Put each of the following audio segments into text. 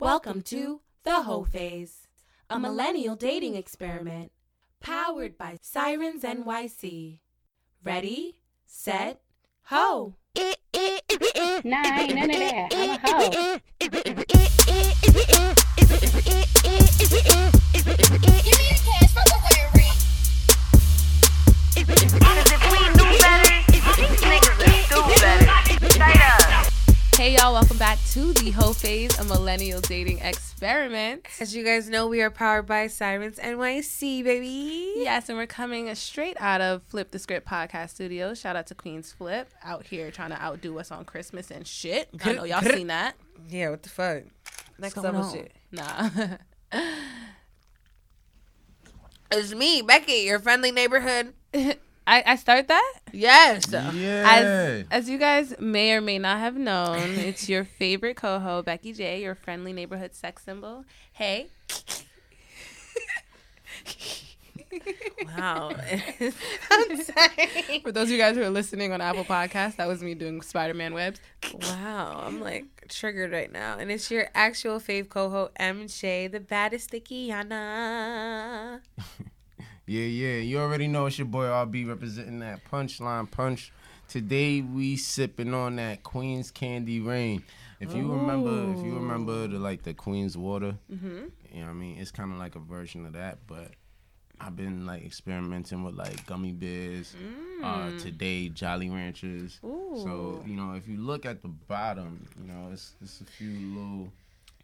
Welcome to The Hoe Phase, a millennial dating experiment powered by Sirens NYC. Ready, set, ho! Nah, ain't none of that. I'm a hoe. Hey y'all, welcome back to the Hoe Phase, a millennial dating experiment. As you guys know, we are powered by Sirens NYC, baby. Yes, and we're coming straight out of Flip the Script podcast studio. Shout out to Queen's Flip out here trying to outdo us on Christmas and shit. I know y'all seen that. Yeah, what the fuck? Next What's going level on? shit. Nah. It's me, Becky, your friendly neighborhood. I, I start that? Yes. Yeah. As as you guys may or may not have known, it's your favorite coho, Becky J, your friendly neighborhood sex symbol. Hey. Wow. I'm sorry. For those of you guys who are listening on Apple Podcasts, that was me doing Spider Man webs. wow. I'm like triggered right now. And it's your actual fave coho, MJ, the baddest sticky Yana. Yeah, yeah. You already know it's your boy RB representing that punchline punch. Today we sipping on that Queen's Candy Rain. If you remember, if you remember the like the Queen's Water, Mm-hmm. you know what I mean. It's kind of like a version of that, but I've been like experimenting with like gummy bears. Uh, today Jolly Ranchers. So you know, if you look at the bottom, you know, it's it's a few little,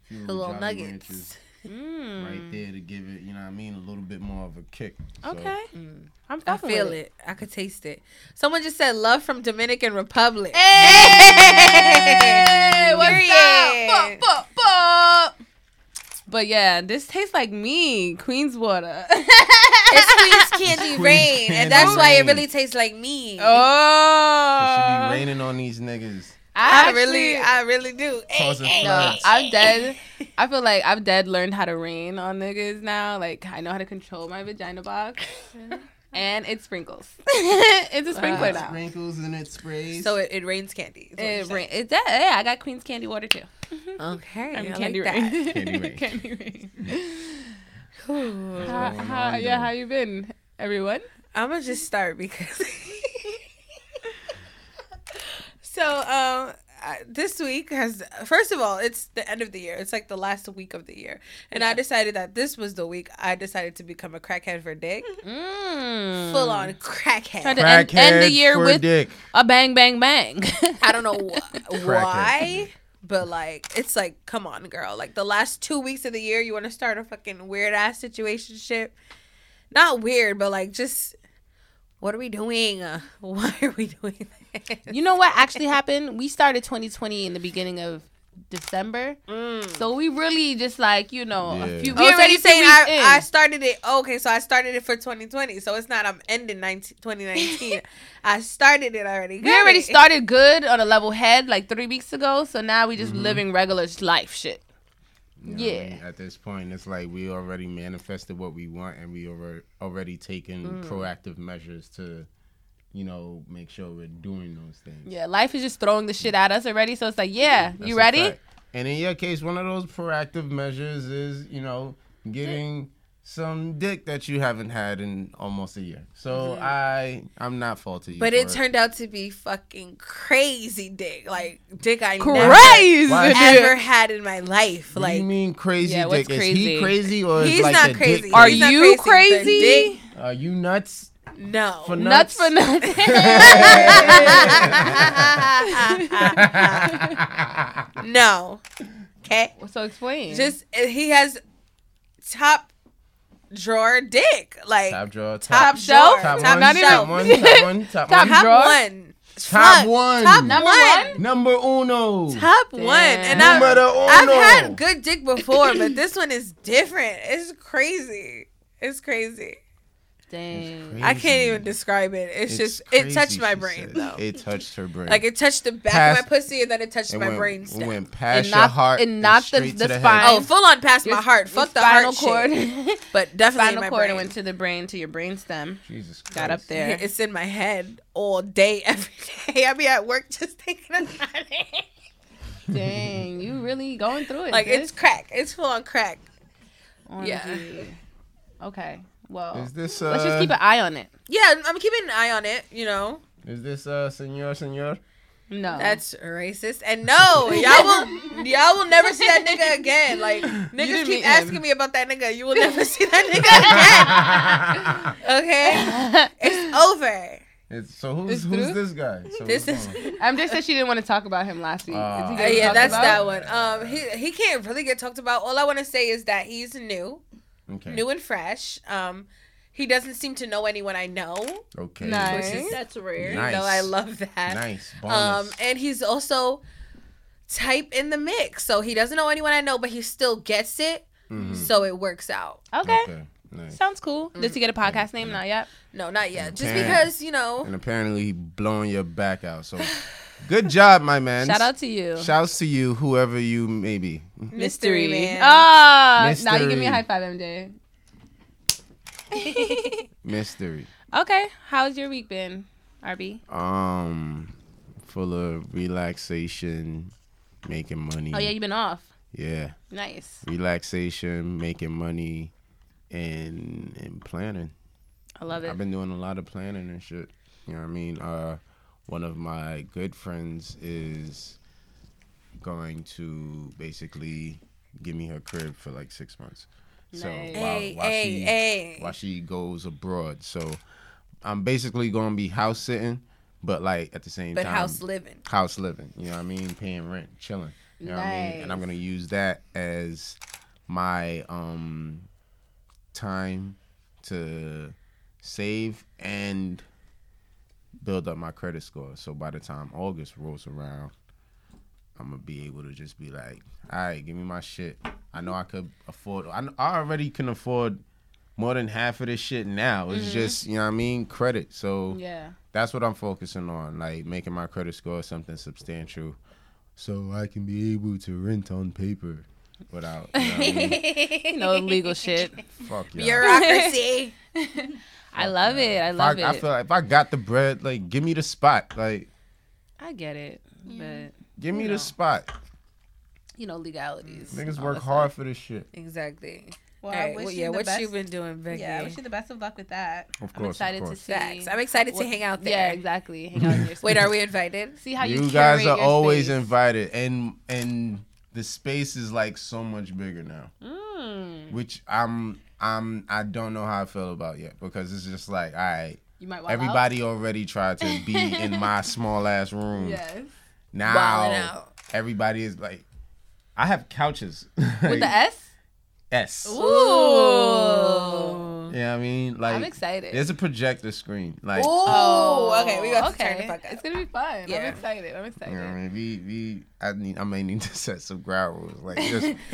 few The little Jolly nuggets. Ranchers Mm. right there to give it, you know what I mean, a little bit more of a kick. So, Okay. I'm I feel with it. I could taste it. Someone just said love from Dominican Republic. Hey, what's up? Bup, bup, bup. But yeah, this tastes like me, Queen's water. It's Queen's Candy Queen's Rain, Candy and that's why it really tastes like me. Oh, It oh, should be raining on these niggas. I actually- really, I really do. Causing Hey, hey. No. I'm dead. I feel like I've dead learned how to rain on niggas now. Like I know how to control my vagina box, and it sprinkles. it's a sprinkler now. Sprinkles and it sprays. So it, it rains candy. It rain. It does. Yeah, I got Queen's candy water too. Mm-hmm. Okay, I'm I candy like rain. that. Candy rain. candy rain. Ooh. How, how, yeah, how you been, everyone? I'm gonna just start because. So um, I, this week has first of all, it's the end of the year. It's like the last week of the year, and I decided that this was the week I decided to become a crackhead for dick, Mm. full on crackhead. Try to end, end the Crackhead year for with dick. a bang, bang, bang. I don't know wh- why, but like it's like, come on, girl. Like the last two weeks of the year, you want to start a fucking weird ass situation ship. Not weird, but like just what are we doing? Uh, why are we doing this? You know what actually happened? We started 2020 in the beginning of December, so we really just like you know a few. Oh, We so already you saying I. I started it? Okay, so I started it for 2020. So it's not I'm ending 19, 2019. I started it already. we already it. started good on a level head like three weeks ago, so now we just Mm-hmm. living regular life shit. You know what I Yeah. mean? At this point, it's like we already manifested what we want, and we already already taken Mm. proactive measures to, you know, make sure we're doing those things. Yeah, life is just throwing the shit at us already. So it's like, yeah, That's you ready? fact. And in your case, one of those proactive measures is, you know, getting some dick that you haven't had in almost a year. So mm-hmm. I, I'm not faulty. But for it turned out to be fucking crazy dick. Like dick I never Crazy. Why- ever had in my life. What Like you mean crazy Yeah, what's dick? Is he crazy or is he's like not crazy. dick? Are He's you crazy. Crazy? Are you nuts? No. For Nuts for nuts. no. Okay. so explain. Just uh, he has top drawer dick. Like Top drawer, top, top, shelf? drawer, top, top one, Not top one, top one, top, Top one. top drawer? one. Top one. Top Number one. one? Number uno. Top one. And I've, Numero uno. I've had good dick before, but this one is different. It's crazy. It's crazy. Dang. I can't even describe it. It's, just it touched my brain though. It touched her brain. like it touched the back Past- of my pussy and then it touched it my went, brain it went past It your heart. it and knocked the- the the spine. Head. Oh, full on past Your- my heart. your Fuck the spinal heart cord. shit. But definitely Spinal my cord brain. went to the brain to your brain stem. Jesus Christ. Got up there. It's in my head all day, every day. I be at work just thinking about it. Dang, you really going through it. Like sis. it's crack. It's full on crack. OMG. yeah. Okay. Well, Is this uh? let's just keep an eye on it. Yeah, I'm keeping an eye on it. You know, Is this uh, senor, senor? No. that's racist. And no, y'all will, y'all will never see that nigga again. Like niggas meet keep him. asking me about that nigga. You will never see that nigga again. Okay, it's over. It's, so who's It's who's this guy? So This is. going? I'm just said she didn't want to talk about him last week. Uh, Uh, yeah, that's about? that one. Um, he he can't really get talked about. All I want to say is that he's new, okay. new and fresh. Um, he doesn't seem to know anyone I know, Okay. Nice. which is That's rare. Nice. no, I love that. Nice. Um, and he's also type in the mix, so he doesn't know anyone I know, but he still gets it, Mhm. so it works out. Okay. Okay. Nice. Sounds cool. Does he get a podcast name? Not yet. No, not yet. Just Okay. because you know. And apparently he blowing your back out. So good job, my man. Shout out to you. Shouts to you, whoever you may be. Mystery man. Ah, now you give me a high five, MJ. Mystery. Okay. How's your week been, RB? Um, full of relaxation, making money. Oh yeah, you've been off. Yeah, Nice. relaxation, making money, and and planning. I love it. I've been doing a lot of planning and shit. You know what I mean? Uh, one of my good friends is going to basically give me her crib for like six months. So while, Hey, while hey, she hey. while she goes abroad, so I'm basically gonna be house sitting, but like at the same But time, house living. house living. You know what I mean? Paying rent, chilling. You know what I mean? And I'm gonna use that as my um time to save and build up my credit score. So by the time August rolls around, I'm gonna be able to just be like, all right, give me my shit. I know I could afford. I, I already can afford more than half of this shit now. It's mm-hmm. just you know what I mean, credit. So Yeah. that's what I'm focusing on, like making my credit score something substantial, so I can be able to rent on paper without you know I mean? Know, legal shit. fuck yeah. Bureaucracy. I love it. I love I, it. I feel like if I got the bread, like give me the spot, like I get it, but give me You the know. spot. you know, legalities. Niggas work hard for this shit. exactly. Well, All I wish well, yeah, the what best. you been doing, Becky? Yeah, I wish you the best of luck with that. Of I'm course, excited of to see. Facts. I'm excited to hang out there. Yeah, exactly. Hang out in your Wait, are we invited? See how you, You guys are your always space. invited, and and the space is like so much bigger now, Mm, which I'm I'm I don't know how I feel about yet because it's just like all right. you might. Everybody already tried to be in my small ass room. Out. Yes. Now everybody is like, I have couches With the S. S. Ooh. Yeah, I mean, like I'm excited. There's a projector screen. Like, Ooh, Oh, okay, we got to turn the okay. fuck up. It's gonna be fun. Yeah. I'm excited. I'm excited. you know what I mean? We we I need I may need to set some ground rules. Like, just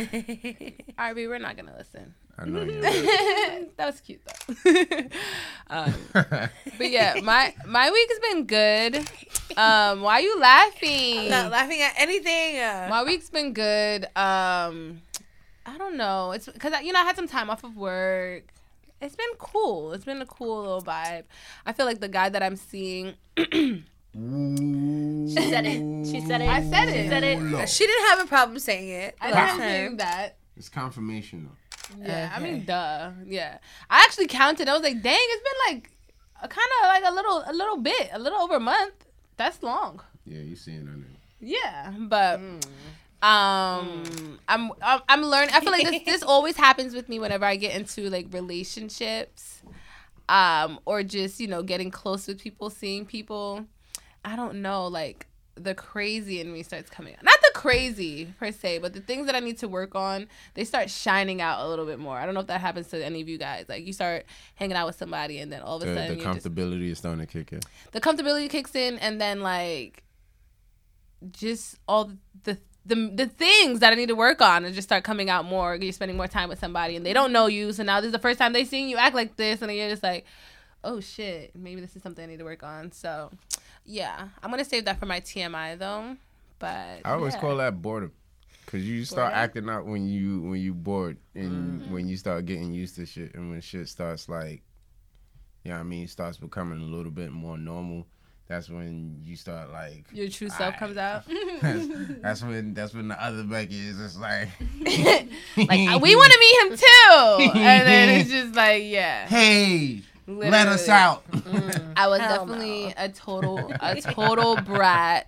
All right, we're not gonna listen. I know you. that was cute though. um, but yeah, my my week has been good. Um, why are you laughing? I'm not laughing at anything. My week's been good. Um, I don't know. It's because you know I had some time off of work. It's been cool. It's been a cool little vibe. I feel like the guy that I'm seeing. She said it. She said it. I said it. She said it. she didn't have a problem saying it. I last didn't time. think that. It's confirmation though. Yeah, I mean, duh. Yeah, I actually counted. I was like, dang, it's been like kind of like a little, a little bit, a little over a month. That's long. Yeah, you seeing that? nigga. Yeah, but mm. Um, I'm I'm, I'm learning. I feel like this this always happens with me whenever I get into like relationships, um, or just you know getting close with people, seeing people. I don't know, like the crazy in me starts coming out. Not the crazy per se, but the things that I need to work on, they start shining out a little bit more. I don't know if that happens to any of you guys. Like you start hanging out with somebody, and then all of a The, sudden the you're just comfortability is starting to kick in. the comfortability kicks in and then like just all the the, the things that I need to work on and just start coming out more. You're spending more time with somebody and they don't know you, so now this is the first time they seeing you act like this, and then you're just like, oh shit, maybe this is something I need to work on. So, yeah, I'm gonna save that for my TMI though. But I always yeah. call that boredom. Cause you start Boredom? acting out when you when you bored and Mm-hmm. when you start getting used to shit and when shit starts like, you know what I mean, starts becoming a little bit more normal. That's when you start like Your true self comes out. that's, that's when that's when the other Becky is just like like we want to meet him too, and then it's just like yeah. hey let us Literally. out I was Hell definitely no. a total a total brat,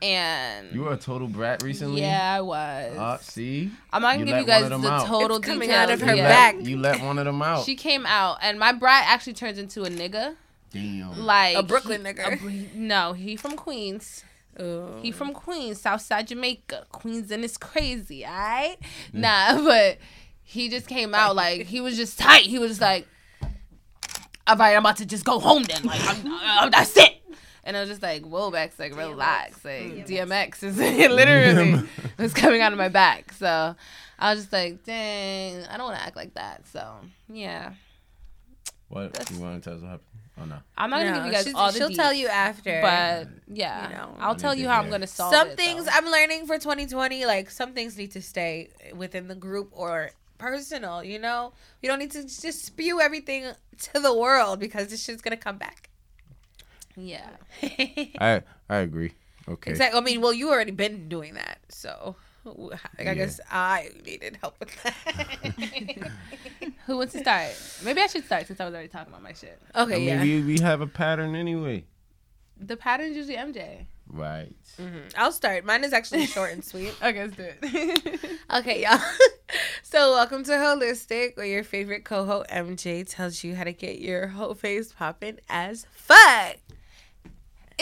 and you were a total brat recently yeah, I was. uh, see I'm not gonna give you guys the out. total It's coming out of her you yet. back. let, you let one of them out She came out, and my brat actually turns into a nigga. Damn Like A Brooklyn he- nigga. a no, he from Queens. Ooh. He from Queens, Southside Jamaica. Queens and it's crazy, alright? Mm. Nah, but he just came out like he was just tight. He was like, all right, I'm about to just go home then. Like, I'm, I'm, that's it. And I was just like, whoa, Bex, like, relax. Like, mm. DMX is literally was coming out of my back. So I was just like, dang, I don't want to act like that. So, yeah. what you want to tell us what happened oh no I'm not going to No, give you guys all the details. she'll deets, tell you after. But, yeah. You know. I'll tell you to how I'm going to solve it. some it, things though. I'm learning for 2020, like some things need to stay within the group or personal. You know, you don't need to just spew everything to the world because this shit's gonna come back. Yeah. I I agree okay Exactly. I mean, well, you already been doing that, so I Yeah. guess I needed help with that. Who wants to start? Maybe I should start since I was already talking about my shit. okay, I mean yeah. we, we have a pattern anyway The pattern's usually MJ. right Mhm. I'll start. Mine is actually short and sweet. Okay, let's do it. Okay, y'all. so, welcome to Holistic, where your favorite coho MJ tells you how to get your whole face popping as fuck.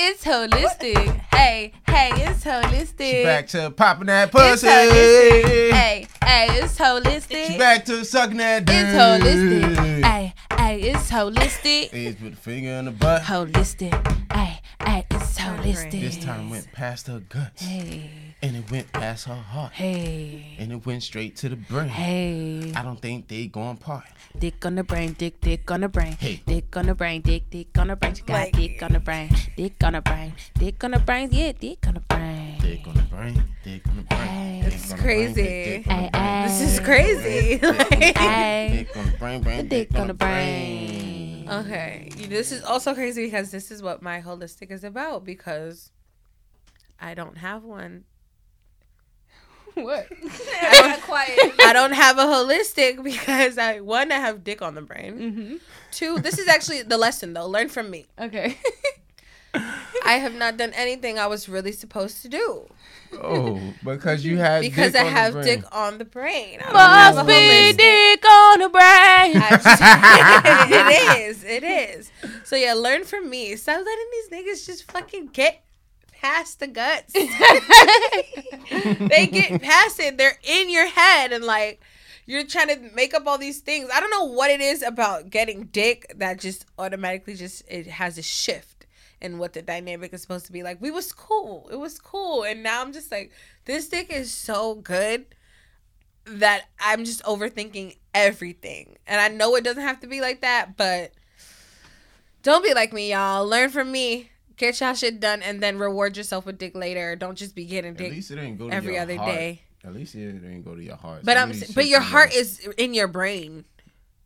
It's holistic. Hey, hey, it's holistic. she back to popping that It's pussy. Hey, hey, it's holistic. she back to sucking that dick It's holistic. Hey, hey, it's holistic. Hey, put the finger in the butt Holistic. Hey, it's holistic. this time went past her guts Hey, and it went past her heart hey, and it went straight to the brain hey. I don't think they going part Dick on the brain, dick, dick on the brain. Hey. Dick on the brain, dick, dick on the brain. She got Like- dick on the brain, dick on the brain, dick on the brain, yeah, dick on the brain. dick on the brain dick on the brain It's brain, crazy. dick on the Hey, brain. hey. This is crazy. Dick on the brain, brain, Dick on the brain. Okay, this is also crazy because this is what my holistic is about because I don't have one. What? I don't have a holistic because I one I have dick on the brain. mm-hmm. Two, this is actually the lesson though. Learn from me. Okay. I have not done anything I was really supposed to do Oh, because you had because dick I on the have brain. dick on the brain. I have Must be dick on the brain. It is. It is. So yeah, learn from me. Stop letting these niggas just fucking get past the guts. they get past it. They're in your head and like you're trying to make up all these things. I don't know what it is about getting dick that just automatically just it has a shift in what the dynamic is supposed to be like. We was cool. It was cool. And now I'm just like, this dick is so good that I'm just overthinking everything. And I know it doesn't have to be like that, but don't be like me, y'all. Learn from me. Get y'all shit done and then reward yourself with dick later. Don't just be getting At dick least it didn't go to every your other heart. day. At least it didn't go to your heart. But Some I'm but your heart is in your brain.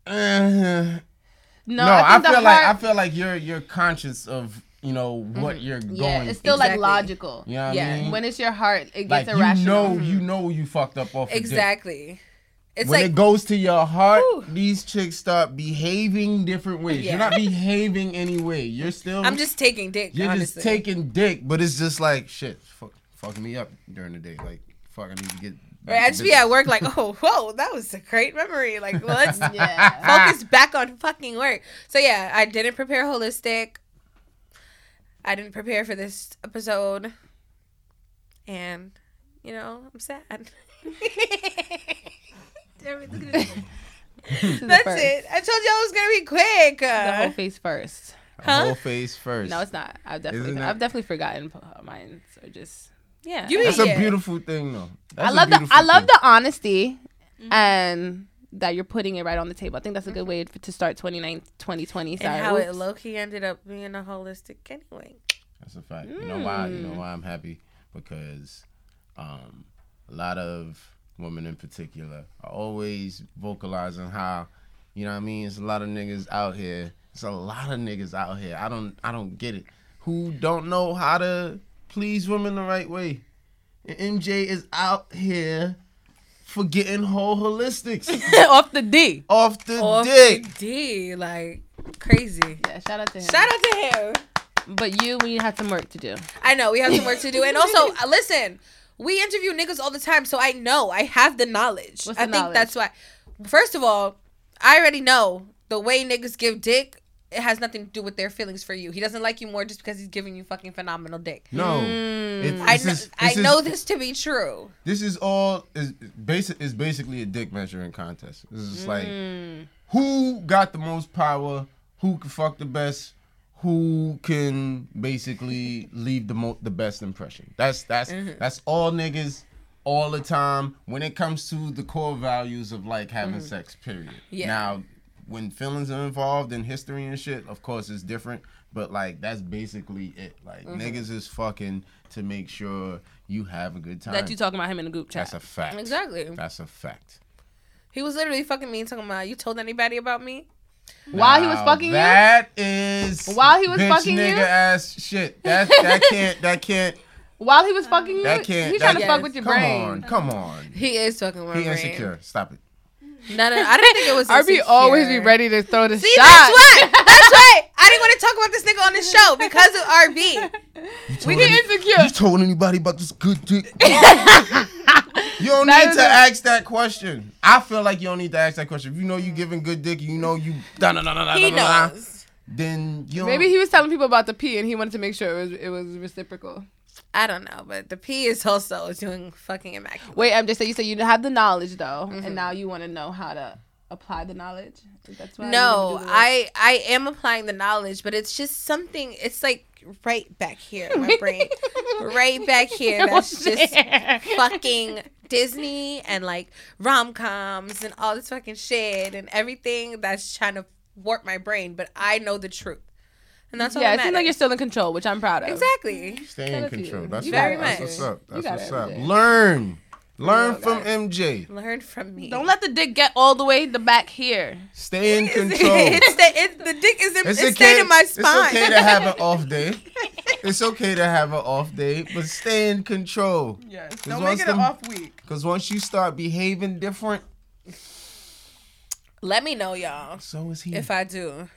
Uh, No, no, I, I, think the feel like I feel like you're you're conscious of you know what mm-hmm. you're going. yeah, it's still Exactly. like logical. You know Yeah. I mean? When it's your heart, it like gets you irrational. know, you mm-hmm. know, you fucked up off. Exactly. It's when like it goes to your heart, Whew. these chicks start behaving different ways. Yeah. You're not behaving any way. You're still. I'm just taking dick. You're honestly. just taking dick, but it's just like shit, fuck, fucking me up during the day. Like, fuck, I need to get. Right, I just be at work like, oh, whoa, that was a great memory. Like, let's Yeah. focus back on fucking work. So yeah, I didn't prepare holistic. I didn't prepare for this episode, and you know, I'm sad. Damn it, look at this. This is the That's first. it. I told you I was gonna be quick. The Uh, Hoe Phase first. Huh? Hoe Phase first. No, it's not. I've definitely, Isn't? I've definitely forgotten mine. So just, yeah. You That's Yeah. a beautiful thing, though. That's I a love the, I love thing. the honesty, and that you're putting it right on the table. I think that's a good way to start 29, 2020. Sorry. and how it low key ended up being a holistic anyway. That's a fact. You know why? You Mm. know why I'm happy because um, a lot of women in particular are always vocalizing how, you know what I mean? It's a lot of niggas out here. It's a lot of niggas out here. I don't I don't get it. who don't know how to please women the right way. And MJ is out here forgetting whole holistics Off the D. off the Off dick. the D, like crazy. Yeah, shout out to him. Shout out to him. But you, we had some work to do. I know we have some work to do, and also uh, listen, we interview niggas all the time, so I know I have the knowledge. What's I the think knowledge? that's why. First of all, I already know the way niggas give dick. It has nothing to do with their feelings for you. He doesn't like you more just because he's giving you fucking phenomenal dick. No, Mm. It- I this know, is- I this is- know this to be true. This is all is basic is basically a dick measuring contest. This is like Mm. who got the most power, who can fuck the best, who can basically leave the mo- the best impression. That's that's Mm-hmm. that's all niggas all the time when it comes to the core values of like having Mm-hmm. sex. Period. Yeah. Now, when feelings are involved in history and shit, of course it's different. But like that's basically it. Like Mm-hmm. niggas is fucking to make sure you have a good time. That you talking about him in the group chat. That's a fact. Exactly. That's a fact. He was literally fucking me talking about you told anybody about me. While he was Now, fucking you? That is While he was bitch fucking nigga you? ass shit. That that can't that can't While he was fucking you, that can't. he that trying to fuck with your come brain. on, come on. He is fucking with He my brain. insecure. Stop it. No, no, I didn't think it was. RB always be ready to throw the See, shot. that's why. That's why. I didn't want to talk about this nigga on the show because of RB. You We told get any- insecure. You told anybody about this good dick? you don't That need to a- ask that question. I feel like you don't need to ask that question. If you know you giving good dick, you know you da da da da da He da da. knows. Then you don't, Maybe he was telling people about the pee and he wanted to make sure it was it was reciprocal. I don't know, but the P is also doing fucking immaculate. Wait, I'm just saying you said you have the knowledge though, Mm-hmm. and now you want to know how to apply the knowledge. That's why. No, wanna do the- I I am applying the knowledge, but it's just something. It's like right back here, in my brain, right back here. That's just fucking Disney and like rom coms and all this fucking shit and everything that's trying to warp my brain. But I know the truth, and that's all. yeah, that it seems like you're still in control, which I'm proud of. exactly. stay Shout in out to control. That's, You what, got it that's what's up. You That's got what's it up. every day. Learn. Learn from guy. MJ. Learn from me. Don't let the dick get all the way the back here. Stay in control. it's the, it, the dick is in, It's it's okay. in my spine. It's okay to have an off day. It's okay to have an off day, but stay in control. Yes. Don't make it an off week. Because once you start behaving different, Let me know, y'all, so is he. if I do.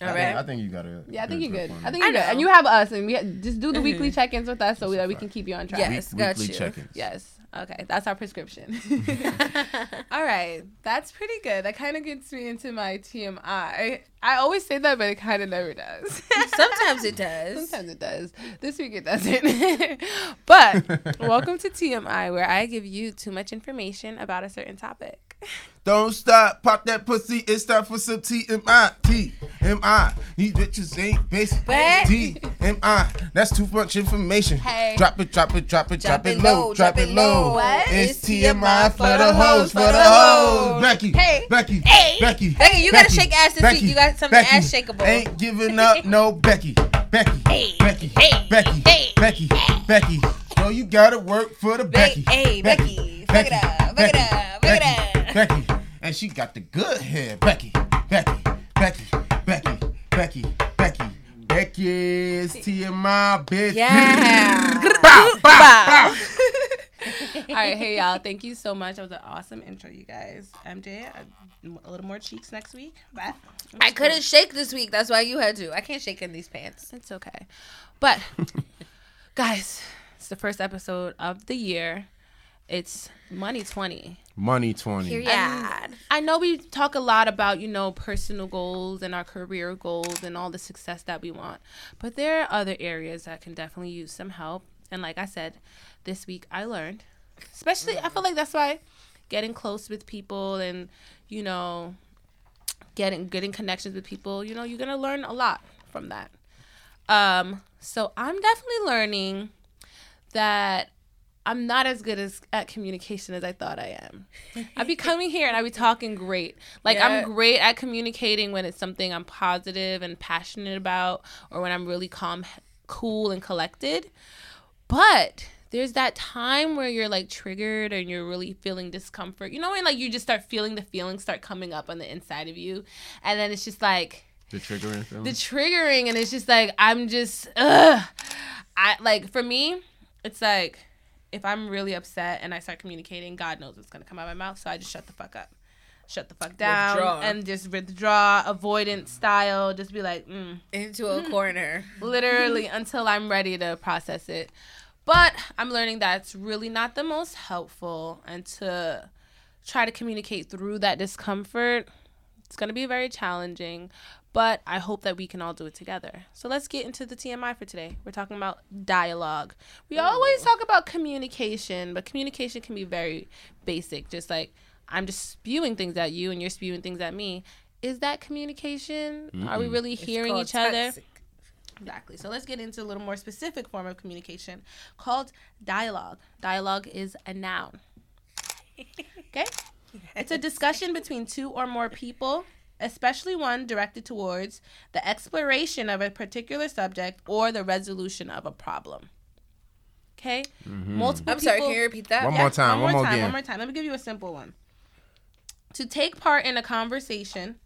All I, right. think, I think you got it. Yeah, I think you're good. I think you're good. And you have us, and we ha- just do the mm-hmm. weekly check-ins with us so that we can keep you on track. Yes, got weekly you. check-ins. Yes. Okay, that's our prescription. All right, that's pretty good. That kind of gets me into my TMI. I, I always say that, but it kind of never does. Sometimes it does. Sometimes it does. This week it doesn't. but welcome to TMI, where I give you too much information about a certain topic. Don't stop, pop that pussy. It's time for some TMI. TMI. These bitches ain't basic. What? TMI. That's too much information. Hey. Drop it, drop it, drop it, drop, it low, drop it low. What? It's TMI for the hoes, for the hoes. Becky, Hey. Becky, Hey. Becky. Becky, you gotta shake ass this week. You got some Becky. ass shakeable. Ain't giving up, no Becky. Becky, Hey. Becky, Hey. Becky, Hey. Becky, Becky. So you gotta work for the Becky. hey, Becky. Fuck it up, fuck it up, fuck it up. Becky, and she got the good hair. Becky, Becky, Becky, Becky, Becky, Becky. Becky's TMI, bitch. Yeah. Bow, bow, bow. All right, hey y'all, thank you so much. That was an awesome intro, you guys. MJ, a, a little more cheeks next week. But I couldn't shake this week. That's why you had to. I can't shake in these pants. It's okay. But guys, it's the first episode of the year. It's Money 20. Money 20. Period. I know we talk a lot about, you know, personal goals and our career goals and all the success that we want. But there are other areas that can definitely use some help. And like I said, this week I learned. Especially I feel like that's why getting close with people and, you know, getting getting connections with people, you know, you're going to learn a lot from that. Um so I'm definitely learning that I'm not as good as at communication as I thought I am. I be coming here and I be talking great. Like Yeah. I'm great at communicating when it's something I'm positive and passionate about or when I'm really calm, cool and collected. But there's that time where you're like triggered and you're really feeling discomfort. You know when like you just start feeling the feelings start coming up on the inside of you and then it's just like The triggering feeling. the triggering and it's just like i'm just ugh. i like for me it's like if i'm really upset and i start communicating god knows what's gonna come out of my mouth so i just shut the fuck up shut the fuck down Withdraw. and just withdraw avoidance style just be like mm, Into a corner. literally until i'm ready to process it but i'm learning that it's really not the most helpful and to try to communicate through that discomfort it's going to be very challenging, but I hope that we can all do it together. So let's get into the TMI for today. We're talking about dialogue. We always talk about communication, but communication can be very basic, just like I'm just spewing things at you and you're spewing things at me. Is that communication? Are we really hearing each other? Exactly. So let's get into a little more specific form of communication called dialogue. Dialogue is a noun. Okay? It's a discussion between two or more people, especially one directed towards the exploration of a particular subject or the resolution of a problem. Okay? Mm-hmm. Multiple I'm sorry, people- can you repeat that? One more time, one more time, again. one more time. Let me give you a simple one. To take part in a conversation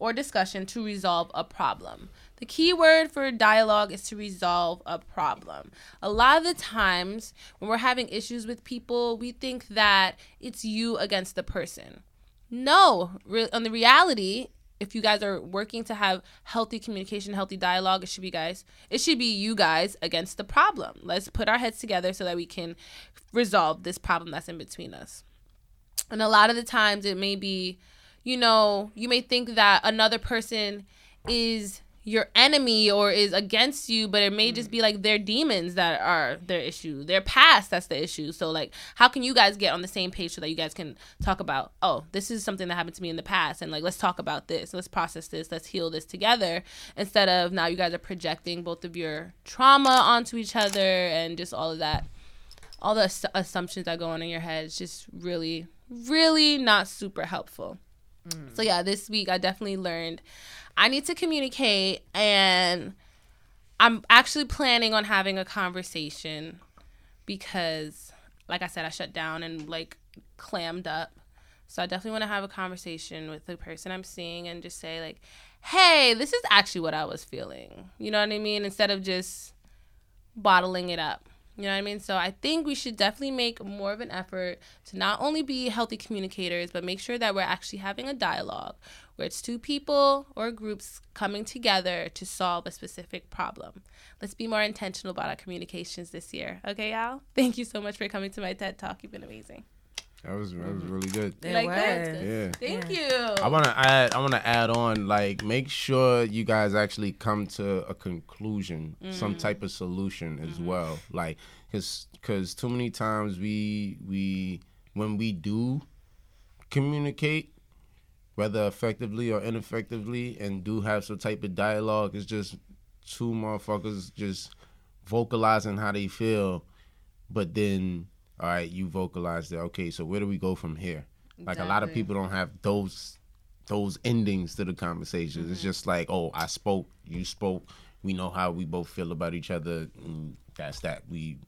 or discussion to resolve a problem. The key word for dialogue is to resolve a problem. A lot of the times when we're having issues with people, we think that it's you against the person. No, re- on the reality, if you guys are working to have healthy communication, healthy dialogue, it should be guys. It should be you guys against the problem. Let's put our heads together so that we can resolve this problem that's in between us. And a lot of the times it may be, you know, you may think that another person is your enemy or is against you, but it may just be like their demons that are their issue, their past that's the issue. So like, how can you guys get on the same page so that you guys can talk about, oh, this is something that happened to me in the past, and like let's talk about this, let's process this, let's heal this together, instead of now you guys are projecting both of your trauma onto each other and just all of that all the ass- assumptions that go on in your head is just really really not super helpful Mm. so yeah this week i definitely learned i need to communicate and i'm actually planning on having a conversation because like i said i shut down and like clammed up. So i definitely want to have a conversation with the person i'm seeing and just say like hey this is actually what i was feeling you know what i mean? Instead of just bottling it up. You know what I mean? So I think we should definitely make more of an effort to not only be healthy communicators, but make sure that we're actually having a dialogue where it's two people or groups coming together to solve a specific problem. Let's be more intentional about our communications this year. Okay, y'all? Thank you so much for coming to my TED Talk. You've been amazing. That was that was mm-hmm. really good. You It like that? Yeah. Thank you. I want to add. I want to add on. Like, make sure you guys actually come to a conclusion, some mm-hmm. type of solution as mm-hmm. well. Like, cause, cause too many times we we when we do communicate, whether effectively or ineffectively, and do have some type of dialogue, it's just two motherfuckers just vocalizing how they feel, but then. All right, you vocalized it. Okay, so where do we go from here? Like a lot of people don't have those those endings to the conversations. It's mm-hmm. just like, oh, I spoke, you spoke. We know how we both feel about each other. And that's that. We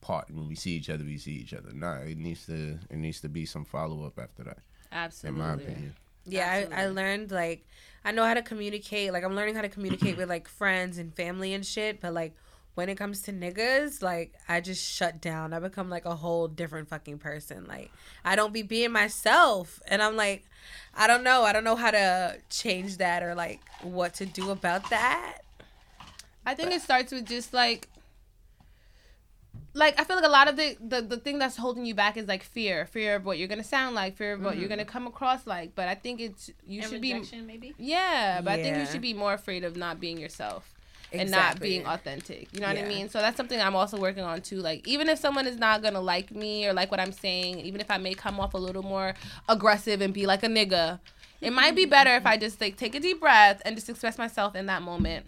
part when we see each other. We see each other. Nah, it needs to it needs to be some follow up after that. Absolutely, in my opinion. Yeah, I, I learned like I know how to communicate. Like I'm learning how to communicate with like friends and family and shit. But like when it comes to niggas, like I just shut down. I become like a whole different fucking person. Like I don't be being myself, and I'm like, I don't know. I don't know how to change that or like what to do about that. I think it starts with just like like I feel like a lot of the, the the thing that's holding you back is like fear, fear of what you're gonna sound like, fear of what you're mm-hmm. gonna come across like. But I think it's you And should be maybe. yeah, but I think you should be more afraid of not being yourself and not being authentic. You know what I mean? So that's something I'm also working on too. Like even if someone is not gonna like me or like what I'm saying, even if I may come off a little more aggressive and be like a nigga, it might be better if I just like take a deep breath and just express myself in that moment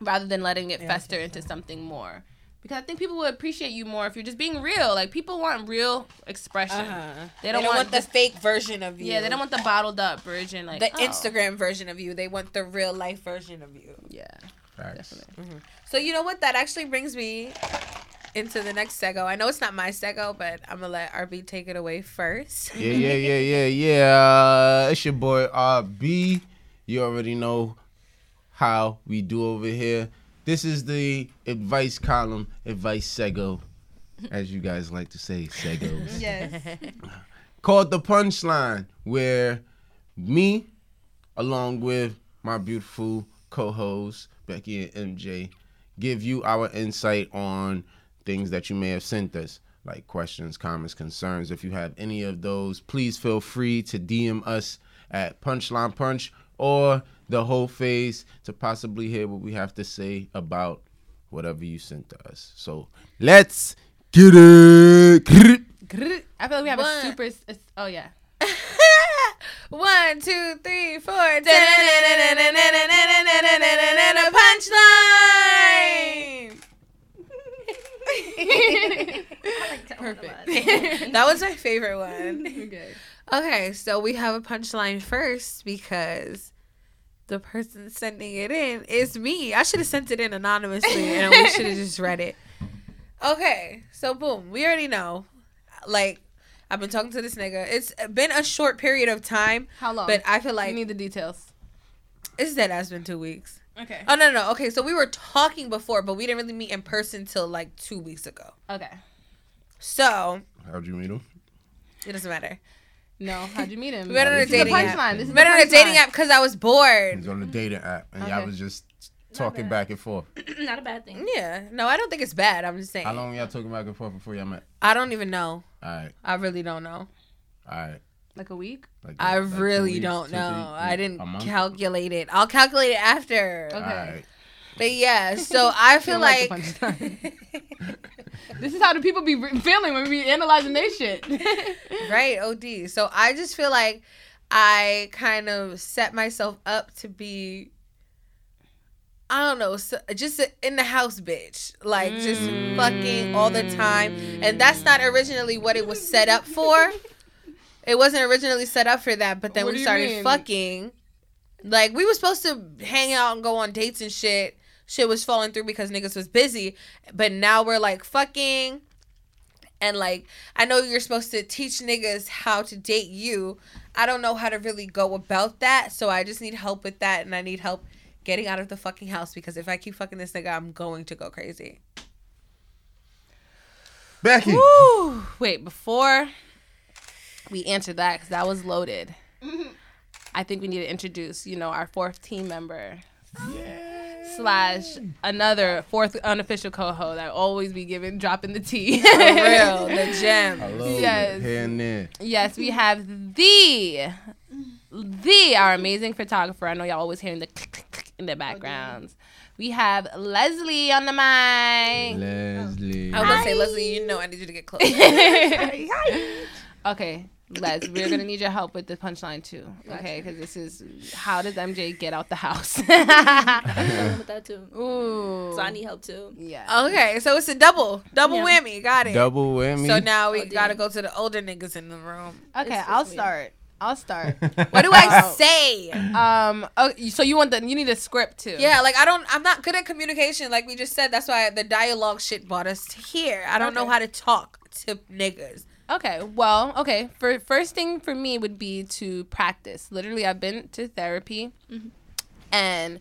rather than letting it fester into something more. Because I think people would appreciate you more if you're just being real. Like people want real expression. Uh-huh. They don't, want, the just- fake version of you. yeah, they don't want the bottled up version. Like the oh. Instagram version of you. They want the real life version of you. Yeah, Facts. definitely. So you know what? That actually brings me into the next sego. I know it's not my sego, but I'm gonna let RB take it away first. Yeah, yeah, yeah, yeah, yeah. Uh, it's your boy RB. You already know how we do over here. This is the advice column, advice sego, as you guys like to say, segos. Yes. Called the punchline, where me, along with my beautiful co-hosts Becky and MJ, give you our insight on things that you may have sent us, like questions, comments, concerns. If you have any of those, please feel free to DM us at Punchline Punch or the Hoe Phase to possibly hear what we have to say about whatever you sent to us. So let's get it. I feel like we have a What? super. Oh yeah. One, two, three, four. Punchline. Perfect. That was my favorite one. Okay. Okay, so we have a punchline first because the person sending it in is me. I should have sent it in anonymously and we should have just read it. Okay, so boom, we already know. Like, I've been talking to this nigga. It's been a short period of time, How long? but I feel like I need the details. it's dead has been two weeks. Okay. Oh no, no, okay. So we were talking before, but we didn't really meet in person till like two weeks ago. Okay. So How'd you meet him? it doesn't matter. No. How'd you meet him? We met on a This is the dating punchline. app. We met on a dating app because I was bored. He's on the dating app, and y'all was just talking back and forth. Not a bad thing. Yeah, no, I don't think it's bad. I'm just saying. How long y'all talking back and forth before y'all met? I don't even know. All right, I really don't know. all right. Like a week. Like, I like really weeks, don't know. three- I didn't calculate it. I'll calculate it after. Okay. All right. But yeah, so I feel Don't like like. This is how the people be feeling when we analyzing their shit. right, OD. So I just feel like I kind of set myself up to be I don't know, so, just in the house bitch. Like just mm. fucking all the time. And that's not originally what it was set up for. It wasn't originally set up for that, but then What we started mean? fucking. Like we were supposed to hang out and go on dates and shit. Shit was falling through because niggas was busy. But now we're like fucking. And like I know you're supposed to teach niggas how to date you. I don't know how to really go about that. So I just need help with that and I need help getting out of the fucking house because if I keep fucking this nigga, I'm going to go crazy. Becky. Woo. Wait, before we answer that, because that was loaded, I think we need to introduce, you know, our fourth team member. Slash another fourth unofficial co-host that always be giving dropping the tea. For real, the gem. Yes. Here and there. yes, we have the the our amazing photographer. I know y'all always hearing the click, click, click in the backgrounds. Oh, we have Leslie on the mic. Leslie. I was gonna say, Leslie, you know I need you to get close. Okay, Les, we're gonna need your help with the punchline too. Okay, because this is how does MJ get out the house? with that too. Ooh. So I need help too. Yeah. okay, so it's a double, double Yeah. whammy. Got it. Double whammy. So now we Oh, gotta go to the older niggas in the room. Okay, It's- I'll weird. start. I'll start. What do I say? um. Oh, so you want the you need a script too? Yeah, like I don't. I'm not good at communication. Like we just said, that's why the dialogue shit brought us to here. I don't know Okay. how to talk to niggas. Okay. Well, okay. For first thing for me would be to practice. Literally, I've been to therapy, mm-hmm. and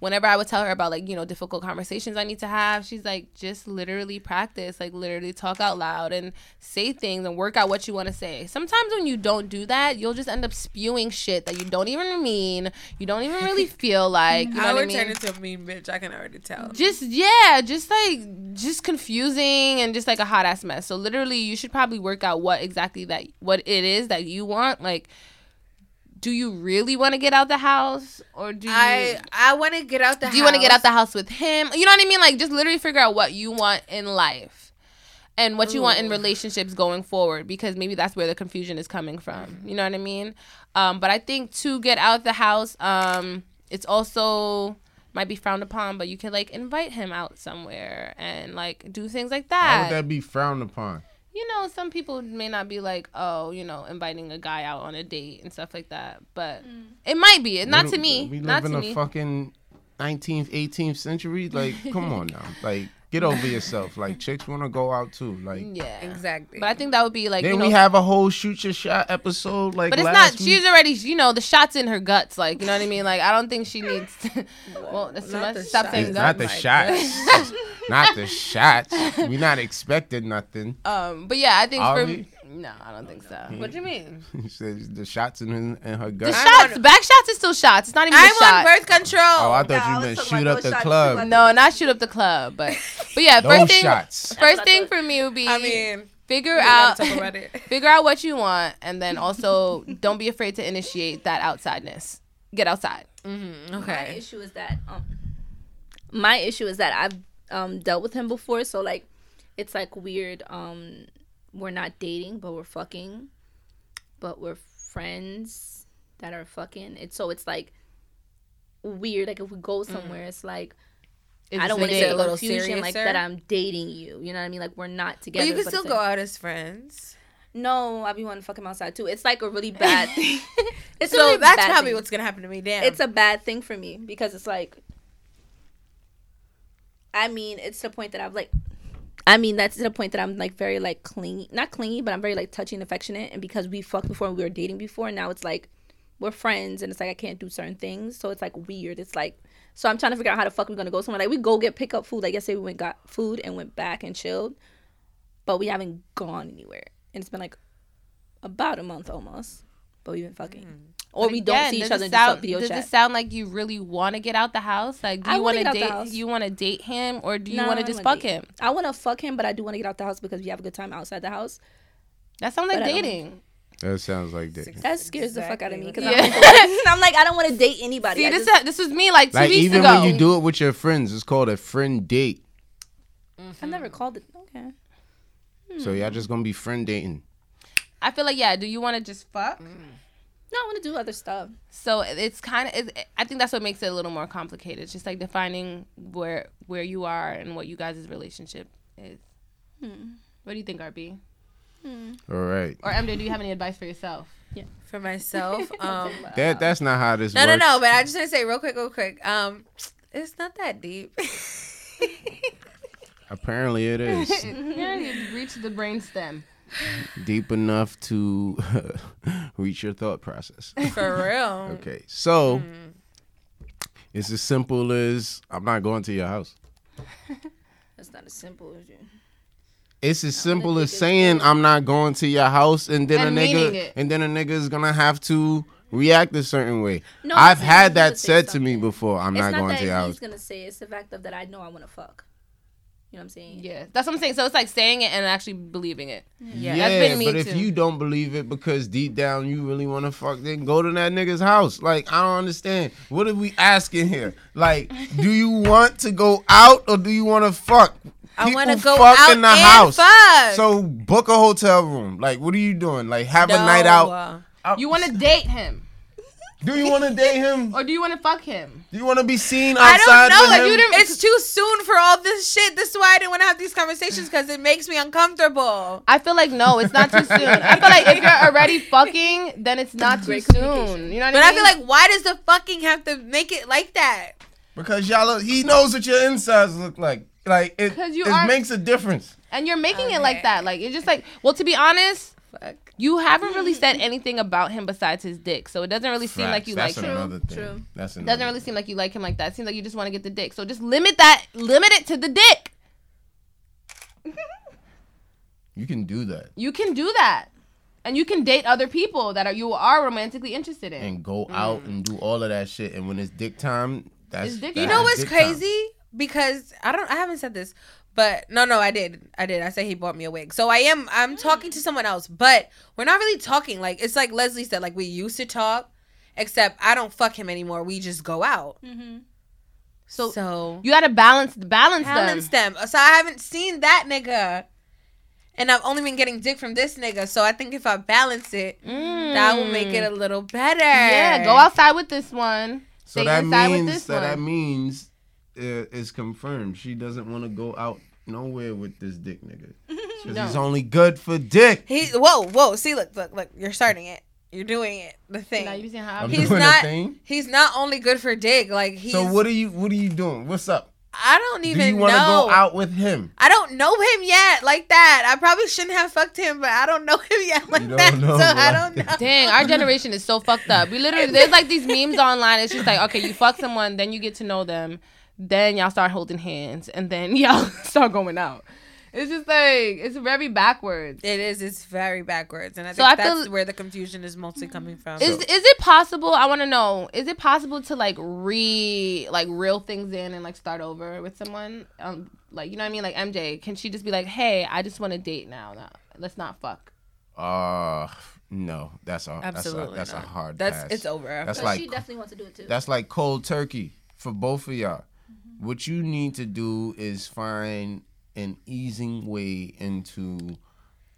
whenever I would tell her about like you know difficult conversations I need to have, she's like, just literally practice. Like literally talk out loud and say things and work out what you want to say. Sometimes when you don't do that, you'll just end up spewing shit that you don't even mean. You don't even really feel like. You know I what I mean? turn into a mean bitch. I can already tell. just yeah just like just confusing and just like a hot ass mess so literally you should probably work out what exactly that what it is that you want like do you really want to get out the house? Or do you I I want to get out the. do you want to get out the house with him? You know what i mean? Like just literally figure out what you want in life and what you want in relationships going forward because maybe that's where the confusion is coming from. You know what i mean? Um but i think to get out the house um it's also might be frowned upon but you can like invite him out somewhere and like do things like How that. would that be frowned upon? You know, some people may not be like, oh, you know, inviting a guy out on a date and stuff like that, but mm. it might be. Not We to me. We Not live to in a me. fucking 19th, 18th century. Like, come on now. Like, Get over yourself. Like chicks want to go out too. Like Yeah. Exactly. But I think that would be like then you know, we have a whole shoot your shot episode. Like, But it's last not. week. She's already. You know, the shots in her guts. Like you know what I mean. Like I don't think she needs. To, well, that's Not the Stop shots. saying It's not the my shots. not the shots. We're not expecting nothing. Um, but yeah, I think Are for we? No, I don't think so. what do you mean? He says the shots in, her- in her The gut. shots, on- back shots is still shots. It's not even I'm a shot. birth control. Oh, I thought Nah, you meant shoot about up the club. No, not shoot up the club, but but yeah, Those first thing, shots. first thing for me would be I mean, figure out gotta talk about it. figure out what you want, and then also don't be afraid to initiate that outsideness. Get outside. Mhm, My issue is that um, my issue is that I've um dealt with him before, so like it's like weird. Um, we're not dating, but we're fucking, but we're friends that are fucking. It's so it's like weird. Like if we go mm. somewhere, it's like Is I don't want to get a little confusion like that I'm dating you. You know what I mean? Like we're not together. But you can still go out as friends. No, I be wanting to fuck him outside too. It's like a really bad thing. it's a So really that's probably thing. what's gonna happen to me. Damn. it's a bad thing for me because it's like I mean, it's the point that I've like I mean, that's the point that I'm like very like clingy, not clingy, but I'm very like touchy affectionate. And because we fucked before and we were dating before, now it's like we're friends, and it's like I can't do certain things, so it's like weird. It's like so I'm trying to figure out how the fuck we're gonna go somewhere. Like we go get pick up food. Like yesterday we went got food and went back and chilled, but we haven't gone anywhere, and it's been like about a month almost. But we've been fucking, mm. Or But we don't see each other it and just sound, video Does chat. it sound like you really want to get out the house? Like, do you wanna want to get out the date? You want to date him, or do you No, want to just fuck date. him? I want to fuck him, but I do want to get out the house because we have a good time outside the house. That sounds like But I don't- dating. That sounds like that. That scares the fuck out of me because Yeah. I'm, I'm like I don't want to date anybody. See, I this just- this was me like two Like weeks even ago. when you do it with your friends, it's called a friend date. Mm-hmm. I've never called it. Okay. So y'all just gonna be friend dating. I feel like yeah. Do you want to just fuck? Mm. No, I want to do other stuff. So it's kind of. It's, I think that's what makes it a little more complicated. It's just like defining where where you are and what you guys' relationship is. Hmm. What do you think, RB? All right. Or MJ, do you have any advice for yourself? Yeah. for myself. Um, That that's not how this works. no, no, no. But I just want to say real quick, real quick. Um, it's not that deep. Apparently it is yeah, you reached the brain stem. Deep enough to reach your thought process. for real. Okay, so Mm. it's as simple as I'm not going to your house. That's not as simple as you. It's as simple as saying. I'm not going to your house, and then And a nigga, and then a nigga is gonna have to react a certain way. No, I've had that said to me before. I'm not, not going to your he's house. gonna say. It's the fact of that I know I want to fuck. You know what I'm saying? Yeah, that's what I'm saying. So it's like saying it and actually believing it. Yeah. That's Yeah, been me but if too. you don't believe it because deep down you really want to fuck, then go to that nigga's house. Like I don't understand. What are we asking here? Like, do you want to go out or do you want to fuck? I want to go fuck out in the and house. fuck. So book a hotel room. Like, what are you doing? Like, have a night No. out. You want to date him, Do you want to date him? or do you want to fuck him? Do you want to be seen I outside don't know. with him? you didn't, it's too soon for all this shit. This is why I didn't want to have these conversations because it makes me uncomfortable. I feel like no, it's not too soon. I feel like if you're already fucking, then it's not too soon. You know what I mean? But I I feel like why does the fucking have to make it like that? because y'all, look- he knows what your insides look like. Like it, 'Cause you it are- makes a difference. and you're making it like that. Like it's just like, well, to be honest, Fuck. You haven't really said mm-hmm. anything about him besides his dick, so it doesn't really seem like you That's like him. another thing. True. That's It another doesn't really seem like you like him like that. It seems like you just want to get the dick. So just limit that. Limit it to the dick. You can do that You can do that, and you can date other people that are you are romantically interested in. and go mm. out and do all of that shit. And when it's dick time, that's dick that's You know what's dick time. crazy? Because I don't I haven't said this, but no, no, I did. I did. I said he bought me a wig. So I am I'm talking to someone else, but we're not really talking. Like it's like Leslie said, like we used to talk, except I don't fuck him anymore. We just go out. Mm-hmm. So, So you gotta balance balance, balance them. them. So I haven't seen that nigga. And I've only been getting dick from this nigga. So I think if I balance it, that will make it a little better. Mm. Yeah, go outside with this one. So Stay that inside with means this that that means uh, it's confirmed. She doesn't want to go out nowhere with this dick nigga. Because he's only good for dick. He whoa, whoa. See, look, look, look. You're starting it. You're doing it. The thing. Now you see how I'm He's doing not- a thing. He's not only good for dick. Like he's So what are you what are you doing? What's up? I don't Do even you want to go out with him? I don't know him yet like that. I probably shouldn't have fucked him, but I don't know him yet like that. know so him I don't know. Dang, our generation is so fucked up. We literally there's like these memes online. It's just like, okay, you fuck someone, then you get to know them, then y'all start holding hands, and then y'all start going out. It's just like it's very backwards. It is. It's very backwards, and I So think I feel- where the confusion is mostly coming from. Is is it possible? I want to know. Is it possible to like re like reel things in and like start over with someone? Um, like you know what I mean? Like MJ, can she just be like, hey, I just want to date now. Now let's not fuck. Uh, no, that's a Absolutely that's a, that's not. a hard That's pass. it's over. That's But like she definitely wants to do it too. That's like cold turkey for both of y'all. What you need to do is find an easing way into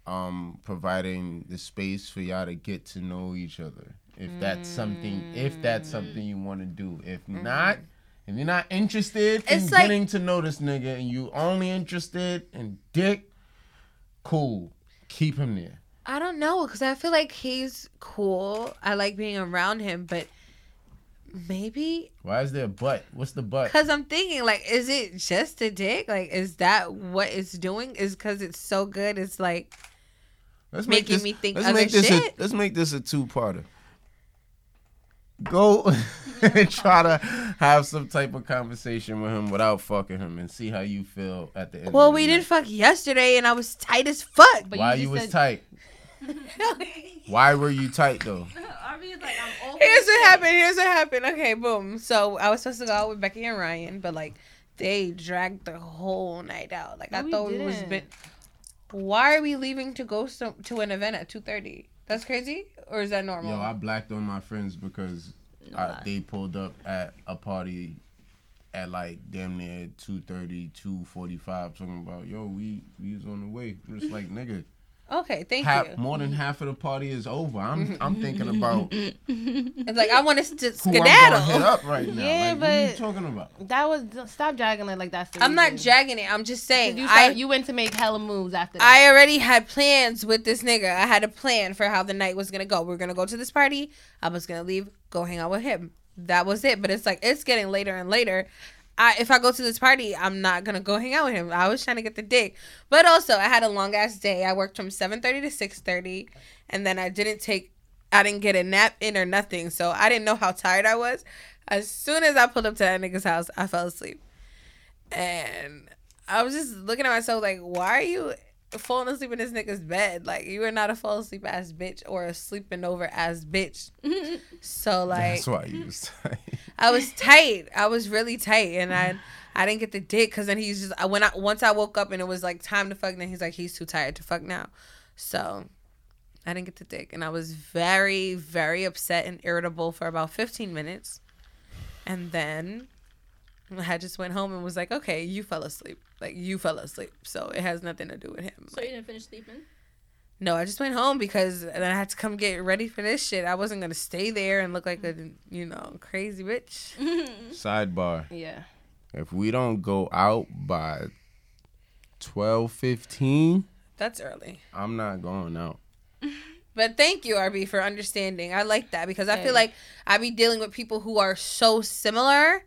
um providing the space for y'all to get to know each other. If that's something if that's something you want to do. If not, if you're not interested in like- getting to know this nigga and you only interested in dick, cool. Keep him there. I don't know because I feel like he's cool. I like being around him, but maybe Why is there a butt? What's the butt? because I'm thinking like, is it just a dick? Like, is that what it's doing? Is because it's so good? It's like Let's making this, me think let's other make this shit. A, let's make this a two-parter. Go and try to have some type of conversation with him without fucking him and see how you feel at the end. Well, of the we didn't fuck yesterday, and I was tight as fuck. But Why you you, just was said- tight? Why were you tight though? Here's what happened. Here's what happened. Okay, boom. So I was supposed to go out with Becky and Ryan, but like they dragged the whole night out. Like I No, we thought it was didn't. been. Why are we leaving to go so, to an event at two thirty? That's crazy, or is that normal? Yo, I blacked on my friends because I, they pulled up at a party at like damn near 2.30, 2.45 talking about, yo, we, we was on the way. I'm just like, nigga, okay, thank half, you. more than half of the party is over. I'm I'm thinking about It's like I want us to who I'm gonna hit skedaddle. up right now. Yeah, like, what are you but- talking about? That was stop dragging it like that's. I'm not reason. dragging it. I'm just saying. You I you went to make hella moves after that. I already had plans with this nigga. I had a plan for how the night was gonna go. We are gonna go to this party. I was gonna leave, go hang out with him. That was it. But it's like it's getting later and later. I if I go to this party, I'm not gonna go hang out with him. I was trying to get the dick. But also I had a long ass day. I worked from seven thirty to six thirty and then I didn't take I didn't get a nap in or nothing. So I didn't know how tired I was. As soon as I pulled up to that nigga's house, I fell asleep. And I was just looking at myself like, why are you falling asleep in this nigga's bed? Like, you are not a fall asleep ass bitch or a sleeping over ass bitch. so like, That's why you was tight. I was tight. I was really tight, and I I didn't get the dick because then he's just I when I once I woke up and it was like time to fuck. Then he's like he's too tired to fuck now, so I didn't get the dick, and I was very very upset and irritable for about fifteen minutes, and then I just went home and was like, okay, you fell asleep. Like you fell asleep, so it has nothing to do with him. So you didn't finish sleeping? No, I just went home because then I had to come get ready for this shit. I wasn't gonna stay there and look like a you know crazy bitch. Sidebar. yeah. If we don't go out by twelve fifteen, That's early. I'm not going out. But thank you, RB, for understanding. I like that because I Hey. feel like I be dealing with people who are so similar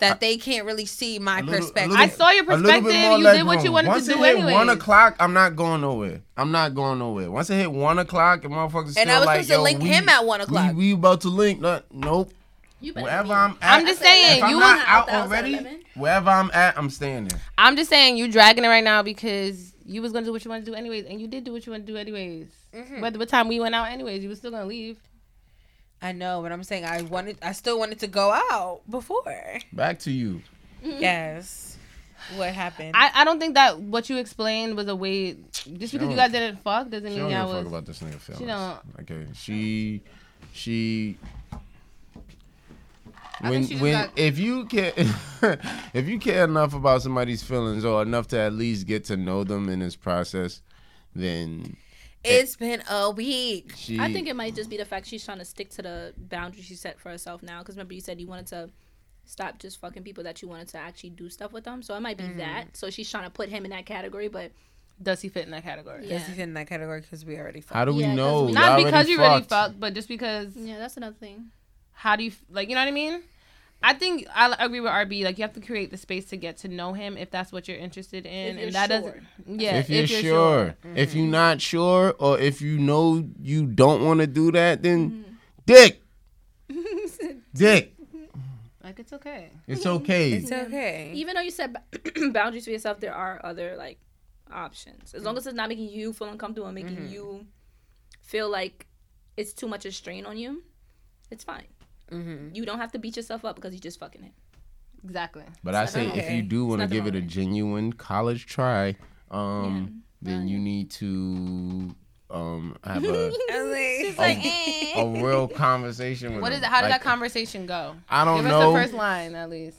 that they can't really see my little- perspective. little- I saw your a little bit perspective. more You leg did what you room. wanted Once to it do hit anyway. one o'clock, I'm not going nowhere. I'm not going nowhere. Once it hit one o'clock, and motherfuckers still And I was like, supposed to yo, link we, him at one o'clock. We, we about to link. No, nope. You Wherever. I'm at, I'm just saying, if I'm you not was out out the house at already, 11. wherever I'm at, I'm staying there. I'm just saying you dragging it right now because you was gonna do what you want to do anyways, and you did do what you want to do anyways. Mm-hmm. Whether what time we went out anyways, you was still gonna leave. I know, but I'm saying I wanted, I still wanted to go out before. Back to you. Mm-hmm. Yes. What happened? I, I don't think that what you explained was a way. Just because you guys didn't fuck doesn't She mean don't give I a fuck was. about this nigga feelings. don't. Okay, she, she. I When think she just when got- if you care if you care enough about somebody's feelings or enough to at least get to know them in this process, then it's been a week. she. I think it might just be the fact she's trying to stick to the boundaries she set for herself now. Because remember, you said you wanted to stop just fucking people that you wanted to actually do stuff with them. So it might be mm. that. So she's trying to put him in that category. But Does he fit in that category? Yeah. Does he fit in that category? Because we already fucked. How do we Yeah, 'cause know? we- Not because you really fucked. fucked, but just because. yeah, that's another thing. How do you like? You know what I mean? I think I agree with RB. Like you have to create the space to get to know him if that's what you're interested in, If you're and that sure. doesn't. Yeah, if you're, sure. If mm-hmm. you're not sure, or if you know you don't want to do that, then mm-hmm. dick, dick. Like it's okay. It's okay. It's okay. Even though you set boundaries for yourself, there are other like options. As long as it's not making you feel uncomfortable and making mm-hmm. you feel like it's too much a strain on you, it's fine. You don't have to beat yourself up because you just fucking him. Exactly. But I say if you do want to give it a genuine college try, um, then you need to um have a a, a real conversation with What him. is it? How did Like, that conversation go? I don't Give know. us the first line at least.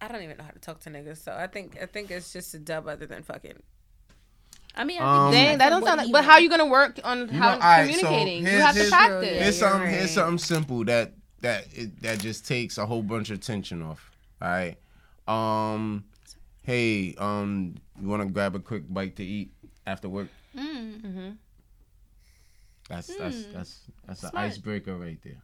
I don't even know how to talk to niggas, so I think I think it's just a dub other than fucking. I mean, Um, I think Dang, that don't sound like. But how are you gonna work on how know, alright, so communicating? you here's- have to practice. Yeah, Here's you're something. Here's something simple that that it, that just takes a whole bunch of tension off. All right. Um. Hey. Um. You want to grab a quick bite to eat after work? Mm. That's that's that's that's an icebreaker right there.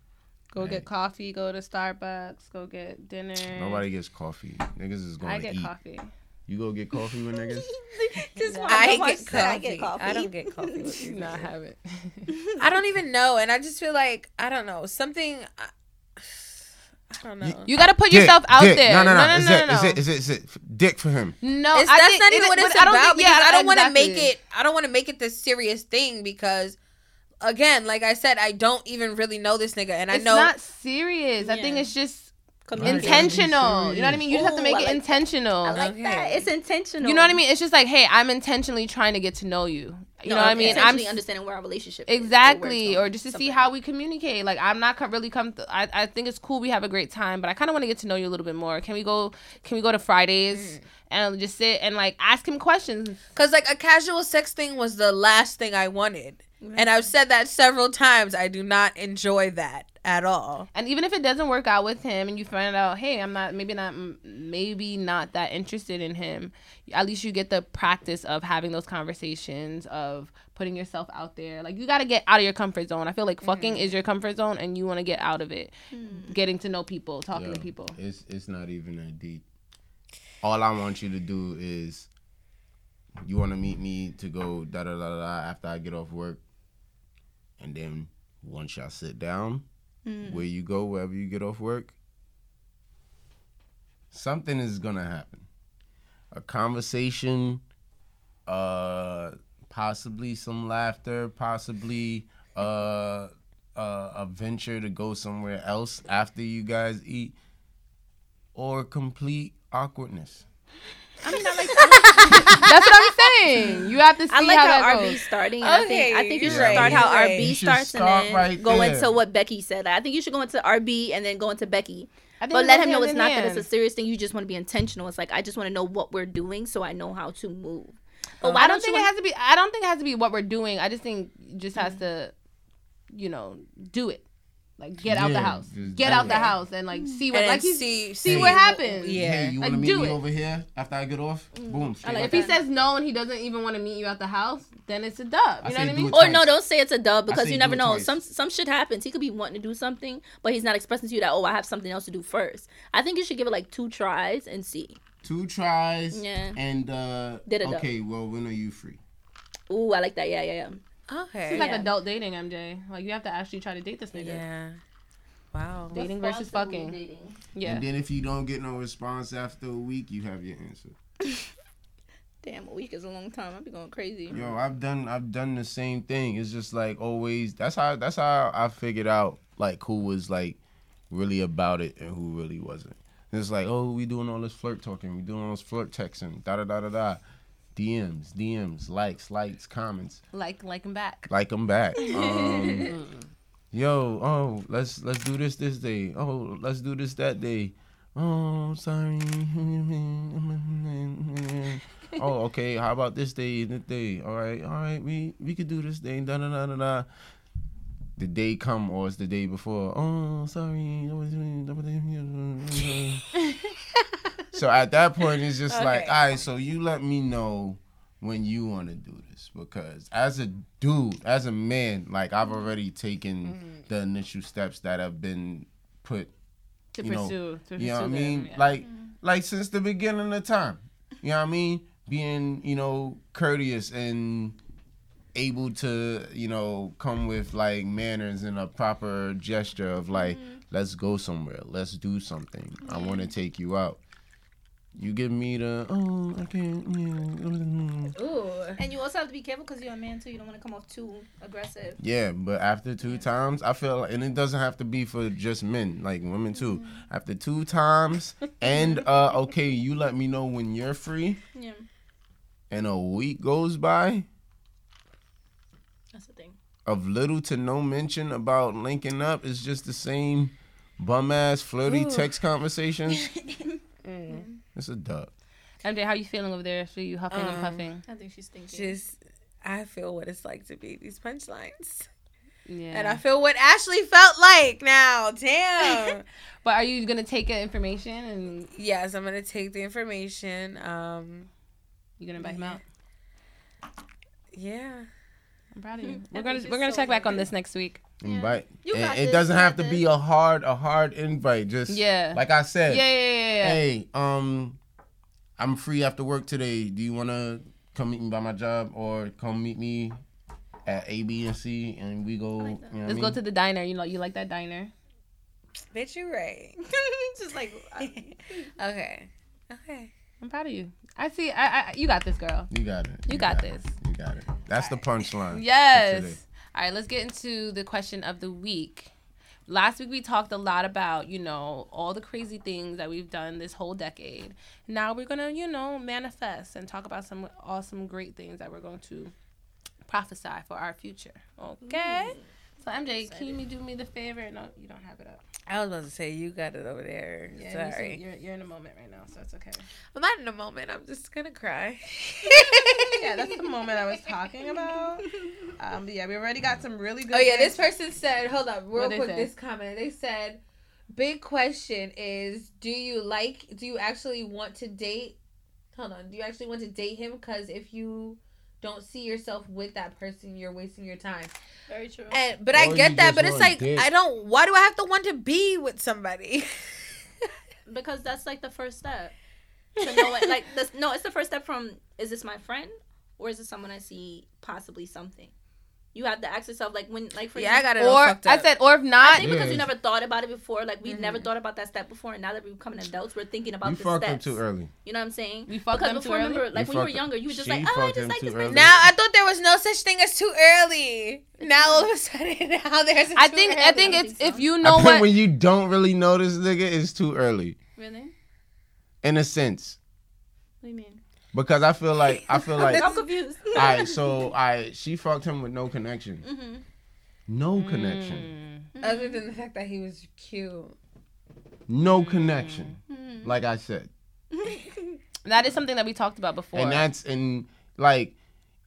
Go get coffee. Go to Starbucks. Go get dinner. Nobody gets coffee. Niggas is going to I to get eat. coffee. You go get coffee with niggas. Just one I get, coffee. I get coffee. I don't get coffee. with you. Not have it. I don't even know, and I just feel like I don't know something. I, I don't know. You gotta put Dick, yourself out dick. there. No, no, no. no, is no, it, no, is no. it, is it, is it, dick for him? No, It's, I that's think not it even is- what it's but I don't about think- because yeah, I don't want to make exactly. it. I don't want to make it this serious thing because, again, like I said, I don't even really know this nigga, and I It's know not serious. I think Yeah. it's just Communicate. Intentional. You know what I mean? You just have to make I it like intentional. I like that. It's intentional. You know what I mean? It's just like, hey, I'm intentionally trying to get to know you. You No, know what I mean? I'm Intentionally understanding where our relationship is, or exactly, going. or just to see how we communicate. Like, I'm not co- really come. Th- I I think it's cool. We have a great time, but I kind of want to get to know you a little bit more. Can we go? Can we go to Fridays mm. and just sit and like ask him questions? because like a casual sex thing was the last thing I wanted, and I've said that several times. I do not enjoy that at all. And even if it doesn't work out with him, and you find out, hey, I'm not maybe not maybe not that interested in him. At least you get the practice of having those conversations of putting yourself out there. Like you got to get out of your comfort zone. I feel like fucking mm-hmm. is your comfort zone, and you want to get out of it. Mm. Getting to know people, talking Yo, to people. It's it's not even that deep. All I want you to do is you want to meet me to go da da da da da after I get off work, and then once y'all sit down, where you go wherever you get off work, something is gonna happen. A conversation, uh, possibly some laughter, possibly uh, uh, a venture to go somewhere else after you guys eat, or complete awkwardness. That's what I'm saying. You have to see I like how, how, RB goes. starting. and I Okay, think I think you should right, start how right. RB starts start and then right go there. into what Becky said. I think you should go into RB and then go into Becky. But let him know it's in not that it's a serious thing. You just want to be intentional. It's like I just want to know what we're doing so I know how to move. But uh, I don't think it has to be. I don't think it has to be what we're doing. I just think it just has to, you know, do it. Like get out the house. Get do out the house and like see what And like then he's, see see what happens. Yeah. Hey, you want to Like, meet me it. over here after I get off? Boom. straight like out If he says no and he doesn't even want to meet you at the house, then it's a dub. You I know what I mean? Or no, don't say it's a dub because you never know. twice. Some some shit happens. He could be wanting to do something, but he's not expressing to you that oh I have something else to do first. I think you should give it like two tries and see. two tries. Yeah. And uh, Did it though. okay, well when are you free? Ooh, I like that. Yeah, yeah, yeah. Okay. It's like Yeah. adult dating, MJ. Like you have to actually try to date this nigga. yeah. Wow. Dating versus fucking. Dating. Yeah. And then if you don't get no response after a week, you have your answer. Damn, a week is a long time. I'd be going crazy. Yo, I've done I've done the same thing. It's just like always. That's how that's how I figured out like who was like really about it and who really wasn't. It's like oh we doing all this flirt talking, we doing all this flirt texting, da da da da da. DMs, DMs, likes, likes, comments. Like like them back. like I'm back. Um, yo, oh, let's let's do this this day. Oh, let's do this that day. Oh, sorry. oh, okay. How about this day? and This day. All right, all right. We we could do this day. Da da da da da. The day come or it's the day before. Oh, sorry. So at that point, it's just like, all right. So you let me know when you want to do this because as a dude, as a man, like I've mm-hmm. already taken mm-hmm. the initial steps that have been put to you know, pursue. to you know what I mean? yeah. Like, mm-hmm. like since the beginning of time. You know what I mean? Being, you know, courteous and able to, you know, come with like manners and a proper gesture of like, let's go somewhere, let's do something. I want to take you out. You give me the oh I can't yeah. Ooh. And you also have to be careful because you're a man too. You don't want to come off too aggressive. Yeah, but after two times, I feel, like, and it doesn't have to be for just men, like women too. After two times, and uh, okay, you let me know when you're free, Yeah, and a week goes by that's the thing. of little to no mention about linking up. It's just the same bum ass flirty text conversations. It's a dub. MJ, how you feeling over there? So you huffing and Um, puffing? I think she's thinking. Just, I feel what it's like to be these punchlines. Yeah. And I feel what Ashley felt like now. Damn. but are you gonna take the information and yes, I'm going to take the information. Um, you gonna invite him out? yeah. I'm proud of you. We're gonna you're we're gonna so check back on this next week. Invite. You And got it this, doesn't you have got to be a hard a hard invite. Just Yeah. like I said. Yeah, yeah, yeah, yeah. Hey, um, I'm free after work today. Do you want to come meet me by my job or come meet me at A, B, and C, and we go? you know Let's mean? go to the diner. You know, you like that diner? Bitch, you right. just like okay. Okay. I'm proud of you. I see. I, I you got this, girl. You got it. You got this. You got it. That's the punchline. for. Yes. All right, let's get into the question of the week. Last week we talked a lot about, you know, all the crazy things that we've done this whole decade. Now we're going to, you know, manifest and talk about some awesome great things that we're going to prophesy for our future. Okay? So MJ, can you do me the favor? No, you don't have it up. I was about to say, you got it over there. Yeah, you Sorry. see, You're, you're in a moment right now, so it's okay. I'm not in a moment. I'm just going to cry. Yeah, that's the moment I was talking about. Um, but yeah, we already got some really good. Oh yeah, this person said, hold up, real What'd quick. This comment they said, big question is, do you like? Do you actually want to date? Hold on, do you actually want to date him? Because if you don't see yourself with that person, you're wasting your time. Very true. And but Or I get that, but it's like dick. I don't. Why do I have to want to be with somebody? because that's like the first step. To know it, like this, no, it's the first step from is this my friend or is it someone I see possibly something. You have to ask yourself like when like for yeah, I got it. all Or I said, or if not, I think because Yeah. we never thought about it before, like we Mm-hmm. never thought about that step before, and now that we're becoming adults, we're thinking about You the fucked steps. up too early. You know what I'm saying? We fucked because them too before, early? remember, like You when you were younger, you were just like, oh, I just like this person. now I thought there was no such thing as too early. Now all of a sudden, now there's. A I too think I think don't it's think so. if you know think what when you don't really know this nigga, it's too early. Really? In a sense, What do you mean? Because I feel like I feel like. I'm confused. All right, so I she fucked him with no connection. hmm No connection. Other than the fact that he was cute. No connection. Mm-hmm. Like I said. that is something that we talked about before. And that's and like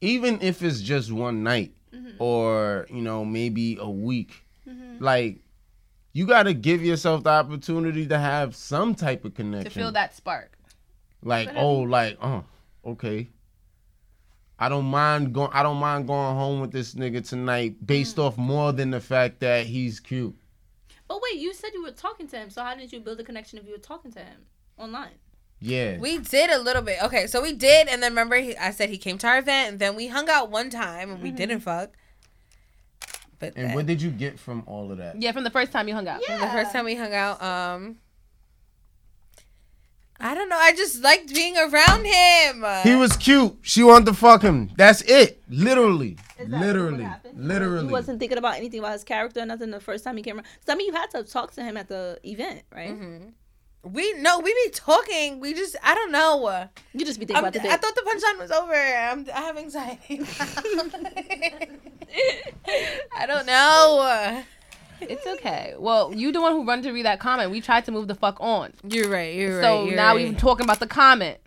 even if it's just one night Mm-hmm. or, you know, maybe a week. Like you got to give yourself the opportunity to have some type of connection. to feel that spark. like oh like oh okay i don't mind going i don't mind going home with this nigga tonight based Mm. off more than the fact that he's cute But wait, you said you were talking to him, so how did you build a connection if you were talking to him online? yeah We did a little bit. Okay, so we did, and then remember, he, I said he came to our event, and then we hung out one time, and we didn't fuck. But and then- what did you get from all of that Yeah, from the first time you hung out. Yeah, the first time we hung out, um, I don't know. I just liked being around him. he was cute she wanted to fuck him that's it literally literally Literally. literally wasn't thinking about anything about his character or nothing the first time he came around. Because I mean, you had to talk to him at the event, right? Mm-hmm. we no, we be talking. We just, I don't know. You just be thinking I'm, about the I thought the punchline was over. I'm, I have anxiety. I don't know. It's okay. Well, you the one who run to read that comment. We tried to move the fuck on. You're right. You're so right. You're now right. we're talking about the comment.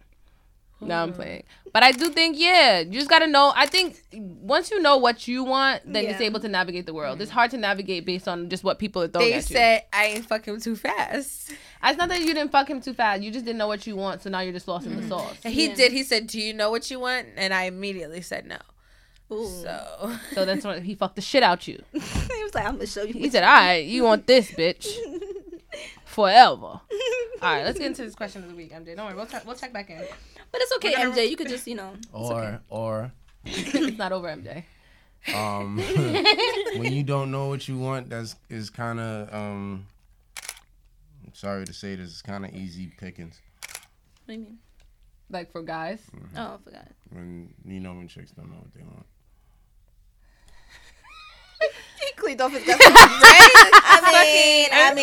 No, I'm mm-hmm. playing. But I do think, yeah, you just gotta know. I think once you know what you want, then Yeah. you're able to navigate the world. It's mm-hmm. hard to navigate based on just what people are throwing They at you. said I ain't fuck him too fast. Ah, it's not that you didn't fuck him too fast. You just didn't know what you want, so now you're just lost in the mm-hmm. sauce. And he Yeah. did. He said, "Do you know what you want?" And I immediately said no. Ooh. So So that's when he fucked the shit out you. he was like, I'm gonna show you. He said, "All right, you want this, bitch." forever. All right, let's get into this question of the week, MJ. Don't worry, we'll, check we'll check back in. But it's okay, MJ. You could just, you know. Or or it's not over, MJ. um when you don't know what you want, that's is kind of um. I'm sorry to say this, is kind of easy pickings What do you mean? Like for guys. Oh, I forgot. when you know when chicks don't know what they want. He cleaned off his guts. I mean, I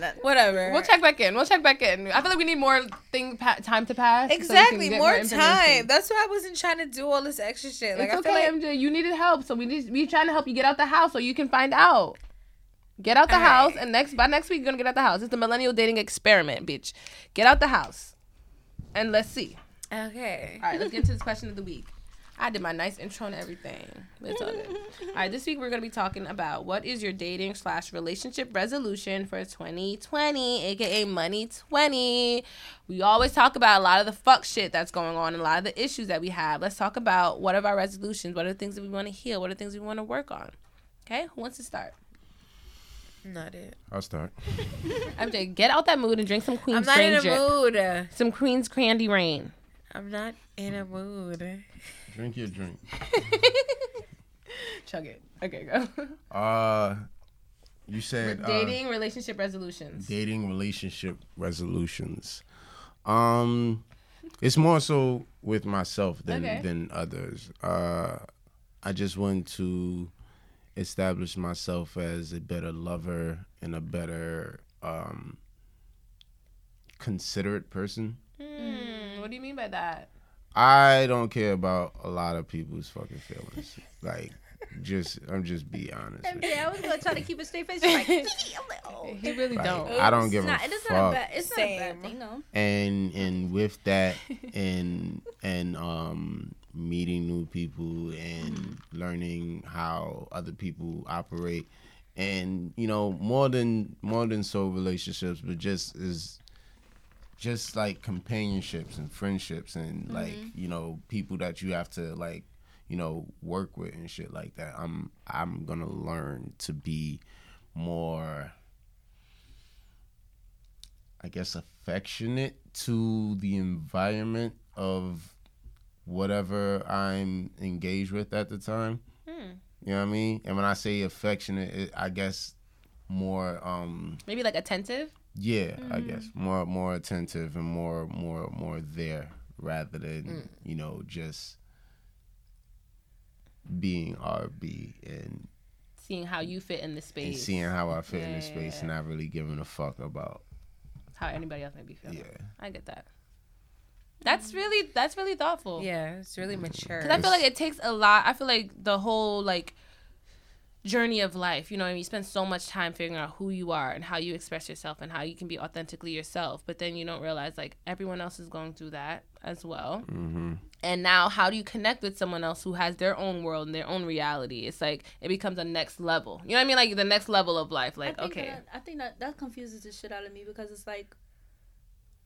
mean, Whatever. We'll check back in. We'll check back in. I feel like we need more thing pa- time to pass. so we can Exactly, get more information. time. That's why I wasn't trying to do all this extra shit. Like it's I okay, feel like MJ. You needed help, so we need we trying to help you get out the house so you can find out. Get out the All right. house, and next by next week you're gonna get out the house. It's the millennial dating experiment, bitch. Get out the house, and let's see. okay. All right, let's get into this question of the week. I did my nice intro and everything. It's all good. All right, this week we're gonna be talking about what is your dating slash relationship resolution for 2020, aka Money 20. We always talk about a lot of the fuck shit that's going on, and a lot of the issues that we have. Let's talk about what are our resolutions, what are the things that we want to heal, what are the things we want to work on. Okay, who wants to start? Not it. I'll start. MJ, get out that mood and drink some Queen's I'm not in a Drink. mood. Some Queen's Candy Rain. I'm not in a mood. Drink your drink. Chug it. Okay, go. Uh, you said uh, dating, relationship resolutions. dating relationship resolutions. Um, it's more so with myself than Okay. than others. Uh, I just want to establish myself as a better lover and a better um considerate person. Hmm, what do you mean by that? I don't care about a lot of people's fucking feelings. like, just I'm just be honest. with you. I was gonna try to keep a straight face. She's like, I'm like, oh. He really Like, don't. I don't give It's a not, it's fuck. not a bad. It's not a Same. bad thing, no. and and with that and and um meeting new people and learning how other people operate and you know more than more than so relationships but just is just like companionships and friendships and like you know people that you have to like you know work with and shit like that i'm i'm gonna learn to be more I guess affectionate to the environment of whatever I'm engaged with at the time. You know what I mean? And when I say affectionate, it, I guess more um Maybe like attentive. Yeah, I mm-hmm. guess more more attentive and more more more there rather than, mm. you know, just being RB and, Seeing how you fit in the space and space. seeing how I fit in the space yeah, and not really giving a fuck about how anybody else may be feeling. yeah. I get that. That's really that's really thoughtful. Yeah, it's really mature. Cause I feel like it takes a lot. I feel like the whole like journey of life, you know, what I mean, you spend so much time figuring out who you are and how you express yourself and how you can be authentically yourself. But then you don't realize like everyone else is going through that as well. Mm-hmm. And now, how do you connect with someone else who has their own world and their own reality? It's like it becomes a next level. You know what I mean? Like the next level of life. Like I okay, that, I think that that confuses the shit out of me because it's like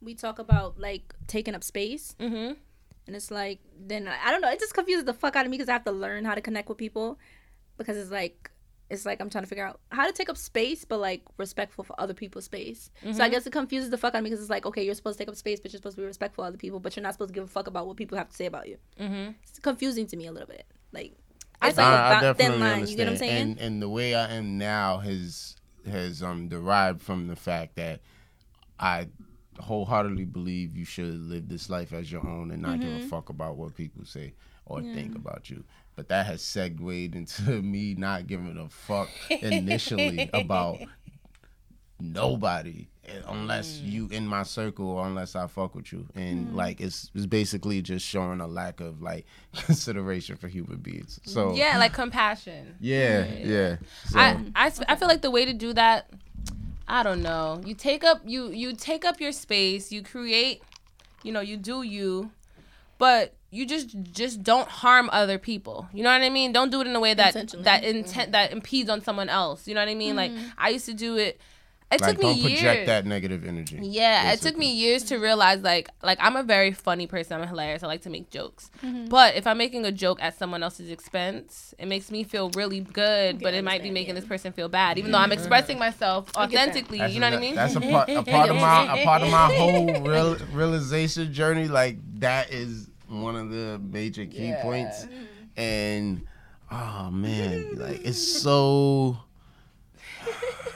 we talk about like taking up space, mm-hmm. and it's like then I, I don't know. It just confuses the fuck out of me because I have to learn how to connect with people because it's like it's like I'm trying to figure out how to take up space, but like respectful for other people's space. So I guess it confuses the fuck out of me because it's like okay, you're supposed to take up space, but you're supposed to be respectful of other people, but you're not supposed to give a fuck about what people have to say about you. Mm-hmm. It's confusing to me a little bit. Like I it's like I, I a ba- thin definitely line. understand. You get what I'm saying? And and the way I am now has has um derived from the fact that I wholeheartedly believe you should live this life as your own and not give Mm-hmm. a fuck about what people say or think about you. But that has segued into me not giving a fuck initially about nobody unless Mm. you in my circle or unless I fuck with you. And Mm-hmm. like it's it's basically just showing a lack of like consideration for human beings. So yeah, like compassion. yeah, yeah. So, I, I, I feel like the way to do that i don't know you take up you you take up your space you create you know you do you but you just just don't harm other people. You know what i mean? Don't do it in a way that that intent that impedes on someone else. You know what i mean? Like mm-hmm. i used to do it It like took me don't project years. that negative energy. Yeah, it took me years to realize like like I'm a very funny person. I'm hilarious. I like to make jokes. But if I'm making a joke at someone else's expense, it makes me feel really good, but it might be making this person feel bad, even though I'm expressing myself authentically. You know a, what I mean? That's a part, a part of my a part of my whole real, realization journey. Like that is one of the major key points. And oh man, like it's so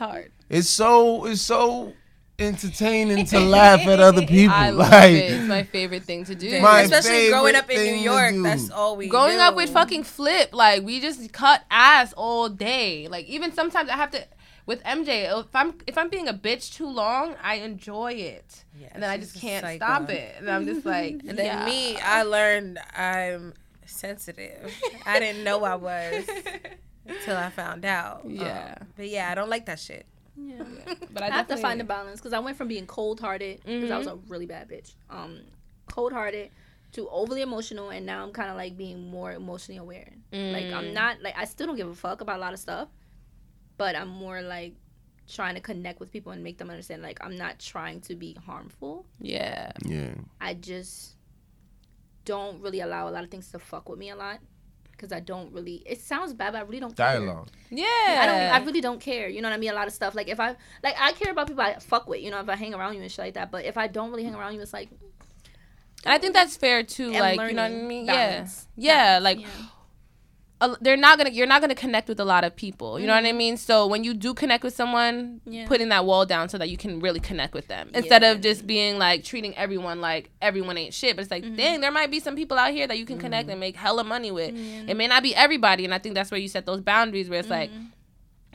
it's hard. it's so it's so entertaining to laugh at other people. I love like it. It's my favorite thing to do. My Especially growing favorite up in New thing to York, do. that's all we Growing do. up with fucking Flip, like we just cut ass all day. Like even sometimes I have to with MJ. If I'm if I'm being a bitch too long, I enjoy it, and then I she's just a can't psycho. stop it. And I'm just like, And then yeah. me, I learned I'm sensitive. I didn't know I was until I found out. Um, Yeah. but yeah, I don't like that shit. Yeah. but I, I have to find a balance because I went from being cold hearted because I was a really bad bitch, um, cold hearted to overly emotional, and now I'm kind of like being more emotionally aware. Like I'm not like I still don't give a fuck about a lot of stuff, but I'm more like trying to connect with people and make them understand like I'm not trying to be harmful. Yeah. yeah, I just don't really allow a lot of things to fuck with me a lot because I don't really. It sounds bad, but I really don't care. dialogue. Yeah. I don't. I really don't care. You know what I mean? A lot of stuff. Like if I like, I care about people I fuck with. You know, if I hang around you and shit like that. But if I don't really hang around you, it's like I think that's fair too. And like you know what I mean? balance. Yeah. Yeah. Like yeah. A- they're not gonna you're not gonna connect with a lot of people you know what i mean so when you do connect with someone Yeah. putting that wall down so that you can really connect with them instead Yeah. of just being like treating everyone like everyone ain't shit but it's Mm-hmm. like dang there might be some people out here that you can connect and make hella money with it may not be everybody and i think that's where you set those boundaries where it's like Mm-hmm.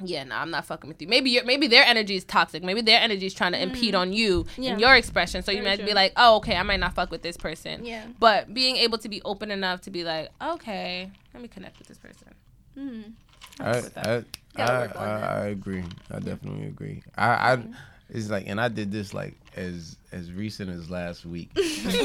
Yeah, no, I'm not fucking with you. Maybe you're, maybe their energy is toxic. Maybe their energy is trying to impede on you. Yeah. and your expression. So you Very might be like, oh, okay, I might not fuck with this person. Yeah. But being able to be open enough to be like, okay, let me connect with this person. Mm-hmm. I I, I, I, work on that. I agree. I definitely agree. I, I it's like, and I did this like as as recent as last week. Just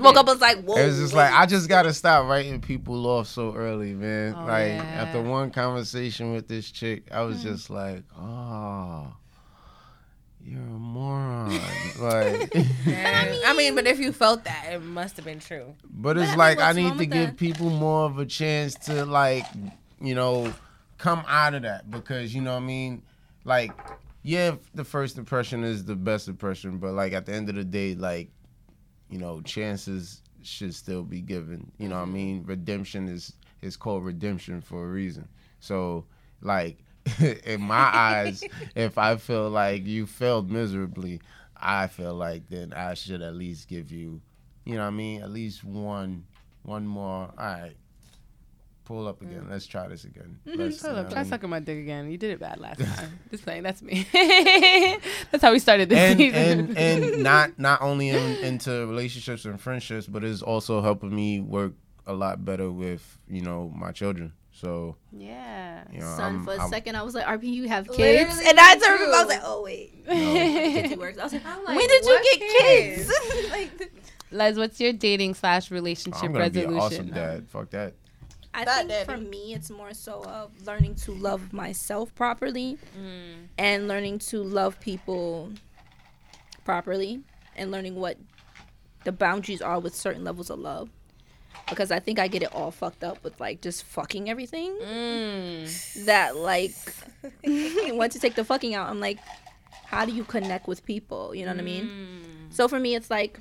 woke up and was like, whoa. It was just like I just gotta stop writing people off so early, man. Oh, like yeah. after one conversation with this chick, I was hmm. just like, oh, you're a moron. like, I mean, but if you felt that, it must have been true. but it's But, like I what's need to give that? people more of a chance to like, you know, come out of that because you know what I mean. Like, yeah, the first impression is the best impression, but like at the end of the day, like, you know, chances should still be given. You know what I mm-hmm. mean? Redemption is is called redemption for a reason. So, like, in my eyes, if I feel like you failed miserably, I feel like then I should at least give you, you know what I mean? At least one one more. All right. Pull up again. Mm. Let's try this again. Mm-hmm, Let's, you know what I mean? sucking my dick again. You did it bad last time. Just saying, that's me. that's how we started this and season. and and not not only in, into relationships and friendships, but it's also helping me work a lot better with you know my children. So yeah. you know, Son, I'm, for a I'm- second, I was like, RB, you have kids? Literally and I me turned I was like, oh, wait. no, It works. I was like, like, when did you get kids? kids? like, Les, what's your dating slash relationship I'm gonna be an resolution? awesome dad. Fuck that. I That think for me, it's more so of learning to love myself properly and learning to love people properly and learning what the boundaries are with certain levels of love. Because I think I get it all fucked up with like just fucking everything. Mm. That like once you take the fucking out, I'm like, how do you connect with people? You know what I mean? So for me, it's like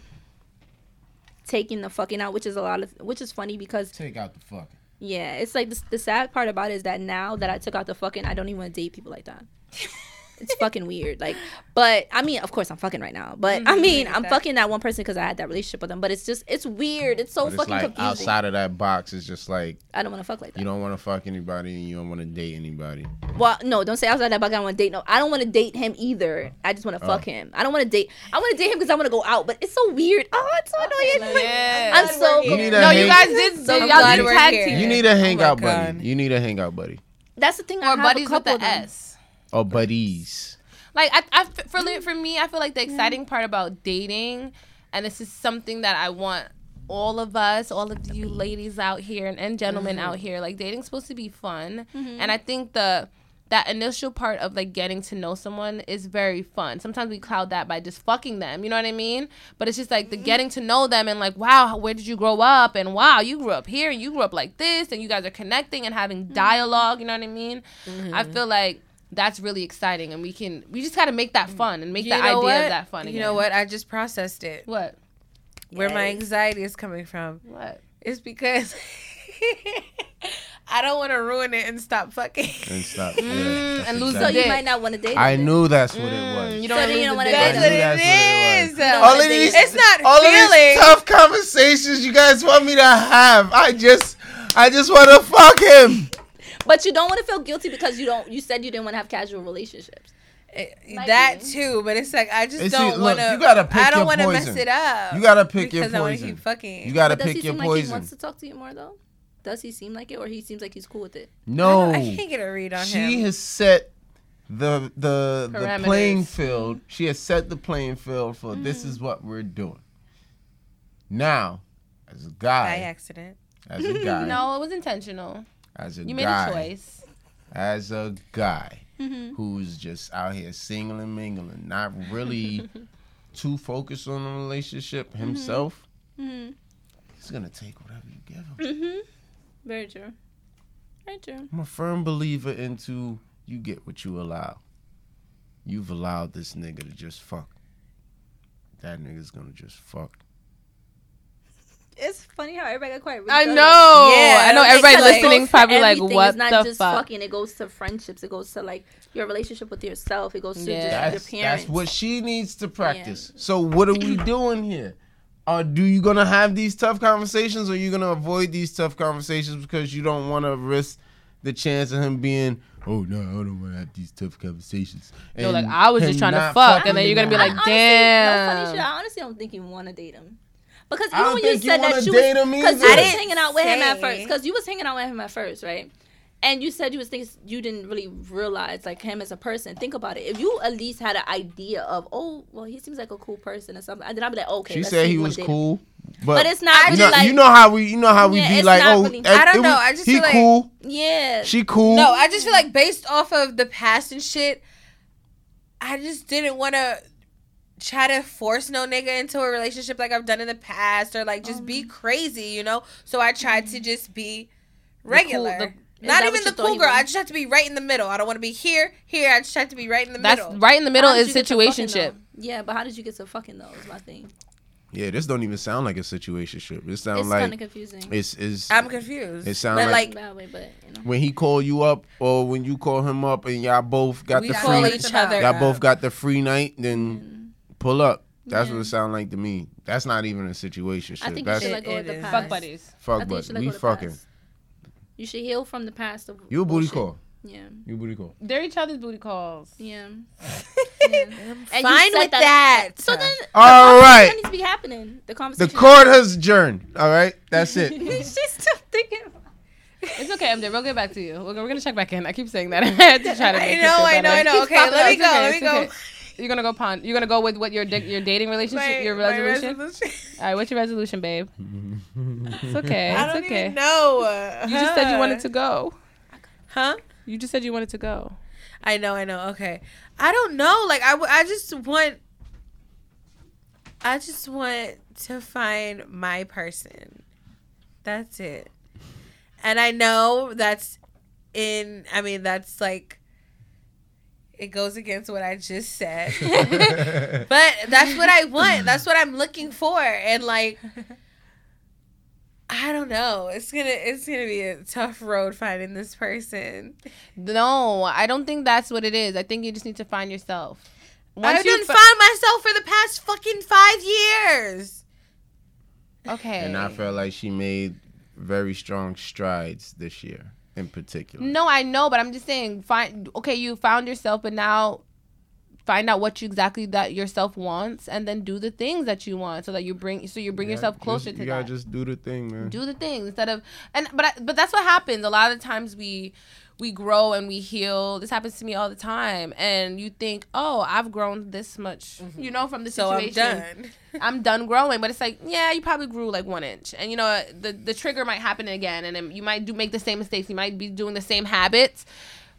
taking the fucking out, which is a lot of, which is funny because Take out the fucking. Yeah, it's like the, the sad part about it is that now that I took out the fucking, I don't even want to date people like that. It's fucking weird. Like, but I mean, of course, I'm fucking right now. But I mm-hmm. mean, I'm fucking that one person because I had that relationship with them. But it's just, it's weird. It's so But it's fucking like confusing. outside of that box, it's just like I don't want to fuck like that. you don't want to fuck anybody and you don't want to date anybody. well, no, don't say outside that box. I don't want to date. No, I don't want to date him either. I just want to oh. fuck Oh. him. I don't want to date. I want to date him because I want to go out. But it's so weird. Oh, it's so annoying. Yeah. I'm so. You need a no, you guys did. So y'all did tag team. You need a oh hangout God. buddy. You need a hangout buddy That's the thing. I or have buddies a with couple the of them. S. or buddies. Like I, I for mm. for me, I feel like the exciting part about dating, and this is something that I want all of us, all of you ladies out here and, and gentlemen mm-hmm. out here, like dating's supposed to be fun, mm-hmm. and I think the that initial part of like getting to know someone is very fun. Sometimes we cloud that by just fucking them, you know what I mean? But it's just like the mm-hmm. getting to know them and like, wow, where did you grow up? And wow, you grew up here and you grew up like this and you guys are connecting and having dialogue, you know what I mean? I feel like that's really exciting and we can we just gotta make that fun and make You the idea what? of that fun again. You know what? I just processed it. What? Where my anxiety is coming from. What? It's because I don't want to ruin it and stop fucking. And stop. Mm, yeah, that's and lose So you might not want to date. I him knew that's what it Mm, was. you So don't then you don't wanna wanna date. That's what knew it that's is. what it All of these, It's not all of these tough conversations you guys want me to have. I just, I just want to fuck him. But you don't want to feel guilty because you don't. You said you didn't want to have casual relationships. It- Might that be. too, but it's like I just It's- don't want to. you gotta pick I don't want to mess it up. You gotta pick your because I want to poison. keep fucking. You gotta But does pick he your seem like he wants to talk to you more though? Does he seem like it, or he seems like he's cool with it? No, I can't get a read on she him. She has set the the the playing field. She has set the playing field for this Mm-hmm. is what we're doing. Now, as a guy, By accident. as a guy, No, it was intentional. As a You made guy, a choice. as a guy Mm-hmm. who's just out here singling and mingling, not really too focused on the relationship Mm-hmm. himself, he's gonna take whatever you give him. Mm-hmm. Very true. Very true. I'm a firm believer into you get what you allow. You've allowed this nigga to just fuck. That nigga's gonna just fuck. It's funny how everybody got quiet. Really I know. Yeah, I know everybody like- listening probably like, what It's not the just fuck? fucking. It goes to friendships. It goes to like your relationship with yourself. It goes to Yeah. just That's, your parents. that's what she needs to practice. So what are we doing here? Are do you gonna have these tough conversations, or you gonna avoid these tough conversations because you don't want to risk the chance of him being, oh no, I don't want to have these tough conversations. You're like, I was just trying to not fuck, and then you're gonna be anymore. like, honestly, damn. No funny shit. I honestly don't think you want to date him. Because I even when you think you said that you was, because you I was didn't hanging out with him at first, because you was hanging out with him at first, right? And you said you was thinking you didn't really realize like him as a person. Think about it. If you at least had an idea of, oh, well, he seems like a cool person or something, then I'd be like, okay. She said he if you wanna was cool, but, But it's not you really know, like you know how we, you know how we Yeah, be like, oh, really- I don't it know, was- I just he feel like- cool, yeah. she cool. No, I just feel like based off of the past and shit, I just didn't want to try to force no nigga into a relationship like I've done in the past or like just Um. be crazy, you know? So I tried to just be regular. the- Is Not even the cool he girl. I just have to be right in the middle. I don't want to be here, here. I just have to be right in the middle. That's middle. right in the middle is you get situationship. Yeah, but how did you get to fucking though? Is my thing. Yeah, this don't even sound like a situationship. It sounds It's like kind of confusing. it's is I'm confused. It sounds like- like, Bad way, but you know. when he called you up or when you call him up and y'all both got we the call free each other. y'all up. both got the free night, then pull up. That's Yeah. what it sound like to me. That's not even a situation. I think you That's should let go It of the past. Fuck buddies. Fuck, think you but should let we go of the fucking. past. You should heal from the past. Of You a booty bullshit. call. Yeah. You booty call. They're each other's booty calls. Yeah. I'm And fine with that. So then, All the right. conversation needs to be happening. The conversation. The court has adjourned. All right, that's it. She's still thinking. It's okay, MJ. We'll get back to you. We're, gonna- we're gonna check back in. I keep saying that. I had to try to I make it know, feel I know. I know. Okay, let me It's go, okay, let me go. You're gonna go pon. You're gonna go with what your your dating relationship, My- your resolution. resolution. All right, what's your resolution, babe? It's okay. I It's don't okay. even know. You just said you wanted to go. Huh? You just said you wanted to go. I know, I know. Okay. I don't know. Like I, w- I just want I just want to find my person. That's it. And I know that's in I mean that's like it goes against what I just said. but that's what I want. That's what I'm looking for. And like I don't know. It's gonna it's gonna be a tough road finding this person. No, I don't think that's what it is. I think you just need to find yourself. I've you done fi- found myself for the past fucking five years. okay. And I felt like she made very strong strides this year, in particular. No, I know, but I'm just saying. Find okay, you found yourself, but now find out what you exactly that yourself wants, and then do the things that you want, so that you bring so you bring You yourself closer just, to You gotta that. just do the thing, man. do the thing instead of and but I, but that's what happens. A lot of the times we we grow and we heal. This happens to me all the time. And you think oh i've grown this much mm-hmm. you know from the So I'm done. I'm done growing but it's like yeah you probably grew like one inch. And you know the the trigger might happen again and then you might do make the same mistakes. You might be doing the same habits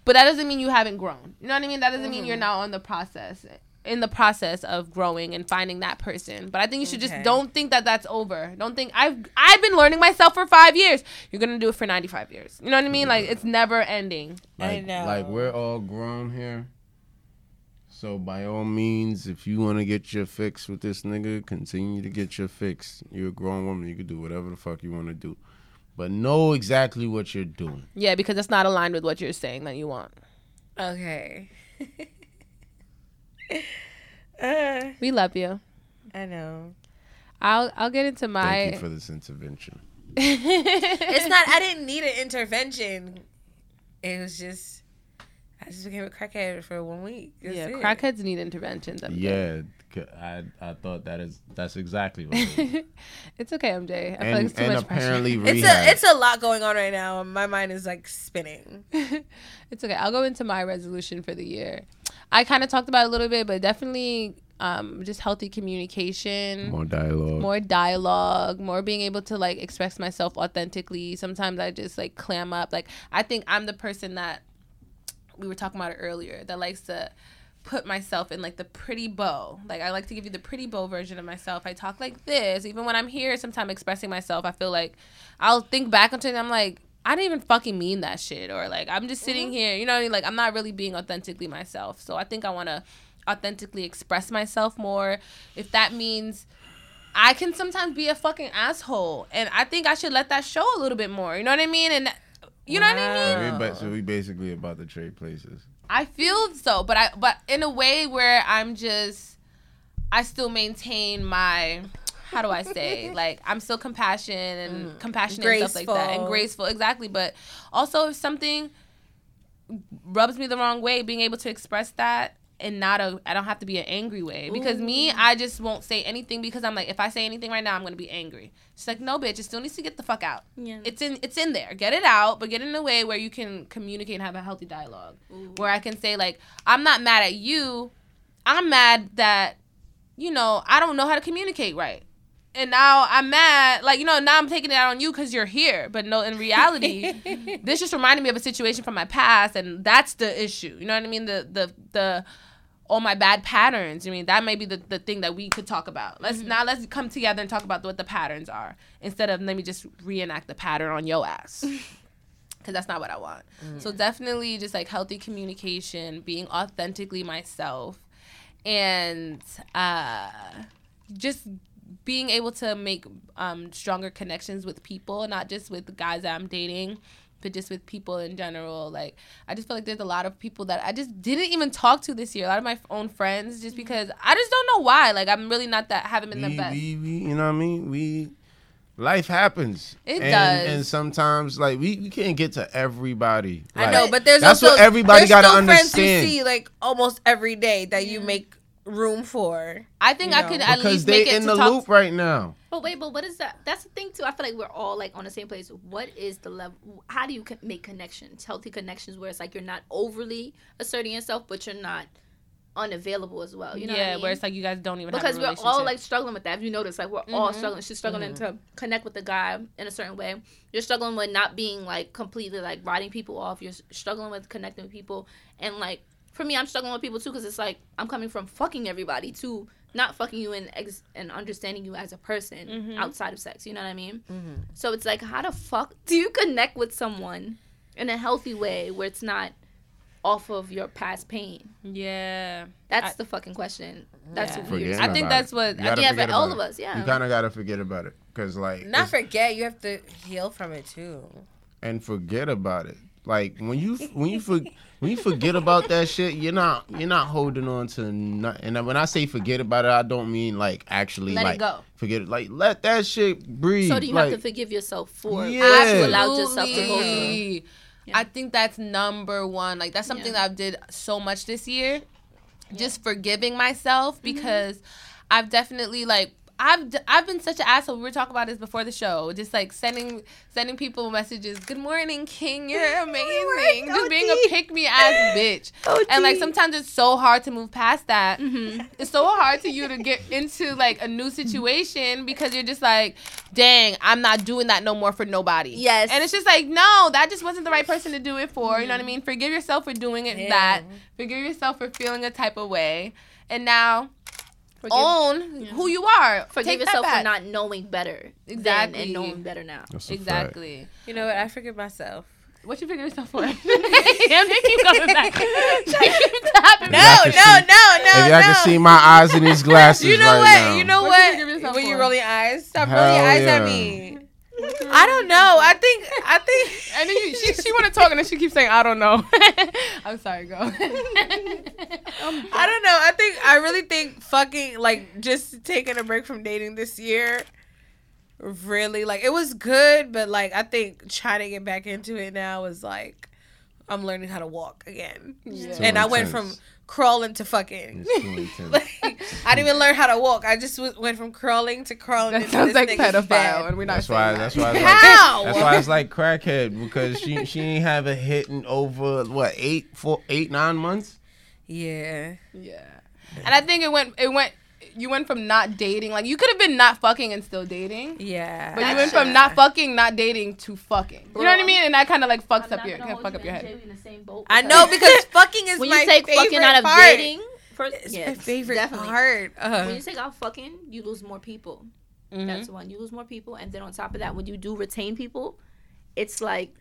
but that doesn't mean you haven't grown. You know what I mean? That doesn't mean you're mm-hmm. not on the process in the process of growing and finding that person. But I think you should Okay. just don't think that that's over. Don't think I've I've been learning myself for 5 years. You're going to do it for 95 years. You know what I mean? Like it's never ending. Like, I know. Like we're all grown here. So by all means, if you want to get your fix with this nigga, continue to get your fix. You're a grown woman. You can do whatever the fuck you want to do, but know exactly what you're doing. Yeah, because it's not aligned with what you're saying that you want. Okay. uh, We love you. I know. I'll I'll get into my. Thank my you for this intervention. It's not. I didn't need an intervention. It was just. I just became a crackhead for one week. That's Yeah, it. crackheads need interventions. MJ. Yeah, c- I I thought that is that's exactly what. It is. It's okay, MJ. I feel like and it's too and much apparently pressure. It's rehab. a it's a lot going on right now. My mind is like spinning. it's okay. I'll go into my resolution for the year. I kind of talked about it a little bit, but definitely um, just healthy communication. more dialogue. more dialogue, more being able to like express myself authentically. Sometimes I just like clam up. Like I think I'm the person that we were talking about earlier that likes to put myself in like the pretty bow. Like I like to give you the pretty bow version of myself. I talk like this. Even when I'm here, sometimes expressing myself, I feel like I'll think back onto it and I'm like, I didn't even fucking mean that shit. Or like I'm just sitting mm-hmm. here, you know what I mean? Like I'm not really being authentically myself. So I think I wanna authentically express myself more. If that means I can sometimes be a fucking asshole, and I think I should let that show a little bit more. You know what I mean? And you know what I mean? So we, so we basically about to trade places. I feel so, but I but in a way where I'm just I still maintain my how do I say like I'm still compassionate and mm. compassionate and stuff like that and Graceful. graceful exactly. But also if something rubs me the wrong way, being able to express that and not a I don't have to be an angry way because me I just won't say anything because I'm like if I say anything right now I'm gonna be angry. She's like no bitch, it still needs to get the fuck out. Yeah. It's in it's in there. Get it out, but get in a way where you can communicate and have a healthy dialogue. Where I can say like I'm not mad at you. I'm mad that you know I don't know how to communicate right. And now I'm mad, like you know. Now I'm taking it out on you because you're here, but no. In reality, this just reminded me of a situation from my past, and that's the issue. You know what I mean? The the the all my bad patterns. I mean, that may be the, the thing that we could talk about. Let's now let's come together and talk about what the patterns are instead of let me just reenact the pattern on your ass. Cause that's not what I want. So definitely just like healthy communication, being authentically myself, and uh, just being able to make um, stronger connections with people, not just with the guys that I'm dating, but just with people in general. Like I just feel like there's a lot of people that I just didn't even talk to this year. A lot of my own friends, just mm-hmm. because I just don't know why. Like I'm really not that haven't been the best. we, we, you know what I mean? We, life happens. It and, does. And sometimes, like, we, we can't get to everybody. I know, but there's that's also what everybody got to still friends understand. see like almost every day that you make room for. I think You I know, could at because least they make it in to the talk. loop right now. But wait, but what is that? That's the thing too. I feel like we're all like on the same place. What is the level? How do you make connections, healthy connections, where it's like you're not overly asserting yourself, but you're not unavailable as well. You know yeah, what I mean? where it's like you guys don't even because have a we're all like struggling with that. If you notice, like we're all Mhm. struggling. She's struggling to connect with the guy in a certain way. You're struggling with not being like completely like writing people off. You're struggling with connecting with people, and like for me, I'm struggling with people too because it's like I'm coming from fucking everybody to not fucking you and ex- and understanding you as a person Mhm. outside of sex. You know what I mean? So it's like, how the fuck do you connect with someone in a healthy way where it's not off of your past pain? yeah. That's I- the fucking question. That's Yeah. what Forget weird. I think that's what- I gotta yeah, forget for all of us, yeah. You kind of got to forget about it. Because, like, Not forget, you have to heal from it too. and forget about it. Like when you when you for, when you forget about that shit, you're not you're not holding on to nothing. And when I say forget about it, I don't mean like actually Let it like go. forget it. Like let that shit breathe. So do you like, have to forgive yourself for Yeah. what allowed yourself to go through? Absolutely. Yeah. I think that's number one. Like that's something Yeah. that I've did so much this year. Just forgiving myself Mm-hmm. because I've definitely like I've I've been such an asshole. We were talking about this before the show. Just like sending sending people messages. Good morning, King. You're amazing. Just being a pick me ass bitch. And like sometimes it's so hard to move past that. It's so hard to you to get into like a new situation because you're just like, dang, I'm not doing that no more for nobody. Yes. And it's just like, no, that just wasn't the right person to do it for. You know what I mean? Forgive yourself for doing it that. Forgive yourself for feeling a type of way. And now Forgive, own who you are. forgive Take yourself for not knowing better. then Exactly. and knowing better now. That's a fact. Exactly. You know what? I forgive myself. What you figure yourself for? Damn, they keep coming back. They keep tapping No, no, no, no, if y'all no. can see my eyes in these glasses you know right what? now. You know What you what? forgive yourself when you for? roll your eyes, stop Hell rolling your eyes yeah. at me. I don't know. I think. I think. And then you, she, she want to talk and then she keeps saying, I don't know. I'm sorry, girl. I don't know. I think. I really think fucking like just taking a break from dating this year. Really, like it was good, but like I think trying to get back into it now is like I'm learning how to walk again, Yeah. and I went from crawling to fucking. It's too. Like, I didn't even learn how to walk. I just w- went from crawling to crawling. that into sounds this like pedophile, bed. and we're not That's why. that. That's why. It's like, How? that's why it's like crackhead because she she ain't have a hit in over what eight four eight nine months. Yeah. Yeah. And I think it went it went you went from not dating like you could have been not fucking and still dating. Yeah. But you went from not fucking, not dating to fucking. You know what I mean? And that kind of like fucks up your can fuck up your head. I know because fucking is when my you take favorite fucking out of part. dating, first, It's yeah, my favorite definitely. part. Uh, When you take out fucking, you lose more people. Mm-hmm. That's the one. You lose more people, and then on top of that, when you do retain people, it's like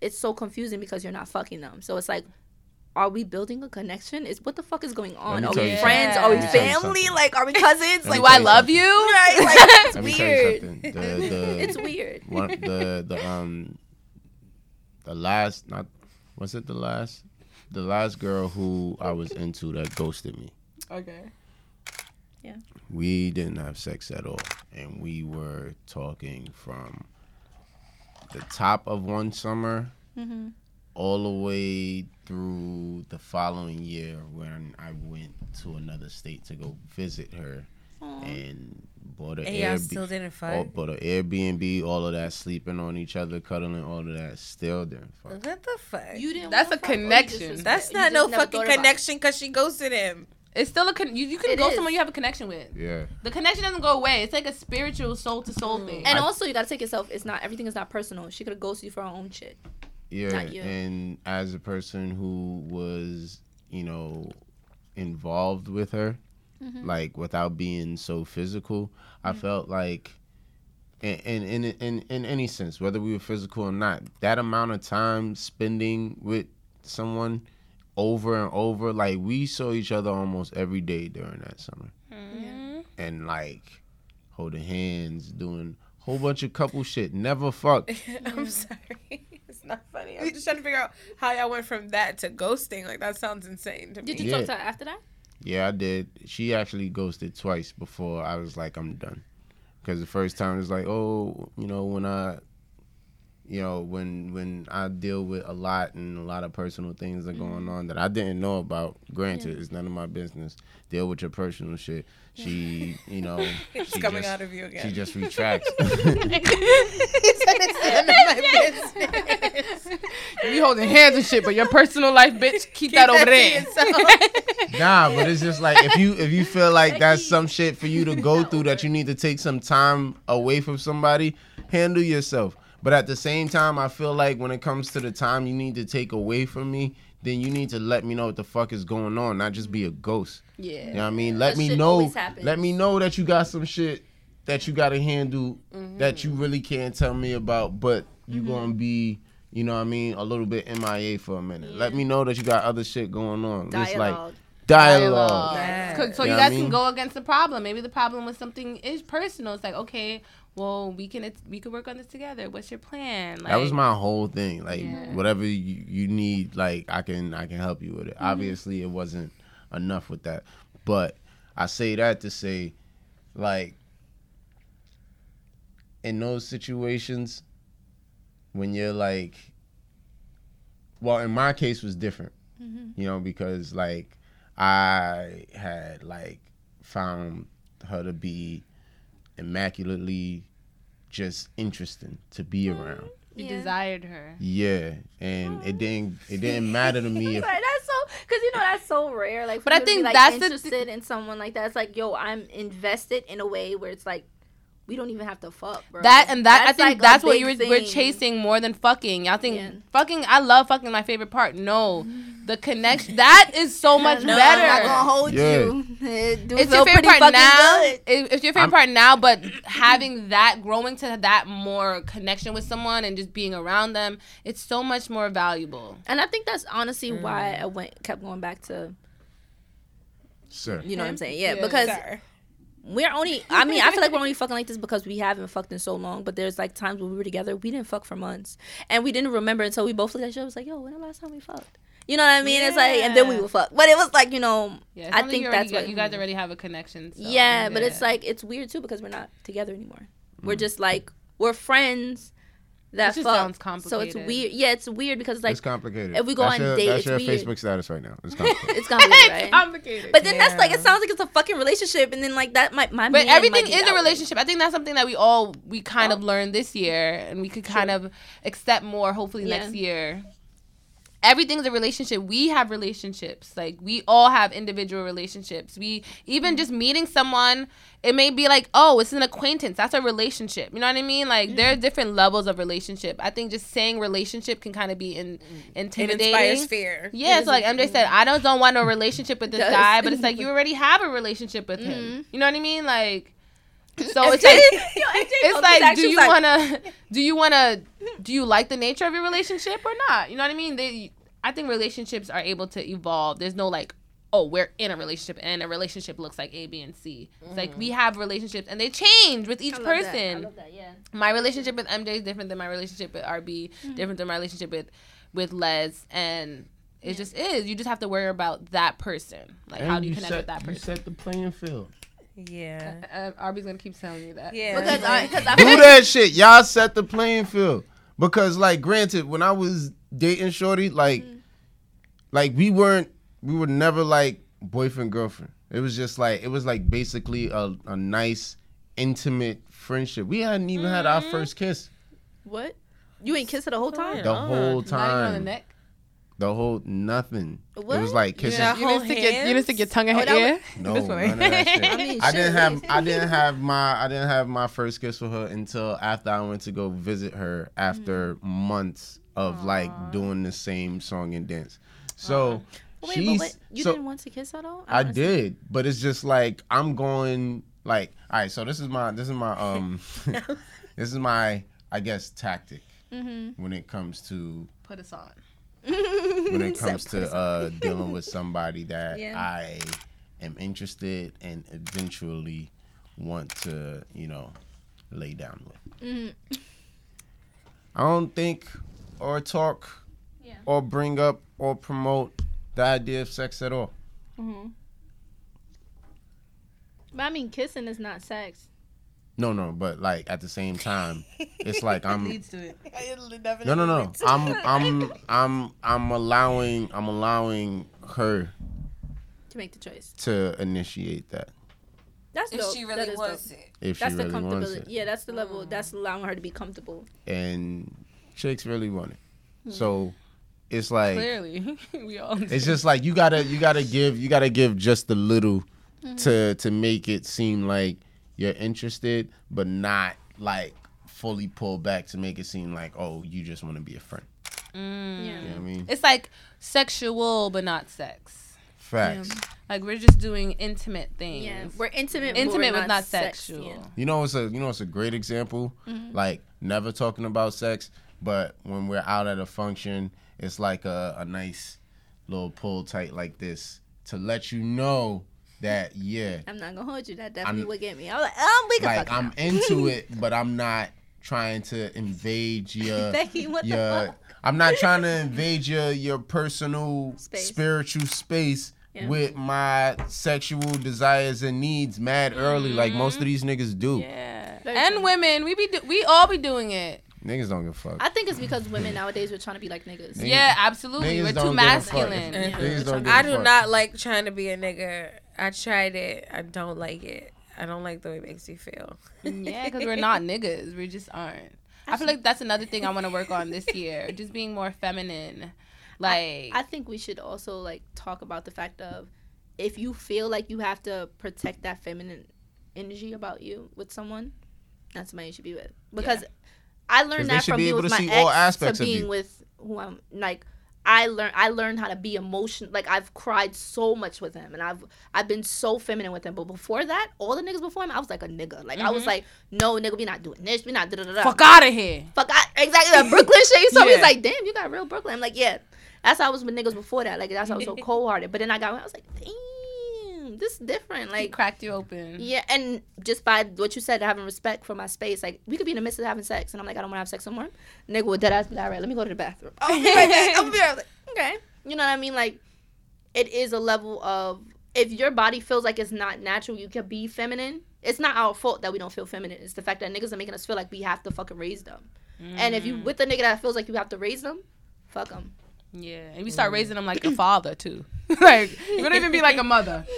it's so confusing because you're not fucking them. So it's like, are we building a connection? Is what the fuck is going on? Are we you friends? something. Are we Let me tell you family? Like, are we cousins? Like, Do I love you? right? Like, it's Let me tell you weird. The, the, It's weird. one the the um the last not was it the last the last girl who I was into that ghosted me. Okay. Yeah. We didn't have sex at all, and we were talking from the top of one summer Mm-hmm. All the way through the following year when I went to another state to go visit her and bought an and y'all Airbnb. all, bought an Airbnb, all of that, sleeping on each other, cuddling, all of that, still didn't fuck. What the fuck? You didn't. That's a fuck, oh, just connection. That's you not no fucking thought about it? connection because she ghosted him. It's still a con- you, you can It go is. someone you have a connection with. Yeah. The connection doesn't go away. It's like a spiritual soul to soul mm. thing. And I- also, you gotta take yourself. It's not everything is not personal. She could have ghosted you for her own shit. Yeah, and as a person who was, you know, involved with her, Mm-hmm. like without being so physical, I felt like, in, in in in in any sense, whether we were physical or not, that amount of time spending with someone over and over, like we saw each other almost every day during that summer, Mhm. and like holding hands, doing a whole bunch of couple shit, never fucked. I'm sorry. It's not funny. I'm just trying to figure out how y'all went from that to ghosting. Like that sounds insane to me. Did you Yeah. talk to her after that? Yeah, I did. She actually ghosted twice before I was like, I'm done. Because the first time it was like, oh, you know, when I, you know, when when I deal with a lot and a lot of personal things are going mm-hmm. on that I didn't know about. Granted, it's none of my business. Deal with your personal shit. She, you know, It's she coming just, out of you again. She just retracts. You holding hands and shit, but your personal life, bitch, keep, that over there. Nah, but it's just like if you if you feel like that's some shit for you to go through that you need to take some time away from somebody, handle yourself. But at the same time, I feel like when it comes to the time you need to take away from me, then you need to let me know what the fuck is going on, not just be a ghost. Yeah. You know what I mean? Let That me know. Let me know that you got some shit that you got to handle that you really can't tell me about, but you gonna be, you know what I mean, a little bit MIA for a minute. Let me know that you got other shit going on. Just like Dialogue. dialogue. Yeah. 'Cause- So You you know what I guys can go against the problem. Maybe the problem with something is personal. It's like, okay, well, we can we can work on this together. What's your plan? Like, that was my whole thing. Like Yeah. whatever you, you need, like I can I can help you with it. Mm-hmm. Obviously, it wasn't enough with that, but I say that to say, like, in those situations, when you're like, well, in my case was different, Mm-hmm. you know, because like I had like found her to be immaculately just interesting to be around. You Yeah. desired her. Yeah, and it didn't it didn't matter to me if Right, that's so because you know that's so rare. Like, But I you to be, think like, that's the interested in someone like that. It's like, yo, I'm invested in a way where it's like we don't even have to fuck, bro. That and that I think like, that's what you were, were thing. chasing more than fucking. Y'all think Yeah. fucking? I love fucking. My favorite part. No, the connection. That is so much No, better. I'm not gonna hold Yeah. you. It it's your favorite part now. It- It's your favorite I'm- part now, but having that, growing to that more connection with someone and just being around them, it's so much more valuable. And I think that's honestly why Mm. I went kept going back to sir. you know what I'm saying. Yeah, Yeah. because Sir. We're only. I mean, I feel like we're only fucking like this because we haven't fucked in so long. But there's like times when we were together, we didn't fuck for months, and we didn't remember until we both looked at each other. It was like, yo, when the last time we fucked? You know what I mean? It's like, and then we Yeah. would fuck. But it was like, you know, Yeah, I think you already that's got- what you guys already have a connection. So, yeah, but it's like it's weird too because we're not together anymore. We're mm. just like we're friends that It just fuck. sounds complicated. So it's weird. Yeah, it's weird because like it's complicated. if we go that's on your, date, that's it's your weird. Facebook status right now. It's complicated. it's complicated, right? complicated. But then that's like it sounds like it's a fucking relationship, and then like that might my But man everything might be is a out. relationship. I think that's something that we all we kind Oh. of learned this year, and we could kind of accept more. Hopefully Yeah. next year. Everything's a relationship. We have relationships. Like we all have individual relationships. We even just meeting someone, it may be like, oh, it's an acquaintance. That's a relationship. You know what I mean? Like there are different levels of relationship. I think just saying relationship can kind of be in, It intimidating. inspires fear. Yeah, so like MJ said, I don't don't want no relationship with this guy, but it's like you already have a relationship with him. Mm-hmm. You know what I mean? Like, so it's like it's like, do you wanna, do you wanna, do you like the nature of your relationship or not? You know what I mean? They, I think relationships are able to evolve. There's no like, oh, we're in a relationship and a relationship looks like A, B, and C. It's like we have relationships and they change with each Mm-hmm. I love that. I person love that, yeah. my relationship with MJ is different than my relationship with RB, Mm-hmm. different than my relationship with with Les, and it just is. You just have to worry about that person. Like, how do you connect set, with that person. You person? set the playing field. Yeah. Uh, RB's gonna keep telling you that. Yeah. Because I, because I Do that shit. Y'all set the playing field. Because like granted, when I was dating Shorty, like Mm-hmm. like we weren't we were never like boyfriend girlfriend. It was just like it was like basically a, a nice intimate friendship. We hadn't even had our Mm-hmm. first kiss what? You ain't kissed her the whole time? the whole Not even on the time. Neck. The whole nothing. It was like kissing. Yeah. You didn't stick your you didn't stick your tongue in Oh, her that ear. No, none of that shit. I mean, I didn't have I didn't have my I didn't have my first kiss with her until after I went to go visit her after Mm. months of like doing the same song and dance. So Wait, she's but what? You so didn't want to kiss at all. I don't did, but it's just like I'm going like all right. So this is my this is my um this is my I guess tactic Mm-hmm. when it comes to Put us on. When it comes to uh, dealing with somebody that Yeah. I am interested and eventually want to, you know, lay down with. Mm-hmm. I don't think or talk Yeah. or bring up or promote the idea of sex at all. But I mean, kissing is not sex. No, no, but like at the same time, it's like I'm Leads to it. no, no, no. I'm I'm I'm I'm allowing I'm allowing her To make the choice. to initiate that That's If dope. she really is wants dope. it. if That's she the really wants comfortability. it. Yeah, that's the level. That's allowing her to be comfortable. and chicks really want it. Hmm. So it's like Clearly, we all. it's just like you gotta you gotta give you gotta give just a little Mm-hmm. to to make it seem like you're interested, but not like fully pull back to make it seem like oh you just want to be a friend. Yeah. You know what I mean? It's like sexual, but not sex. Facts. Like we're just doing intimate things. Yeah, we're intimate. but intimate, we're but not sex, sexual. yeah. You know it's a you know it's a great example. Mm-hmm. Like never talking about sex, but when we're out at a function, it's like a, a nice little pull tight like this to let you know that yeah, I'm not gonna hold you. That definitely I'm- would get me. I was like, oh, we can like fuck I'm now. into it, but I'm not trying to invade your Becky, what the your. fuck? I'm not trying to invade your your personal Space. spiritual space Yeah. with my sexual desires and needs mad early, like most of mm-hmm. these niggas do. Yeah. And women, we be do- we all be doing it. Niggas don't give a fuck. I think it's because women nowadays we're trying to be like niggas. Niggas- Yeah, absolutely. niggas We're too give a fuck. masculine. Niggas don't give I a do not like trying to be a nigga. I tried it. I don't like it. I don't like the way it makes you feel. Yeah, because we're not niggas. We just aren't. I feel like that's another thing I want to work on this year. Just being more feminine. Like, I think we should also like talk about the fact of if you feel like you have to protect that feminine energy about you with someone, that's somebody you should be with. Because I learned that from be being able with to my see ex all aspects to of being you. with who I'm like. I learned I learned how to be emotional. Like I've cried so much with him, and I've I've been so feminine with him. But before that, all the niggas before him, I was like a nigga. Like I was like, no nigga, we not doing this. We not da da da. fuck out of here. fuck I, exactly the Brooklyn shit. You saw Yeah. he's like, damn, you got real Brooklyn. I'm like, yeah. That's how I was with niggas before that. Like that's how I was so cold hearted. But then I got I was like, damn, this is different. Like, Like cracked you open. yeah, and just by what you said, having respect for my space, like we could be in the midst of having sex, and I'm like, I don't want to have sex no more. Nigga would dead ass be like, all right, let me go to the bathroom. Oh, I'll be right back. I'll be right back. Okay, you know what I mean? Like, it is a level of if your body feels like it's not natural, you can be feminine. It's not our fault that we don't feel feminine. It's the fact that niggas are making us feel like we have to fucking raise them. And if you mm. with a nigga that feels like you have to raise them, fuck them. Yeah, and we start raising them like a father too. like we don't even be like a mother.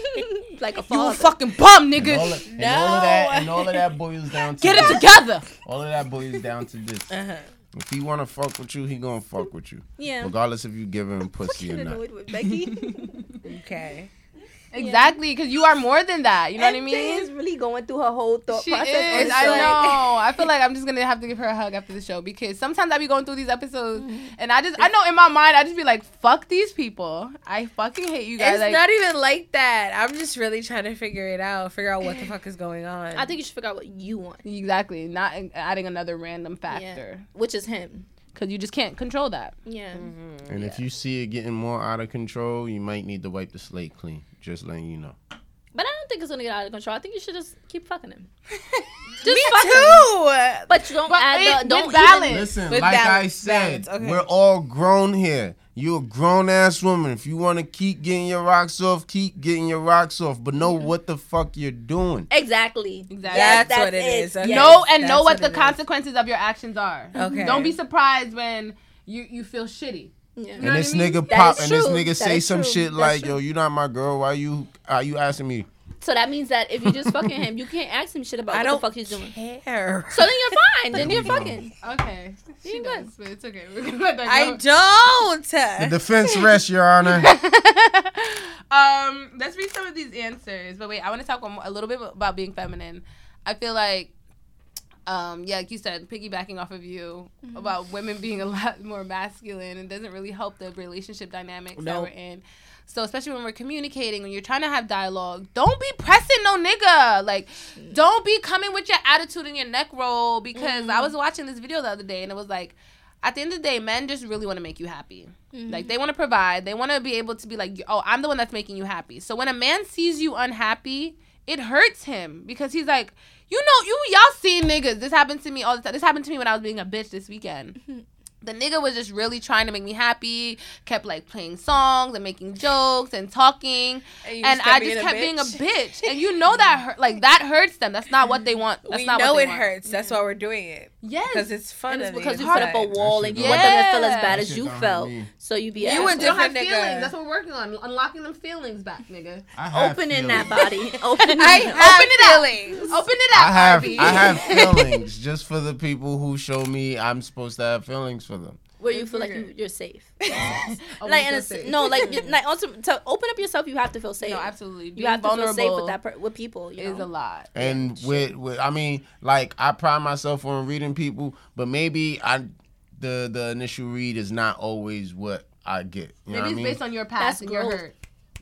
Like a You a fucking bum, And all, nigga. of, and all of that, and all of that boils down to Get this. it together. All of that boils down to this. Uh-huh. If he wanna fuck with you, he gonna fuck with you, yeah. regardless if you give him pussy or Getting not. annoyed with Becky. Okay. Exactly, because you are more than that. You know what I MJ mean? is really going through her whole thought She process. is. I like- know. I feel like I'm just gonna have to give her a hug after the show because sometimes I be going through these episodes mm-hmm. and I just I know in my mind I just be like, fuck these people. I fucking hate you guys. It's like, not even like that. I'm just really trying to figure it out, figure out what the fuck is going on. I think you should figure out what you want, exactly. Not adding another random factor which is him. Because you just can't control that. Yeah. Mm-hmm. And if you see it getting more out of control, you might need to wipe the slate clean. Just letting you know. But I don't think it's gonna get out of control. I think you should just keep fucking him. Just Me fuck him. too. But you don't But add it- the don't with even- balance. Listen, With like I said, balance, okay. we're all grown here. You're a grown ass woman. If you want to keep getting your rocks off, keep getting your rocks off. But know mm-hmm. what the fuck you're doing. Exactly. Exactly. Yes, That's what it is. Okay. know and That's know what, what the it is. consequences of your actions are. Mm-hmm. Okay. Don't be surprised when you you feel shitty. Yeah. And know this I mean? nigga pop is and this nigga That say some true. shit That's like, true. "Yo, you're not my girl. Why you are you asking me?" So that means that if you just fucking him, you can't ask him shit about I what don't the fuck he's doing. care. So then you're fine. then you're fucking. Okay. She You good. does, but it's okay. We're gonna let that I go. don't. The defense rests, Your Honor. um, let's read some of these answers. But wait, I want to talk a little bit about being feminine. I feel like, um, yeah, like you said, piggybacking off of you about women being a lot more masculine and doesn't really help the relationship dynamics that we're in. So especially when we're communicating, when you're trying to have dialogue, don't be pressing no nigga. Like, mm. don't be coming with your attitude and your neck roll. Because I mm-hmm. was watching this video the other day and it was like, at the end of the day, men just really want to make you happy. Mm-hmm. Like they want to provide. They want to be able to be like, oh, I'm the one that's making you happy. So when a man sees you unhappy, it hurts him because he's like, you know, you y'all see niggas. This happened to me all the time. This happened to me when I was being a bitch this weekend. Mm-hmm. The nigga was just really trying to make me happy. Kept like playing songs and making jokes and talking, And and just I just a kept being a bitch. bitch. And you know that hurt, like that hurts them. That's not what they want. That's we not know what they it want. hurts. That's why we're doing it. Yes, Because it's fun. And it's because you put up a wall and you want them to feel as bad as you felt. So you be You asking- and You don't have Different feelings. That's what we're working on. Unlocking them feelings back, nigga. I have opening feelings. that body. Opening I have Open it up. feelings. Open it up. I have Harvey. I have feelings just for the people who show me I'm supposed to have feelings for them. Where you feel like you, you're safe. Oh, like, and safe. no, like, you- like also to open up yourself, you have to feel safe. no, absolutely. You have to feel safe with that per- with people. You is know? a lot. And with, with I mean, like I pride myself on reading people, but maybe I the the initial read is not always what I get. You know Maybe what I it's mean? based on your past That's and your hurt.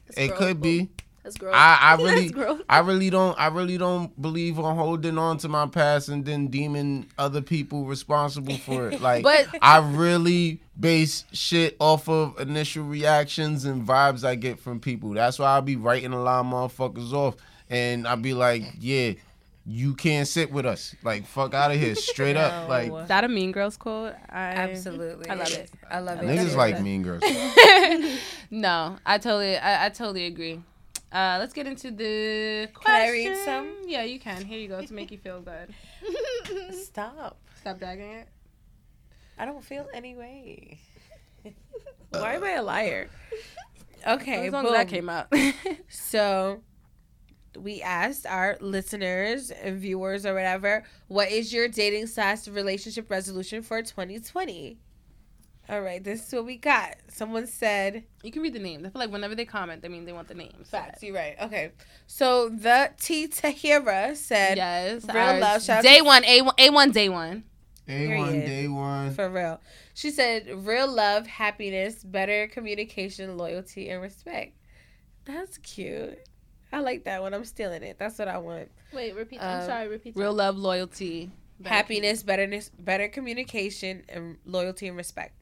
That's it growth, could boo. be. That's growth. I, I That's really. I really don't I really don't believe on holding on to my past and then deeming other people responsible for it. Like But- I really base shit off of initial reactions and vibes I get from people. That's why I'll be writing a lot of motherfuckers off and I'll be like, yeah, you can't sit with us. Like fuck out of here, straight up. Like Is that a Mean Girls quote? I, Absolutely. I love it. I love it. niggas too. like Mean Girls. No, I totally, I, I totally agree. Uh, let's get into the. Can I read some? Yeah, you can. Here you go to make you feel good. Stop. Stop dragging it. I don't feel any way. Why am I a liar? Okay, as long as that came out. So, we asked our listeners and viewers or whatever, what is your dating slash relationship resolution for 2020? All right, this is what we got. Someone said, You can read the names. I feel like whenever they comment, they mean they want the names. facts, you're right. Okay. So the T Tahira said, Yes. Real love, shout Day to- one, A one, A one, day one. Day one, day one. for real. She said, real love, happiness, better communication, loyalty, and respect. That's cute. I like that one. I'm stealing it. That's what I want. Wait, repeat. Um, I'm sorry. Repeat. Real love, loyalty, happiness, betterness, better communication, and loyalty and respect.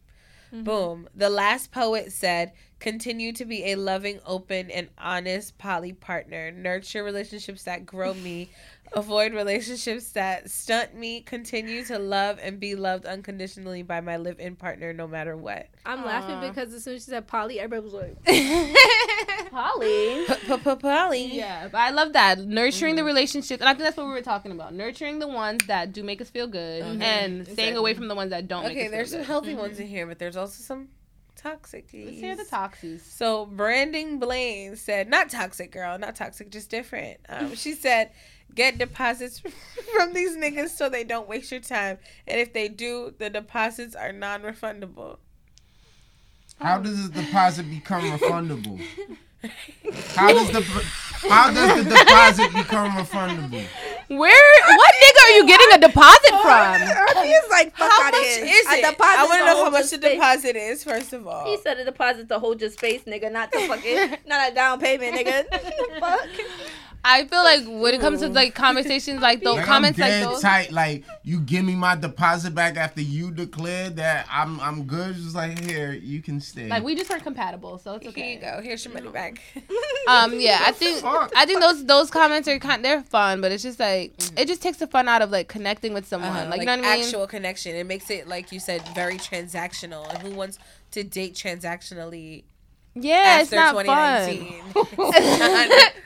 Mm-hmm. Boom. The last poet said, continue to be a loving, open, and honest poly partner. Nurture relationships that grow me. Avoid relationships that stunt me. Continue to love and be loved unconditionally by my live in partner no matter what. I'm Aw. laughing because as soon as she said poly, everybody was like, Polly. Poly. Yeah, but I love that nurturing the mm-hmm. relationships, and I think that's what we were talking about: nurturing the ones that do make us feel good, mm-hmm. and staying away from the ones that don't. make Okay, us there's feel some good. healthy ones mm-hmm. in here, but there's also some toxic. Let's hear the toxies. So Branding Blaine said, not toxic, girl, not toxic, just different. Um, she said, get deposits from these niggas so they don't waste your time, and if they do, the deposits are non-refundable. How does the deposit become refundable? How does the how does the deposit become refundable? Where? What nigga are you getting a deposit from? He's like, fuck How outta much here. is I it? deposit I want to to know how much the deposit is, first of all. He said a deposit to hold your space, nigga, not to fucking, not a down payment, nigga. fuck. I feel like when it comes to like conversations like those Like, comments I'm like those. tight. Like you give me my deposit back after you declared that I'm I'm good. Just like here, you can stay. Like we just weren't compatible, so it's okay Here okay. you go. Here's your money back. Um, yeah, I think? I think those those comments are kind they're fun, but it's just like it just takes the fun out of like connecting with someone. Uh, like, you know what I mean? actual connection. It makes it like you said, very transactional. And who wants to date transactionally yeah, it's after not 2019? fun.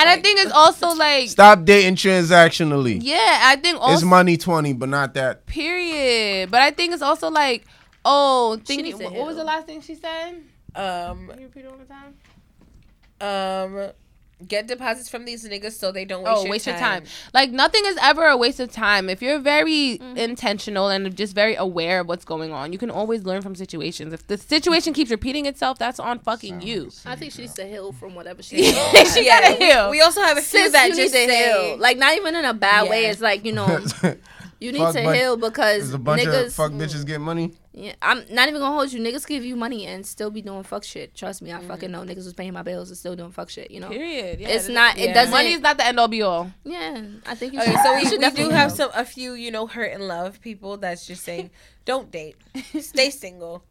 And I think it's also like Stop dating transactionally. yeah, I think also It's money twenty, but not that. period. But I think it's also like oh, thinking what, what was the last thing she said? um, Can you repeat it one more time? um, get deposits from these niggas so they don't waste, oh, your, waste time. your time. Like nothing is ever a waste of time. If you're very Mm-hmm. intentional and just very aware of what's going on, you can always learn from situations. If the situation keeps repeating itself, that's on fucking you. I think she needs to heal from whatever she she gotta heal. We also have a few Sis, that you just need to heal. Like not even in a bad way. It's like you know you need Fuck to bud- heal because There's a bunch niggas. of fuck bitches get money. Yeah, I'm not even gonna hold you. Niggas give you money and still be doing fuck shit. Trust me, I Mm-hmm. fucking know niggas was paying my bills and still doing fuck shit. You know. Period. Yeah, It's not. It yeah. doesn't. Money is not the end all be all. yeah, I think you Okay, should. so we, should we do have heal. some a few, you know, hurt and love people that's just saying, don't date, stay single,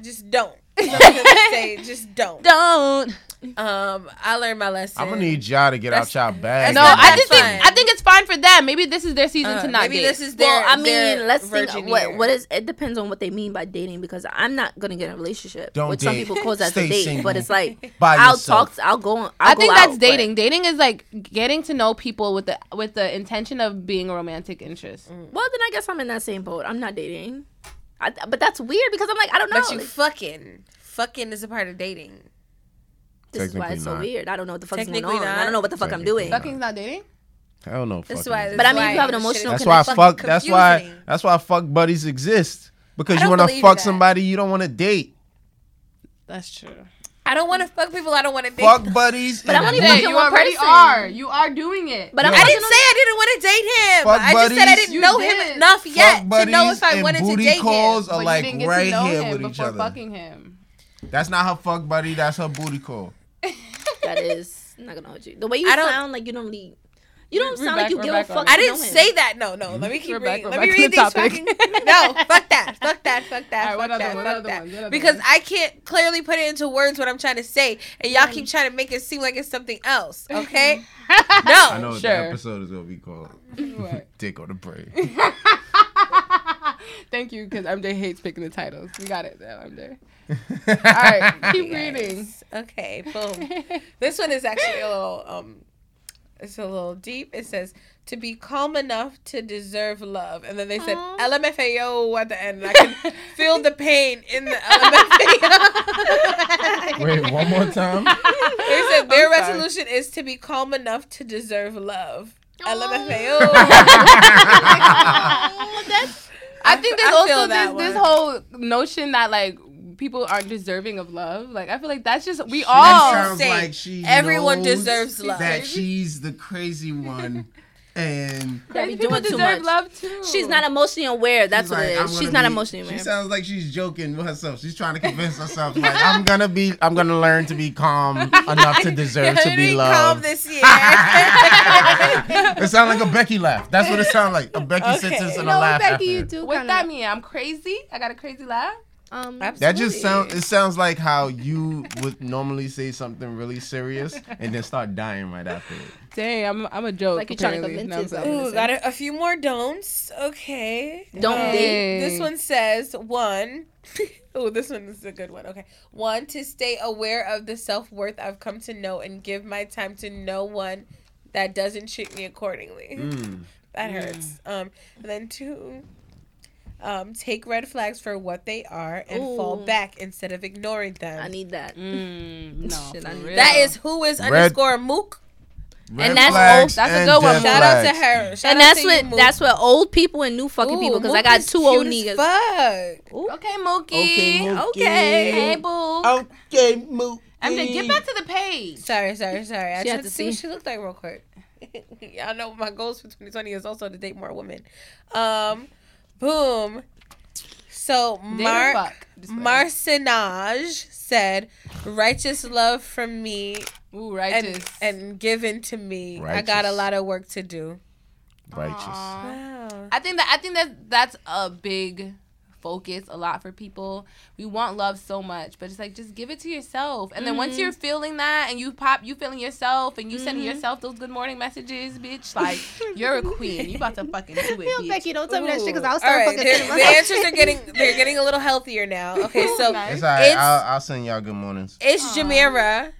just don't. That's what they say, just don't. Don't. Um, I learned my lesson. I'm gonna need y'all to get out y'all bag. No, I that just think. I think it's fine for them. Maybe this is their season Uh, to not maybe date. this is their. Well, I their mean, let's think virgin what what is. It depends on what they mean by dating because I'm not gonna get in a relationship. Don't which some people call that Stay a date, single. but it's like By I'll yourself. talk. I'll go. I'll I go think out, that's but- dating. Dating is like getting to know people with the with the intention of being a romantic interest. Well, then I guess I'm in that same boat. I'm not dating. I, but that's weird because I'm like I don't know. But you fucking, fucking is a part of dating. this is why it's so not. weird. I don't know what the fuck is going Technically on. not. I don't know what the fuck I'm doing. Fucking's not dating. Hell no. That's fucking why. is. But I mean, why you have an this shit is emotional That's why connection. fuck. That's why. That's why fuck buddies exist. Because you want to fuck somebody you don't want to date. That's true. I don't want to fuck people. I don't want to date. Fuck buddies. But I and wanna booty- fuck you one already person. are. You are doing it. But I'm Yeah. I didn't say I didn't want to date him. Fuck I just said I didn't You know did. him enough Fuck yet to know if I and wanted to date calls him. are But like you didn't get right to know here him with each other. fucking him. That's not her fuck buddy. That's her booty call. That is I'm not gonna hold you. The way you I don't- sound like you don't really. You don't We're sound back- like you we're give a fuck. I didn't say that. No, no. Let me keep We're reading. we're Let me read these topic. fucking. No, fuck that. Fuck that. Fuck that. All right, fuck that. one? Fuck that. one? Because one? I can't clearly put it into words what I'm trying to say, and y'all keep trying to make it seem like it's something else. Okay? No. I know what Sure. the episode is gonna be called. What? Dick on the brain. Thank you, because MJ hates picking the titles. We got it, though, MJ. All right, keep reading. Okay. Boom. this one is actually a little um it's a little deep. It says to be calm enough to deserve love. And then they said LMFAO at the end. And I can feel the pain in the LMFAO. Wait, one more time. they said their I'm Sorry. resolution is to be calm enough to deserve love. Oh. LMFAO. I think there's I also that this, this whole notion that like people aren't deserving of love. Like I feel like that's just we She all. sounds Same. like she Everyone deserves love. That she's the crazy one, and That be People doing too deserve much. love too. She's not emotionally aware. That's she's what like, it I'm is. gonna She's not be- emotionally She aware. sounds like she's joking with herself. She's trying to convince herself, like, I'm gonna be, I'm gonna learn to be calm enough to deserve to be calm loved. this year. it sounds like a Becky laugh. That's what it sounds like. A Becky Okay. sits You and know a what, laugh Becky, after. you do What kind that mean? I'm crazy. I got a crazy laugh. Um, That just sounds. It sounds like how you would normally say something really serious and then start dying right after it. Dang, I'm I'm a joke. Like you're trying to convince No, yourself. Ooh, got a, a few more don'ts. Okay. Don't Um, date. This one says one. oh, this one is a good one. Okay. One, to stay aware of the self worth I've come to know and give my time to no one that doesn't treat me accordingly. Mm. That hurts. Um, and then two, um, take red flags for what they are and fall back instead of ignoring them. I need that. Mm, no, Shit, need that is who is Red- underscore mook. Red that's flags old- that's a and good one. dead Shout out to her. Shout and that's what you, that's what old people and new fucking Ooh, people. Because I Mook got is two old cute niggas. Fuck. Okay, Mookie. Okay, Mookie. Okay, hey boo. Okay, Mookie. MJ, get back to the page. Sorry, sorry, sorry. I She tried had to to see what she looked like real quick. Y'all know my goals for 2020 is also to date more women. Um, boom. So Date or Mark fuck? Just wait. Marcinage said, "Righteous love from me Ooh, and righteous. and given to me. I got a lot of work to do." Righteous. Wow. I think that I think that that's a big focus a lot for people. We want love so much, but it's like just give it to yourself. And then once mm-hmm. you're feeling that and you pop you feeling yourself and you sending mm-hmm. yourself those good morning messages, bitch, like you're a queen. You about to fucking do it, Yo, bitch. Becky, don't tell me that shit because I'll All start right, fucking they're- sending the answers are getting they're getting a little healthier now. Okay, so Nice. It's alright. It's- I'll, I'll send y'all good mornings. it's Jamira,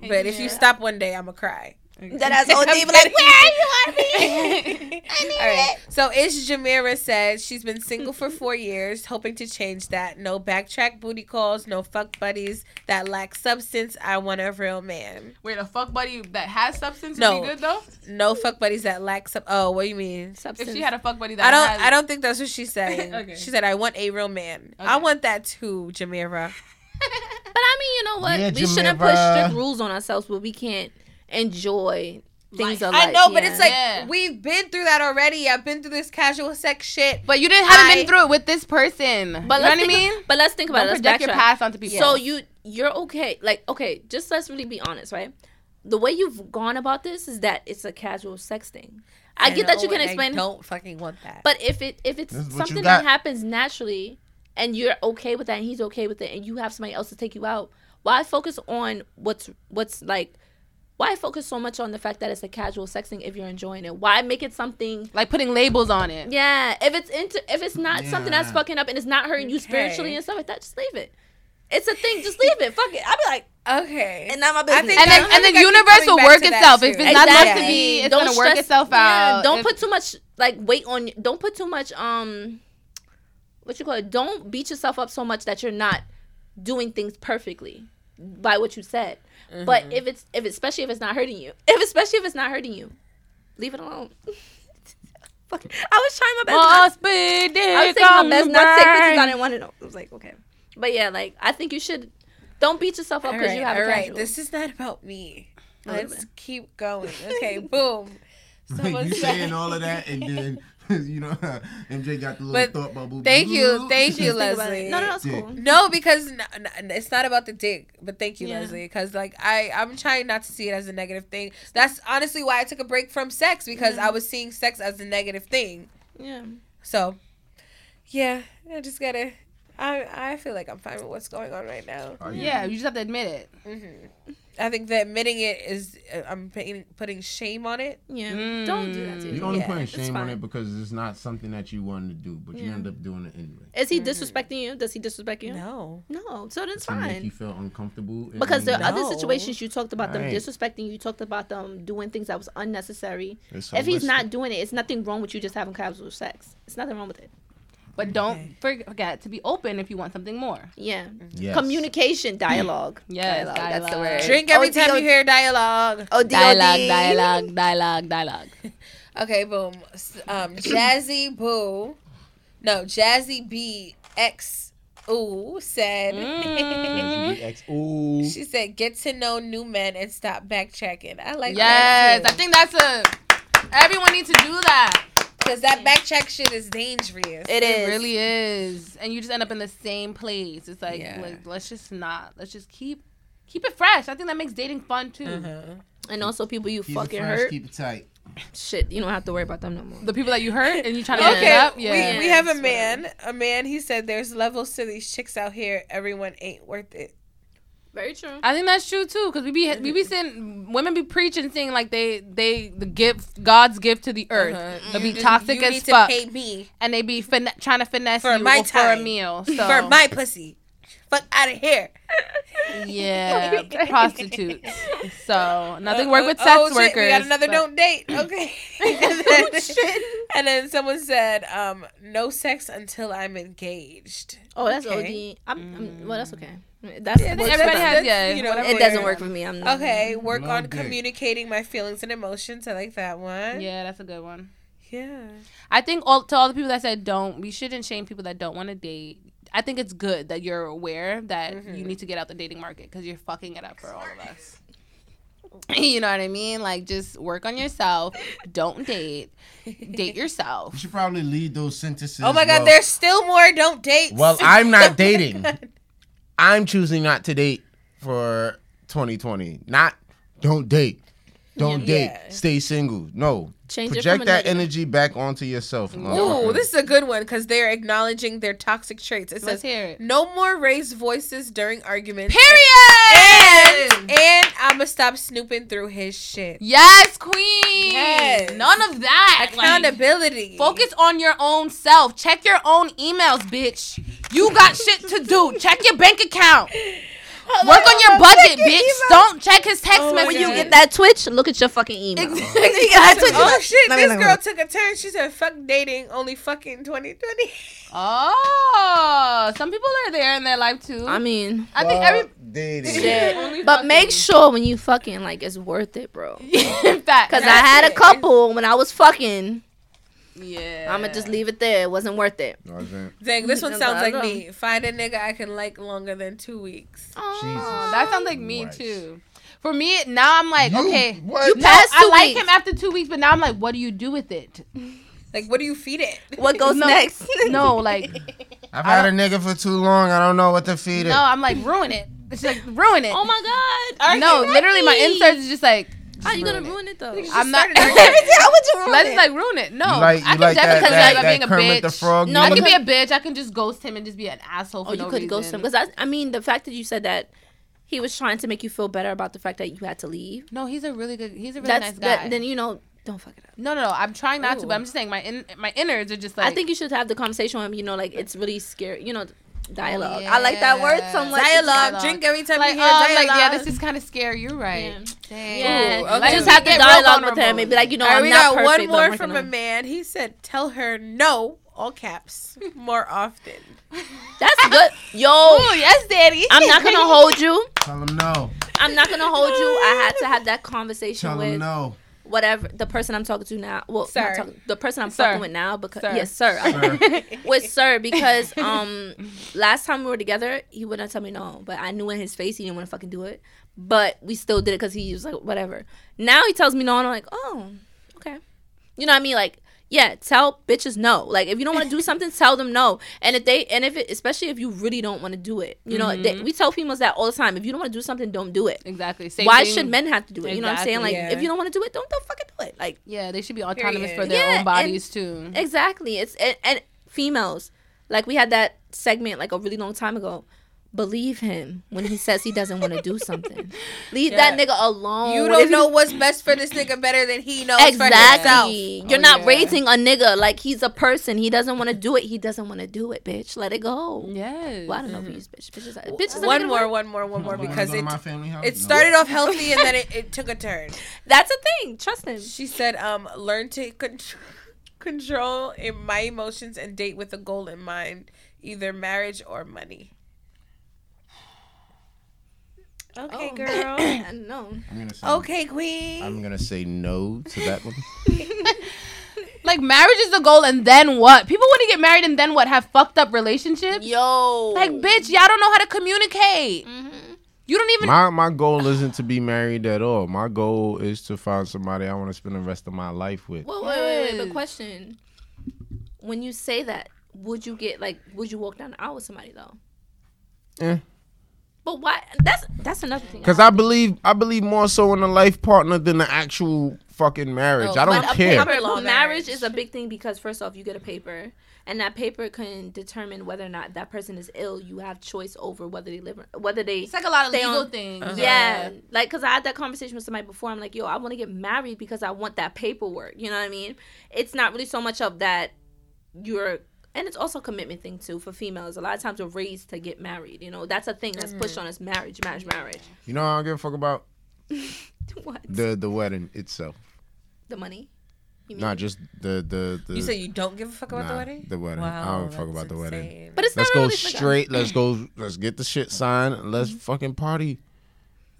Hey, but if you stop one day, I'ma cry. That ass old I'm be like, where are you, RB? I need All right. it. So Ish Jamira says she's been single for four years, hoping to change that. No backtrack booty calls, no fuck buddies that lack substance. I want a real man. Wait, a fuck buddy that has substance No. would be good though. No fuck buddies that lack sub. Oh, what do you mean? If she had a fuck buddy that I don't. has, I don't think that's what she's saying. Okay. She said, "I want a real man. I want that too, Jamira." But I mean, you know what? Yeah, we shouldn't put strict rules on ourselves but we can't enjoy things of I life. know, but yeah. it's like Yeah. we've been through that already. I've been through this casual sex shit. But you didn't haven't I- been through it with this person. But you know what let's I think, mean? But let's think about Don't it. Let's project your backtrack. past onto people. So you you're okay. Like okay, just let's really be honest, right? The way you've gone about this is that it's a casual sex thing. I, get that you can and I explain, don't fucking want that. but if it if it's This is what you something that happens naturally, and you're okay with that, and he's okay with it, and you have somebody else to take you out, why focus on what's what's like? Why focus so much on the fact that it's a casual sex thing if you're enjoying it? Why make it something? like putting labels on it. Yeah, if it's into if it's not something that's fucking up and it's not hurting you spiritually and stuff like that, just leave it. It's a thing, just leave it. Fuck it. I'd be like, okay, and not my I business. think And then, and the universe will work itself. If it's not meant to be, it's gonna work stress- itself yeah, out. don't If- put too much like weight on. Don't put too much um, what you call it. Don't beat yourself up so much that you're not doing things perfectly by what you said. Mm-hmm. But if it's if especially if it's not hurting you, if especially if it's not hurting you, leave it alone. Fuck. I was trying my best. not- Must be dick I was taking my best not to take pictures. I didn't want to know. I was like, okay, but yeah, like I think you should. Don't beat yourself up because right, you have all a right. casual. This is not about me. Let's keep going. Okay, boom. Someone you said- saying all of that and then you know MJ got the little But thought bubble. Thank you, thank you, Think about it. Leslie. No, no, no, it's cool. No, because n- n- it's not about the dick. But thank you, Yeah. Leslie. Because like I, I'm trying not to see it as a negative thing. That's honestly why I took a break from sex because I was seeing sex as a negative thing. Yeah. So, yeah, I just gotta. I I feel like I'm fine with what's going on right now. You? Yeah, you just have to admit it. hmm I think that admitting it is uh, I'm putting putting shame on it. Yeah. Don't do that to You're only Yeah, putting shame on it because it's not something that you wanted to do, but you end up doing it anyway. Is he disrespecting you? Does he disrespect you? No. No. So that's To make you fine. feel uncomfortable. and- Because the No. other situations you talked about them Right. disrespecting you, you talked about them doing things that was unnecessary. It's if he's not doing it, it's nothing wrong with you just having casual sex. It's nothing wrong with it. But don't forget to be open if you want something more. Yeah. Yes. Communication, dialogue. Yes, Dialogue, That's the dialogue. word. Drink every OD, time you hear dialogue. Oh, Dialogue, dialogue, dialogue, dialogue. Okay, boom. Um, Jazzy Boo, no, Jazzy B X Ooh said. Mm. Ooh. She said, "Get to know new men and stop backtracking." I like that. Yes, I think that's a. Everyone needs to do that. Because that backtrack shit is dangerous. It It is. really is, and you just end up in the same place. It's like, Yeah. like let's just not. Let's just keep keep it fresh. I think that makes dating fun too. Uh-huh. And also people you Keep fucking it fresh, hurt. keep it tight. Shit, you don't have to worry about them no more. The people that you hurt and you try to make Okay, up. Yeah, we, we have a it's whatever. man. A man. He said, "There's levels to these chicks out here. Everyone ain't worth it." Very true. I think that's true too, because we be we be saying women be preaching saying like they they the gift God's gift to the earth. Uh-huh. They be You- toxic you as need fuck, to pay me and they be fin- trying to finesse For you my or for a meal. So for my pussy. Fuck out of here. yeah, prostitutes. So nothing work with Uh, sex oh, shit, workers. We got another but- don't date. Okay. and, then, and then someone said, um, "No sex until I'm engaged." Oh, that's Okay. OD. I'm, I'm, well, that's okay. That's Yeah, works everybody has- them. yeah, you know, It doesn't work for me. I'm not. Okay, work Love on dick. communicating my feelings and emotions. I like that one. Yeah, that's a good one. Yeah. I think all to all the people that said don't, we shouldn't shame people that don't want to date. I think it's good that you're aware that Mm-hmm. you need to get out the dating market because you're fucking it up for all of us. you know what I mean? Like, just work on yourself. Don't date. Date yourself. You should probably lead those sentences. Oh my God, well- there's still more don't dates. Well, I'm not dating. I'm choosing not to date for 2020. Not don't date. Don't Yeah. date. Yeah. Stay single. No. Change Project that negative. energy back onto yourself. Ooh, this is a good one because they're acknowledging their toxic traits. It Let's says, hear it. "No more raised voices during arguments." Period. And, and I'ma stop snooping through his shit. Yes, queen. Yes. None of that. Like, Accountability. Focus on your own self. Check your own emails, bitch. You got shit to do. Check your bank account. Work on your budget, bitch. Don't check his text Oh my messages. When you get that Twitch, look at your fucking email. Oh shit! Let This girl took a turn. She said, "Fuck dating, only fucking 2020." Oh, some people are there in their life too. I mean, I think every dating. shit. But make sure when you fucking like it's worth it, bro. in fact, Cause I That's had a it. couple when I was fucking. Yeah, I'ma just leave it there. It wasn't worth it. Wasn't. Dang, this one sounds like me. Find a nigga I can like longer than two weeks. Jesus. Oh, that sounds like me Christ. too. For me, now I'm like, You- okay, what? You no, passed I two like weeks. him after two weeks, but now I'm like, what do you do with it? Like, what do you feed it? What goes No. next? No, like, I've had a nigga for too long. I don't know what to feed it. no, I'm like, ruin it. It's like ruin it. oh my god. no, literally, my inserts is just like. How you gonna ruin it. ruin it though? I'm not. How would you ruin Let's it? like ruin it. No, like I can like that, definitely that, like that being a Kermit bitch. the Frog? No, I can be a bitch. I can just ghost him and just be an asshole oh, for Oh, you no could reason. ghost him because I, I mean, the fact that you said that he was trying to make you feel better about the fact that you had to leave. No, he's a really good. He's a really That's nice guy. that. Then you know, don't fuck it up. no, no, no. I'm trying not to, but I'm just saying my in, my innards are just like. I think you should have the conversation with him. You know, like it's really scary. You know, dialogue. I like that word. So I'm Dialogue. dialogue. Drink every time like, you hear oh, I'm dialogue. like, yeah, this is kind of scary. You're right. Yeah. Dang. Yeah, Ooh, okay. Like, just have the get real dialogue with vulnerable. him and be like, you know, All right, I'm we not got perfect. one more from a on man. He said, "Tell her no, all caps, more often." That's good. Yo, Oh yes, daddy. I'm not gonna hold you. Tell him no. I'm not gonna hold you. I had to have that conversation Tell with him no. Whatever the person I'm talking to now. Well, Sir. not talking, the person I'm Sir. fucking with now because Sir. yes, sir. Sir. with sir because um last time we were together he wouldn't tell me no but i knew in his face he didn't want to fucking do it but we still did it because he was like whatever now he tells me no and i'm like oh okay you know what i mean like yeah tell bitches no like if you don't want to do something tell them no and if they and if it especially if you really don't want to do it you know they, mm-hmm. we tell females that all the time if you don't want to do something don't do it Exactly. Same why thing. should men have to do it you know what i'm saying like Exactly, if you don't want to do it don't don't fucking do it like Yeah, they should be autonomous Period. for their Yeah, own and- bodies too. Exactly. It's and, and females. Like we had that segment like a really long time ago. Believe him when he says he doesn't want to do something. Leave that nigga alone. You don't know what's best for this nigga better than he knows for himself. Exactly. You're Oh, not yeah. raising a nigga like he's a person. He doesn't want to do it. He doesn't want to do it, bitch. Let it go. Yes. Well, I don't know if you use bitch. Bitches, bitches are One making it more, one more, one more, because it my family house? it started off healthy and then it, it took a turn. That's a thing. Trust him. She said, um, learn to con- control in my emotions and date with a goal in mind, either marriage or money. Okay, Oh. girl. no. I'm gonna say, okay, queen. I'm gonna say no to that one. Like marriage is the goal, and then what? People want to get married and then what? Have fucked up relationships? Yo. Like, bitch, y'all don't know how to communicate. Mm-hmm. You don't even. My my goal isn't to be married at all. My goal is to find somebody I want to spend the rest of my life with. Wait, wait, wait, wait. But Yes. question: When you say that, would you get like? Would you walk down the aisle with somebody though? Eh. But why? That's that's another thing. Cause I believe I believe more so in a life partner than the actual fucking marriage. Oh, I don't But a care. paper- Law marriage marriage. is a big thing because first off, you get a paper, and that paper can determine whether or not that person is ill. You have choice over whether they live, whether they. It's like a lot of Stay legal on- things. yeah, like because I had that conversation with somebody before. I'm like, yo, I want to get married because I want that paperwork. You know what I mean? It's not really so much of that you're, and it's also a commitment thing too for females. A lot of times we're raised to get married. You know, that's a thing that's pushed mm. on us: marriage, marriage, marriage. You know I don't give a fuck about what the the wedding itself. the money? You mean? Not just the the the. you say you don't give a fuck about the wedding? the wedding. I don't fuck about the wedding. but it's Let's not go really like straight. Let's go. Let's get the shit signed. Let's mm-hmm. fucking party.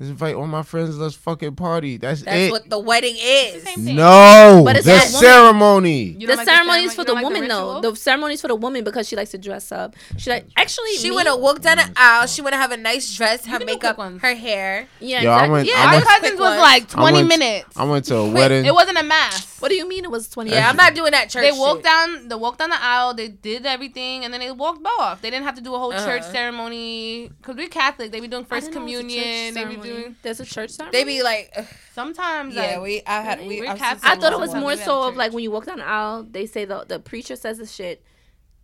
Let's invite all my friends. Let's fucking party. That's, That's it. what the wedding is. no, But it's the for ceremony. The don't like ceremony is for the like woman though. The ceremony is for the woman because she likes to dress up. She like actually She me- want to walk down the aisle. She want to have a nice dress, have can do makeup, quick her hair. Yeah, Yo, I exactly. went- yeah. I My went- cousin's was ones. like I 20 went- minutes. I went to a wedding. It wasn't a mass. What do you mean it was twenty? Yeah, I'm not doing that church. They walked shit. down. They walked down the aisle. They did everything, and then they walked off. They didn't have to do a whole church Uh-huh. ceremony because we're Catholic. They be doing first communion. They be doing There's a church ceremony. They be like, ugh, sometimes. yeah, like, we. I had. We. We're I've Catholic. seen I thought it was more so of like when you walk down the aisle, they say the the preacher says the shit.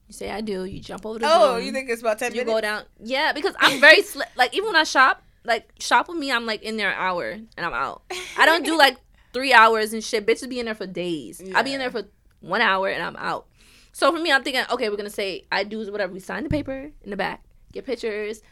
You say I do. You jump over the Oh, broom, you think it's about ten you minutes? go down? Yeah, because I'm very sli- like even when I shop, like shop with me, I'm like in there an hour and I'm out. I don't do like three hours and shit. Bitches be in there for days. I be in there for one hour and I'm out. So for me, I'm thinking, okay, we're gonna say I do whatever. We sign the paper in the back, get pictures,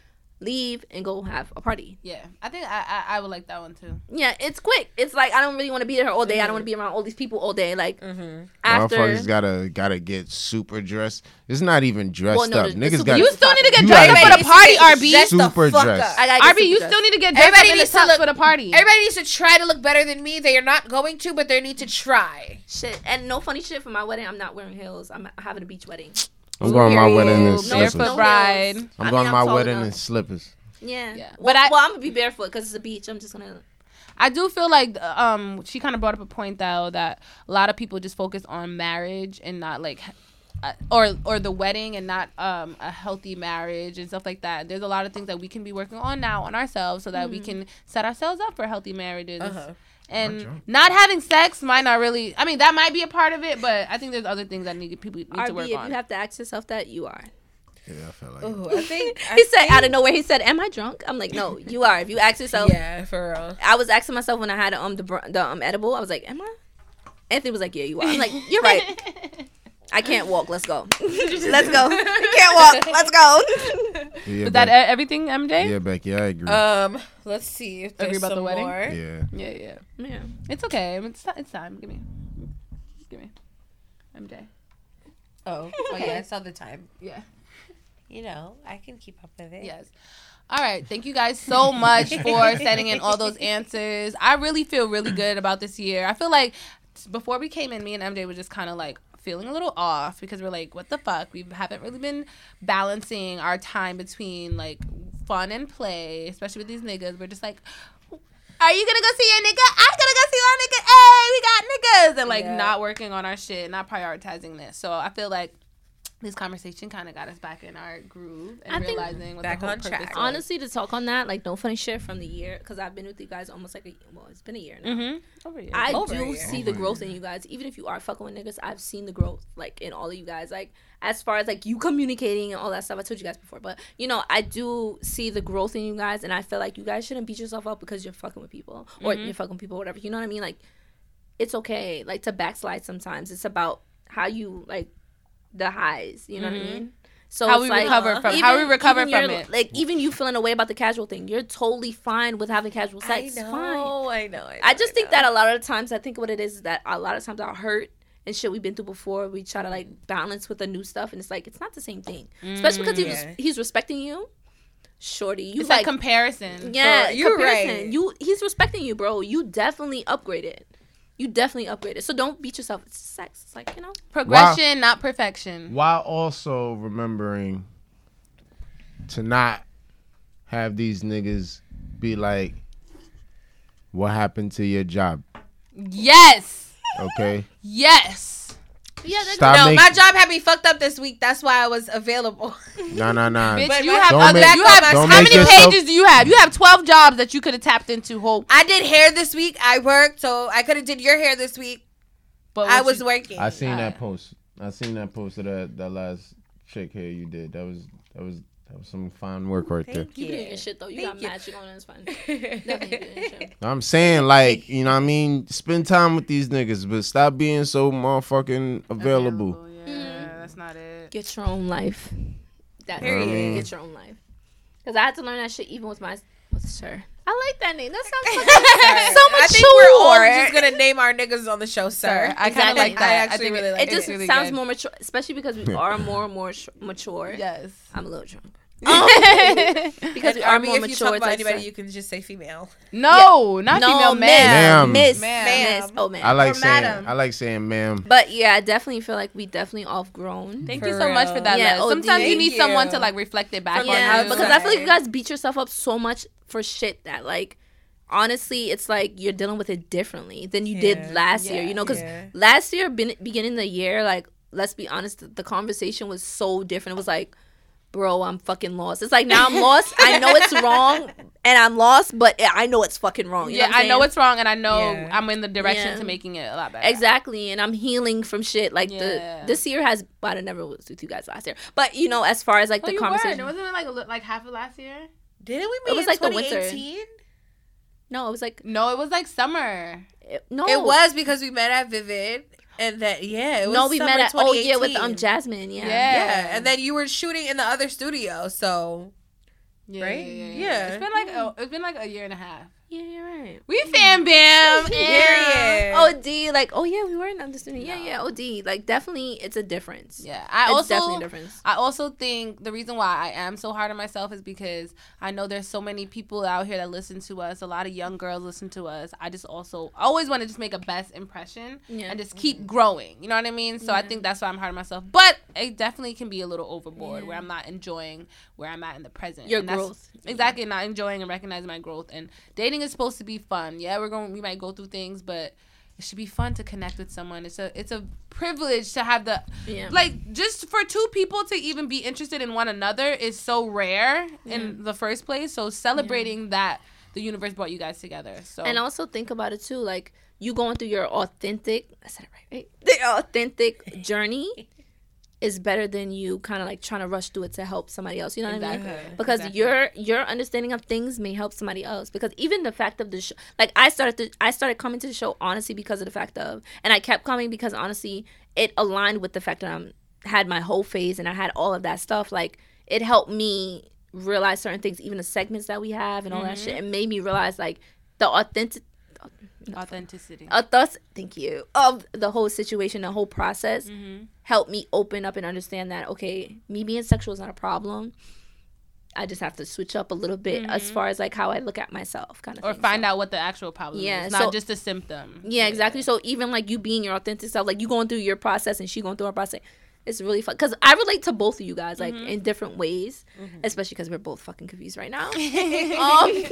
leave, and go have a party. Yeah, I think I, I I would like that one too. Yeah, it's quick. It's like I don't really want to be there all day. I don't want to be around all these people all day. Like mm-hmm. after. Motherfuckers gotta gotta get super dressed. It's not even dressed Well, no, up. the- the Niggas got You still need to get dressed up for get the party, RB. super dressed. up. I gotta get RB, you still need to get dressed Everybody up needs to look- for the party. Everybody needs to try to look better than me. They are not going to, but they need to try. Shit, and no funny shit for my wedding. I'm not wearing heels. I'm having a beach wedding. I'm going to my wedding in slippers. barefoot bride. I'm I going mean, to my tall wedding in slippers. Yeah, Yeah. Well, But I- well, I'm gonna be barefoot because it's a beach. I'm just gonna. I do feel like um she kind of brought up a point though that a lot of people just focus on marriage and not like uh, or or the wedding and not um a healthy marriage and stuff like that. There's a lot of things that we can be working on now on ourselves so that we can set ourselves up for healthy marriages. Uh-huh. And not having sex might not really. I mean, that might be a part of it, but I think there's other things that need people need to RB, work if on. If you have to ask yourself that, you are. Yeah, I felt like Ooh, I think. I He said think- out of nowhere. He said, "Am I drunk?" I'm like, "No, you are." If you ask yourself, Yeah, for real. I was asking myself when I had um the the um edible. I was like, "Am I?" Anthony was like, "Yeah, you are." I'm like, "You're right." I can't walk. Let's go. Let's go. Can't walk. Let's go. yeah, Is that e- everything, MJ? yeah, Becky, I agree. Um, let's see if Agree there's about the wedding? more. yeah. Yeah, yeah. yeah. It's okay. I mean, It's, it's time. Give me. Give me. MJ. Oh, oh yeah, it's all the time. Yeah. You know, I can keep up with it. Yes. All right. Thank you guys so much for sending in all those answers. I really feel really good about this year. I feel like before we came in, me and MJ were just kind of like feeling a little off because we're like, what the fuck? We haven't really been balancing our time between like fun and play, especially with these niggas. We're just like, are you gonna go see your nigga? I'm gonna go see my nigga. Hey, we got niggas, and like Yeah. not working on our shit, not prioritizing this. So I feel like this conversation kind of got us back in our groove and I think realizing what back the whole on track. was. Honestly, to talk on that, like no funny shit from the year, because I've been with you guys almost like a well, it's been a year now. Mm-hmm. Over here. I Over a do year. see the growth in you guys. Even if you are fucking with niggas, I've seen the growth like in all of you guys. Like as far as like you communicating and all that stuff. I told you guys before, but you know, I do see the growth in you guys, and I feel like you guys shouldn't beat yourself up because you're fucking with people or Mm-hmm. you're fucking with people, or whatever. You know what I mean? Like it's okay, like to backslide sometimes. It's about how you like the highs. You know what I mean? So Mm-hmm. How we like, recover from- how we recover from it. Like even you feeling a way about the casual thing, you're totally fine with having casual I sex. know, Fine. I know. I know. I just think know. that a lot of times, I think what it is is that a lot of times our hurt and shit we've been through before. We try to like balance with the new stuff, and it's like it's not the same thing. Especially because he was, Yeah. he's respecting you, shorty. You It's like like comparison. yeah, So, you're comparison. right. You he's respecting you, bro. You definitely upgraded. You definitely upgraded. So don't beat yourself. It's sex. It's like you know. Progression, not perfection. While also remembering to not have these niggas be like, what happened to your job? Yes. Okay? Yes. Yeah, that's Stop no, make- my job had me fucked up this week. That's why I was available. Nah, nah, nah. Bitch, you have Don't other, make- you have don't how many yourself- pages do you have? You have 12 jobs that you could have tapped into whole I did hair this week. I worked, so I could have did your hair this week. but I was you- working. I seen Alright. that post. I seen that post of that that last chick hair you did. That was that was that was some fine work right there. you doing your shit though. You Thank got you. magic on. It's fine. Definitely doing your shit. I'm saying like, you know what I mean? Spend time with these niggas, but stop being so motherfucking available. Yeah, that's not it. Get your own life. That's Period. it. Get your own life. Because I had to learn that shit even with my with sir. I like that name. That sounds fucking so I much think we're all mature. just gonna name our niggas on the show, sir. I kind of like that. I I, actually think really it- like it it's just really sounds good. more mature, especially because we are more and more sh- mature. Yes. I'm a little drunk. Oh. Because Because we are more if you mature. talk about anybody, sir. you can just say female. No, not female miss, man. Ma'am. miss, Ma'am. miss. Oh man. I like Or saying madam. I like saying ma'am. but yeah, I definitely feel like we definitely off grown. Thank For you so much for that. Yeah, Les. Oh, Sometimes you Thank need someone to like reflect it back From on the Yeah, you. because I feel like you guys beat yourself up so much for shit that like honestly it's like you're dealing with it differently than you Yeah. did last year. You know, because Yeah. last year, beginning of the year, like let's be honest, the- the conversation was so different. It was like. Bro, I'm fucking lost. It's like now I'm lost. I know it's wrong, and I'm lost, but I know it's fucking wrong. You yeah, know what I'm I know it's wrong, and I know Yeah. I'm in the direction Yeah. to making it a lot better. Exactly, and I'm healing from shit. Like Yeah. the this year has, but I never was with you guys last year. But you know, as far as like Oh, the you conversation, weren't. Wasn't it like a, like half of last year? Didn't we meet it was in like the winter. 2018? no, it was like No, it was like summer. it, no, It was because we met at Vivid, and that yeah, it was no, we met at oh yeah with um Jasmine, yeah. Yeah. yeah, and then you were shooting in the other studio, so Yeah, Right? Yeah, yeah, Yeah. It's been like oh, it's been like a year and a half. Yeah, you're right. We fan bam. Period. Oh, OD, like, oh yeah, we were in the studio. Yeah, yeah, OD. Oh, like, definitely, it's a difference. Yeah, I it's also definitely a difference. I also think the reason why I am so hard on myself is because I know there's so many people out here that listen to us. A lot of young girls listen to us. I just also always want to just make a best impression Yeah. and just mm-hmm. keep growing. You know what I mean? So I think that's why I'm hard on myself. But it definitely can be a little overboard where I'm not enjoying where I'm at in the present. Your And that's- growth. Exactly, not enjoying and recognizing my growth. And dating is supposed to be fun. Yeah, we're going we might go through things, but it should be fun to connect with someone. It's a it's a privilege to have the Yeah. like just for two people to even be interested in one another is so rare in the first place. So celebrating that the universe brought you guys together. So And also think about it too, like you going through your authentic, I said it right, right? The authentic journey is better than you kind of like trying to rush through it to help somebody else. You know what I mean? Because Exactly. your your understanding of things may help somebody else. Because even the fact of the show, like I started to, I started coming to the show honestly because of the fact of, and I kept coming because honestly it aligned with the fact that I'm had my hoe phase and I had all of that stuff. Like it helped me realize certain things, even the segments that we have and all that shit. It made me realize like the authentic authenticity. uh, thus thank you of the whole situation the whole process helped me open up and understand that okay me being sexual is not a problem i just have to switch up a little bit as mm-hmm. far as like how i look at myself kind of or thing. find So- out what the actual problem Yeah, is, not so- just a symptom. yeah exactly so even like you being your authentic self like you going through your process and she going through her process it's really fun because I relate to both of you guys like mm-hmm. in different ways, mm-hmm. especially because we're both fucking confused right now. um,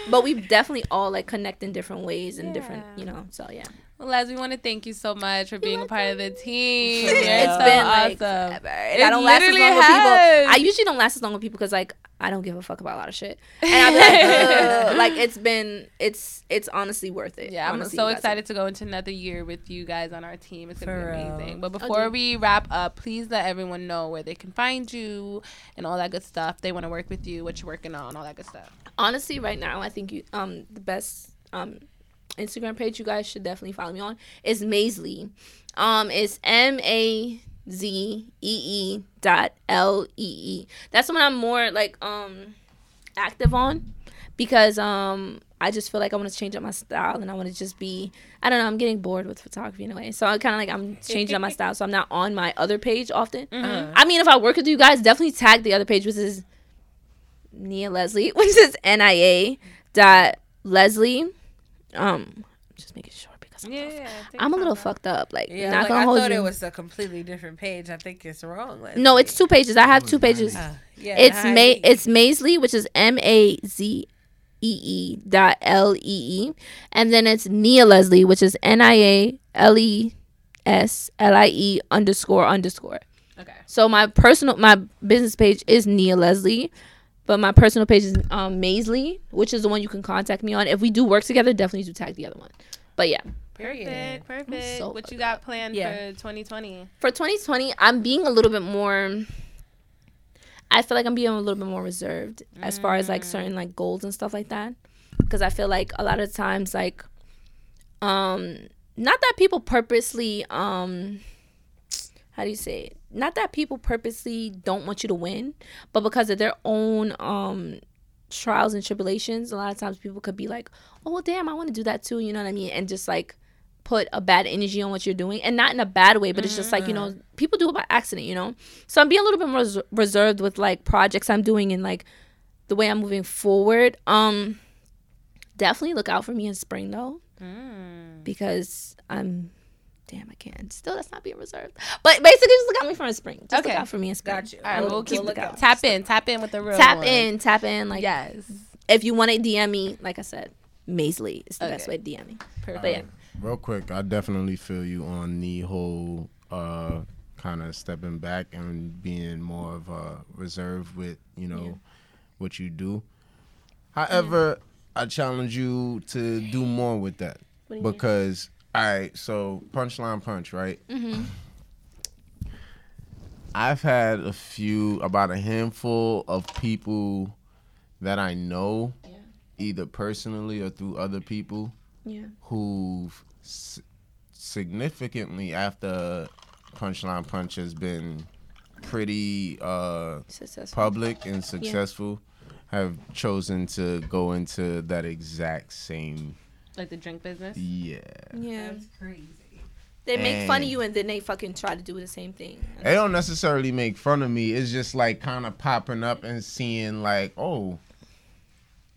but we definitely all like connect in different ways and different, you know. So yeah, Well, Les, we want to thank you so much for being a part of the team. You're it's so been like awesome. forever. And It I don't last as literally long with people. has. I usually don't last as long with people because like I don't give a fuck about a lot of shit. And I'm like, like it's been it's it's honestly worth it. Yeah, I'm so you guys are- excited to go into another year with you guys on our team. It's gonna For be real. amazing. But before Okay. we wrap up, please let everyone know where they can find you and all that good stuff. They want to work with you, what you're working on, all that good stuff. honestly right now i think you um the best um instagram page you guys should definitely follow me on is Maisley. um it's m-a-z-e-e dot l-e-e that's when i'm more like um active on because um I just feel like I want to change up my style and I want to just be I don't know, I'm getting bored with photography in a way. So I kind of like I'm changing up my style so I'm not on my other page often. Uh-huh. I mean, if I work with you guys, definitely tag the other page which is Nia Leslie, which is NIA dot Leslie. Um just make it short because I'm, a little- Yeah, I'm a little fucked up. Like Yeah, not like, gonna I hold thought you. it was a completely different page. I think it's wrong. Leslie. no, it's two pages. I have two pages. Uh, yeah, it's hi. May it's Maisley, which is M A Z E E dot L E E, and then it's Nia Leslie, which is N I A L E S L I E underscore underscore. Okay. So my personal my business page is Nia Leslie, but my personal page is um, Maisley, which is the one you can contact me on. If we do work together, definitely do tag the other one. But yeah, Period. Perfect. Perfect. so what you got planned Yeah. for 2020? for 2020, I'm being a little bit more. I feel like I'm being a little bit more reserved as far as like certain like goals and stuff like that, because I feel like a lot of times like, um, not that people purposely um, how do you say it? Not that people purposely don't want you to win, but because of their own um trials and tribulations, a lot of times people could be like, "Oh, well, damn, I want to do that too," you know what I mean? And just like put a bad energy on what you're doing and not in a bad way but it's just like you know people do it by accident you know? So i'm being a little bit more res- reserved with like projects i'm doing and like the way i'm moving forward um definitely look out for me in spring though. Because i'm damn i can't still that's not being reserved but basically just look out me for a spring just Okay. look out for me in spring Got you. All right, We'll- we'll keep we'll look out. tap in, tap in with the real tap one. in tap in like Yes. if you want to dm me like i said Maisley is the best way to dm me Perfect. but yeah Real quick, I definitely feel you on the whole uh, kind of stepping back and being more of a reserve with you know what you do. However, I challenge you to do more with that What do you mean? All right, so punchline punch, right? Mm-hmm. I've had a few, about a handful of people that I know, either personally or through other people, yeah who've s- significantly after punchline punch has been pretty uh successful public and successful have chosen to go into that exact same Like the drink business. yeah yeah crazy. They make fun of you and then they fucking try to do the same thing. they don't necessarily make fun of me it's just like kind of popping up and seeing like oh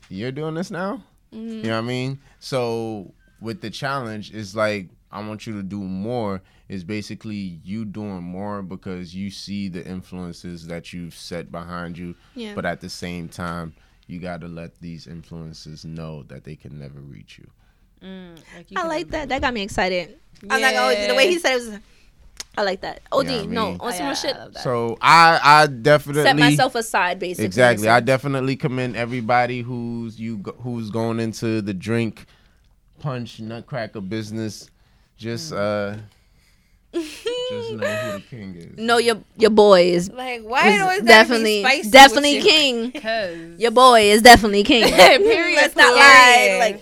you're doing this now you know what i mean so with the challenge it's like i want you to do more is basically you doing more because you see the influences that you've set behind you Yeah. but at the same time you got to let these influences know that they can never reach you Like I like that. That got me excited. I'm not gonna the way he said it was. I like that. Od, Yeah, I no, mean- on some Yeah, shit. I love that. so i i definitely Set myself aside, basically. Exactly. I definitely commend everybody who's you who's going into the drink punch nutcracker business. Just uh just know who the king is. no, your your boy is Like, why it always gotta definitely be definitely king. Your boy is definitely king. period. Let's not Period. lie. Like,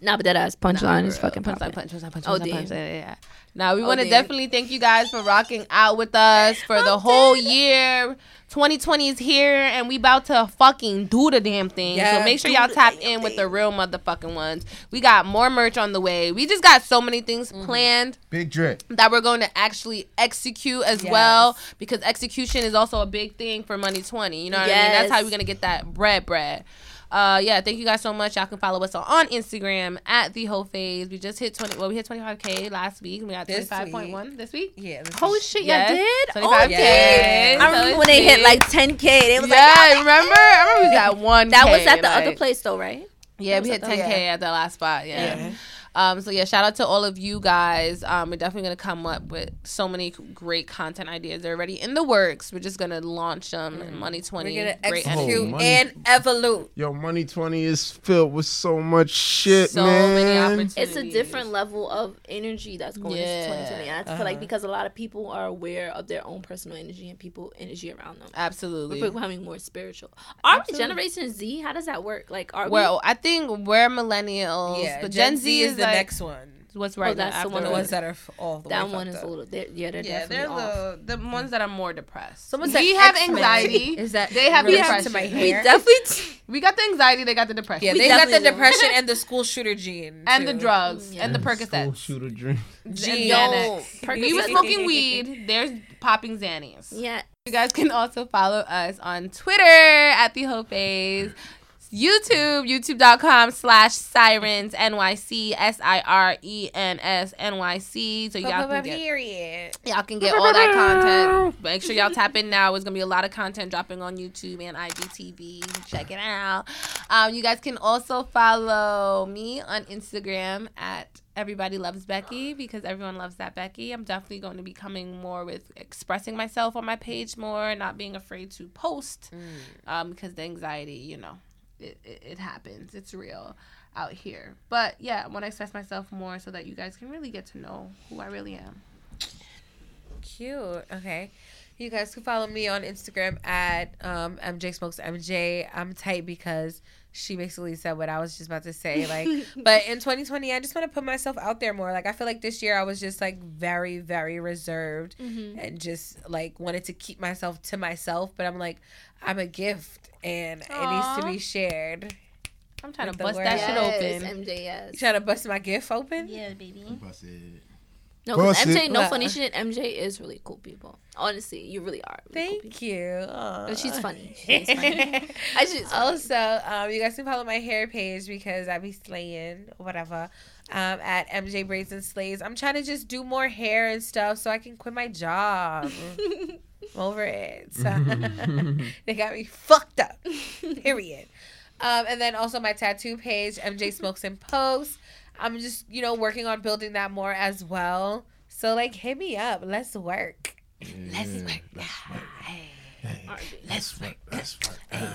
nah, but that ass punchline is fucking punch popping. that punch, punch that Oh, punch that punch. damn. Yeah, yeah, yeah. Now we want to definitely thank you guys for rocking out with us for the whole year. 2020 is here and we about to fucking do the damn thing. so make sure y'all tap damn in with the real motherfucking ones. We got more merch on the way. We just got so many things Mm-hmm. planned Big drip. that we're going to actually execute as Yes. well because execution is also a big thing for money 20 you know what i mean that's how Yes. we're going to get that bread bread uh yeah thank you guys so much y'all can follow us on instagram at the Hoe Phase we just hit 20 well we hit 25k last week and we got 25.1 this week Yeah. this Holy is- shit, Yes. y'all did? 25K. okay. I So remember it's when they hit like 10k. They was yeah like, remember i remember we got one that was at the other place though, right? yeah we hit 10k the- at the last spot yeah. Yeah. Um, so yeah, shout out to all of you guys. Um, we're definitely gonna come up with so many great content ideas. They're already in the works. We're just gonna launch them in Money Twenty. We're gonna great execute Oh, money. and evolute. Yo, Money 20 is filled with so much shit, So man. many opportunities. It's a different level of energy that's going Yeah. into 2020. And I feel Uh-huh. like because a lot of people are aware of their own personal energy and people energy around them. Absolutely. We're becoming more spiritual. Are we Generation Z? How does that work? Like, are Well, I think we're millennials, Yeah. but Gen, Z, is, the like, next one. What's oh, right Oh, that's now the after one The ones that are all the that way one is up. a little. They're, yeah, they're Yeah, definitely they're the the ones that are more depressed. Someone we said have X-Men. anxiety. Is that they have related depression. to my We hair? definitely. We got the anxiety. They got the depression. Yeah, We they got the do. depression and the school shooter gene and the too. drugs and the School Percocets. shooter dream. Gene. And Xanax. We were smoking weed. There's popping Xannies. yeah. You guys can also follow us on Twitter at the Hoe Phase. YouTube, youtube.com slash sirens NYC, S I R E N S N Y C. So y'all can get Period. Y'all can get all that content. Make sure y'all tap in now. It's gonna be a lot of content dropping on YouTube and IGTV. Check it out. Um, you guys can also follow me on Instagram at Everybody Loves Becky because everyone loves that Becky. I'm definitely going to be coming more with expressing myself on my page more, not being afraid to post um, because the anxiety, you know, it, it, it happens. It's real out here. But yeah, I want to express myself more so that you guys can really get to know who I really am. Cute. Okay. You guys can follow me on Instagram at um, MJ Smokes MJ. I'm tight because she basically said what I was just about to say. Like, but in 2020, I just want to put myself out there more. Like, I feel like this year I was just like very, very reserved mm-hmm. and just like wanted to keep myself to myself. But I'm like, I'm a gift and it needs to be shared. I'm trying to bust that word. shit Yes, open. MJS. You trying to bust my gift open? Yeah, baby. Bust it. No, 'cause Bust MJ, no Well- funny shit. MJ is really cool people. Honestly, you really are. Really cool Thank you. Aw. people. She's funny. She's funny. I just also, um, you guys can follow my hair page because I be slaying whatever. Um, at MJ Braids and Slays. I'm trying to just do more hair and stuff so I can quit my job. I'm over it. So they got me fucked up. Period. Um, and then also my tattoo page, MJ Smokes and Posts. I'm just, you know, working on building that more as well. So like hit me up. Let's work. Let's work. Let's work. Let's work. Uh,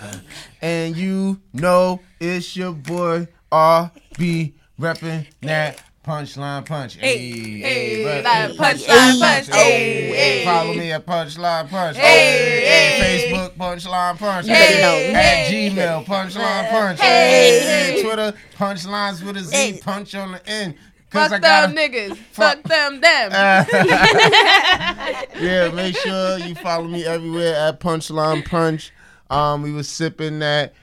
uh. And you know it's your boy RB repping that punchline punch. Hey, hey, hey, rep- punchline punch. Hey, Hey, hey, hey. follow me at punchline punch. Hey, hey, Facebook punchline punch. Hey, know. At Gmail punchline punch. Hey. Hey, Twitter punchlines with a Z punch on the end. Fuck I them niggas. Fuck them them. yeah, make sure you follow me everywhere at Punchline Punch. Um, we was sipping that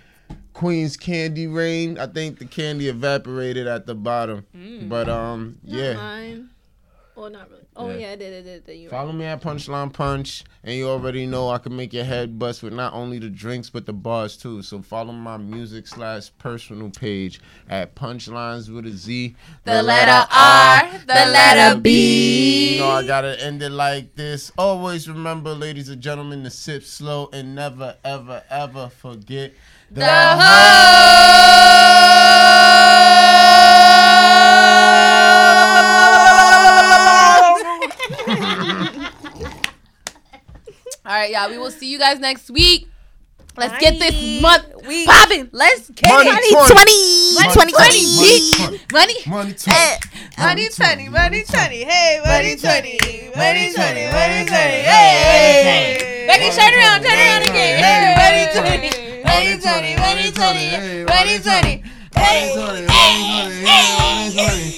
Queen's Candy Rain. I think the candy evaporated at the bottom, but um, yeah. Mine. Well, not really. Oh Yeah. yeah, I did. I did. I did. You Follow me at Punchline Punch, and you already know I can make your head bust with not only the drinks but the bars too. So follow my music slash personal page at Punchlines with a Z. The letter R, the letter B. You know I gotta end it like this. Always remember, ladies and gentlemen, to sip slow and never, ever, ever forget the, All right, y'all. We will see you guys next week. Let's get this month We popping. Let's get Money it. 20. 20, 20, 20, 20, Money. money 20. Money 20, money 20. Hey, money 20. Money 20, money 20. Hey. Becky, turn around, turn around again. Hey, money 20. Money 20, money 20. Money 20. Hey, Money 20, money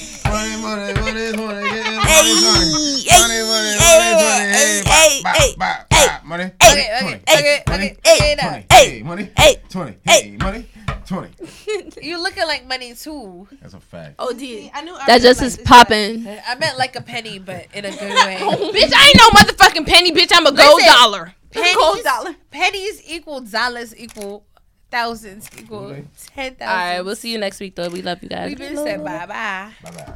20, money 20. Money, money, money 20. Get that money 20. Money, money, money 20. Hey, bop, bop, bop, bop. Money. Okay, okay, okay, okay, okay, now. 20. Hey, money. Hey. 20. Hey, money. 20. You looking like money too. That's a fact. Oh, dude. I knew That just is popping. I meant like a penny, but in a good way. Bitch, I ain't no motherfucking penny, bitch. I'm a gold Listen. dollar. Pennies, Gold dollar. pennies equal dollars equal thousands equal ten thousand. All right, we'll see you next week, though. We love you guys. We've been said bye bye. Bye bye.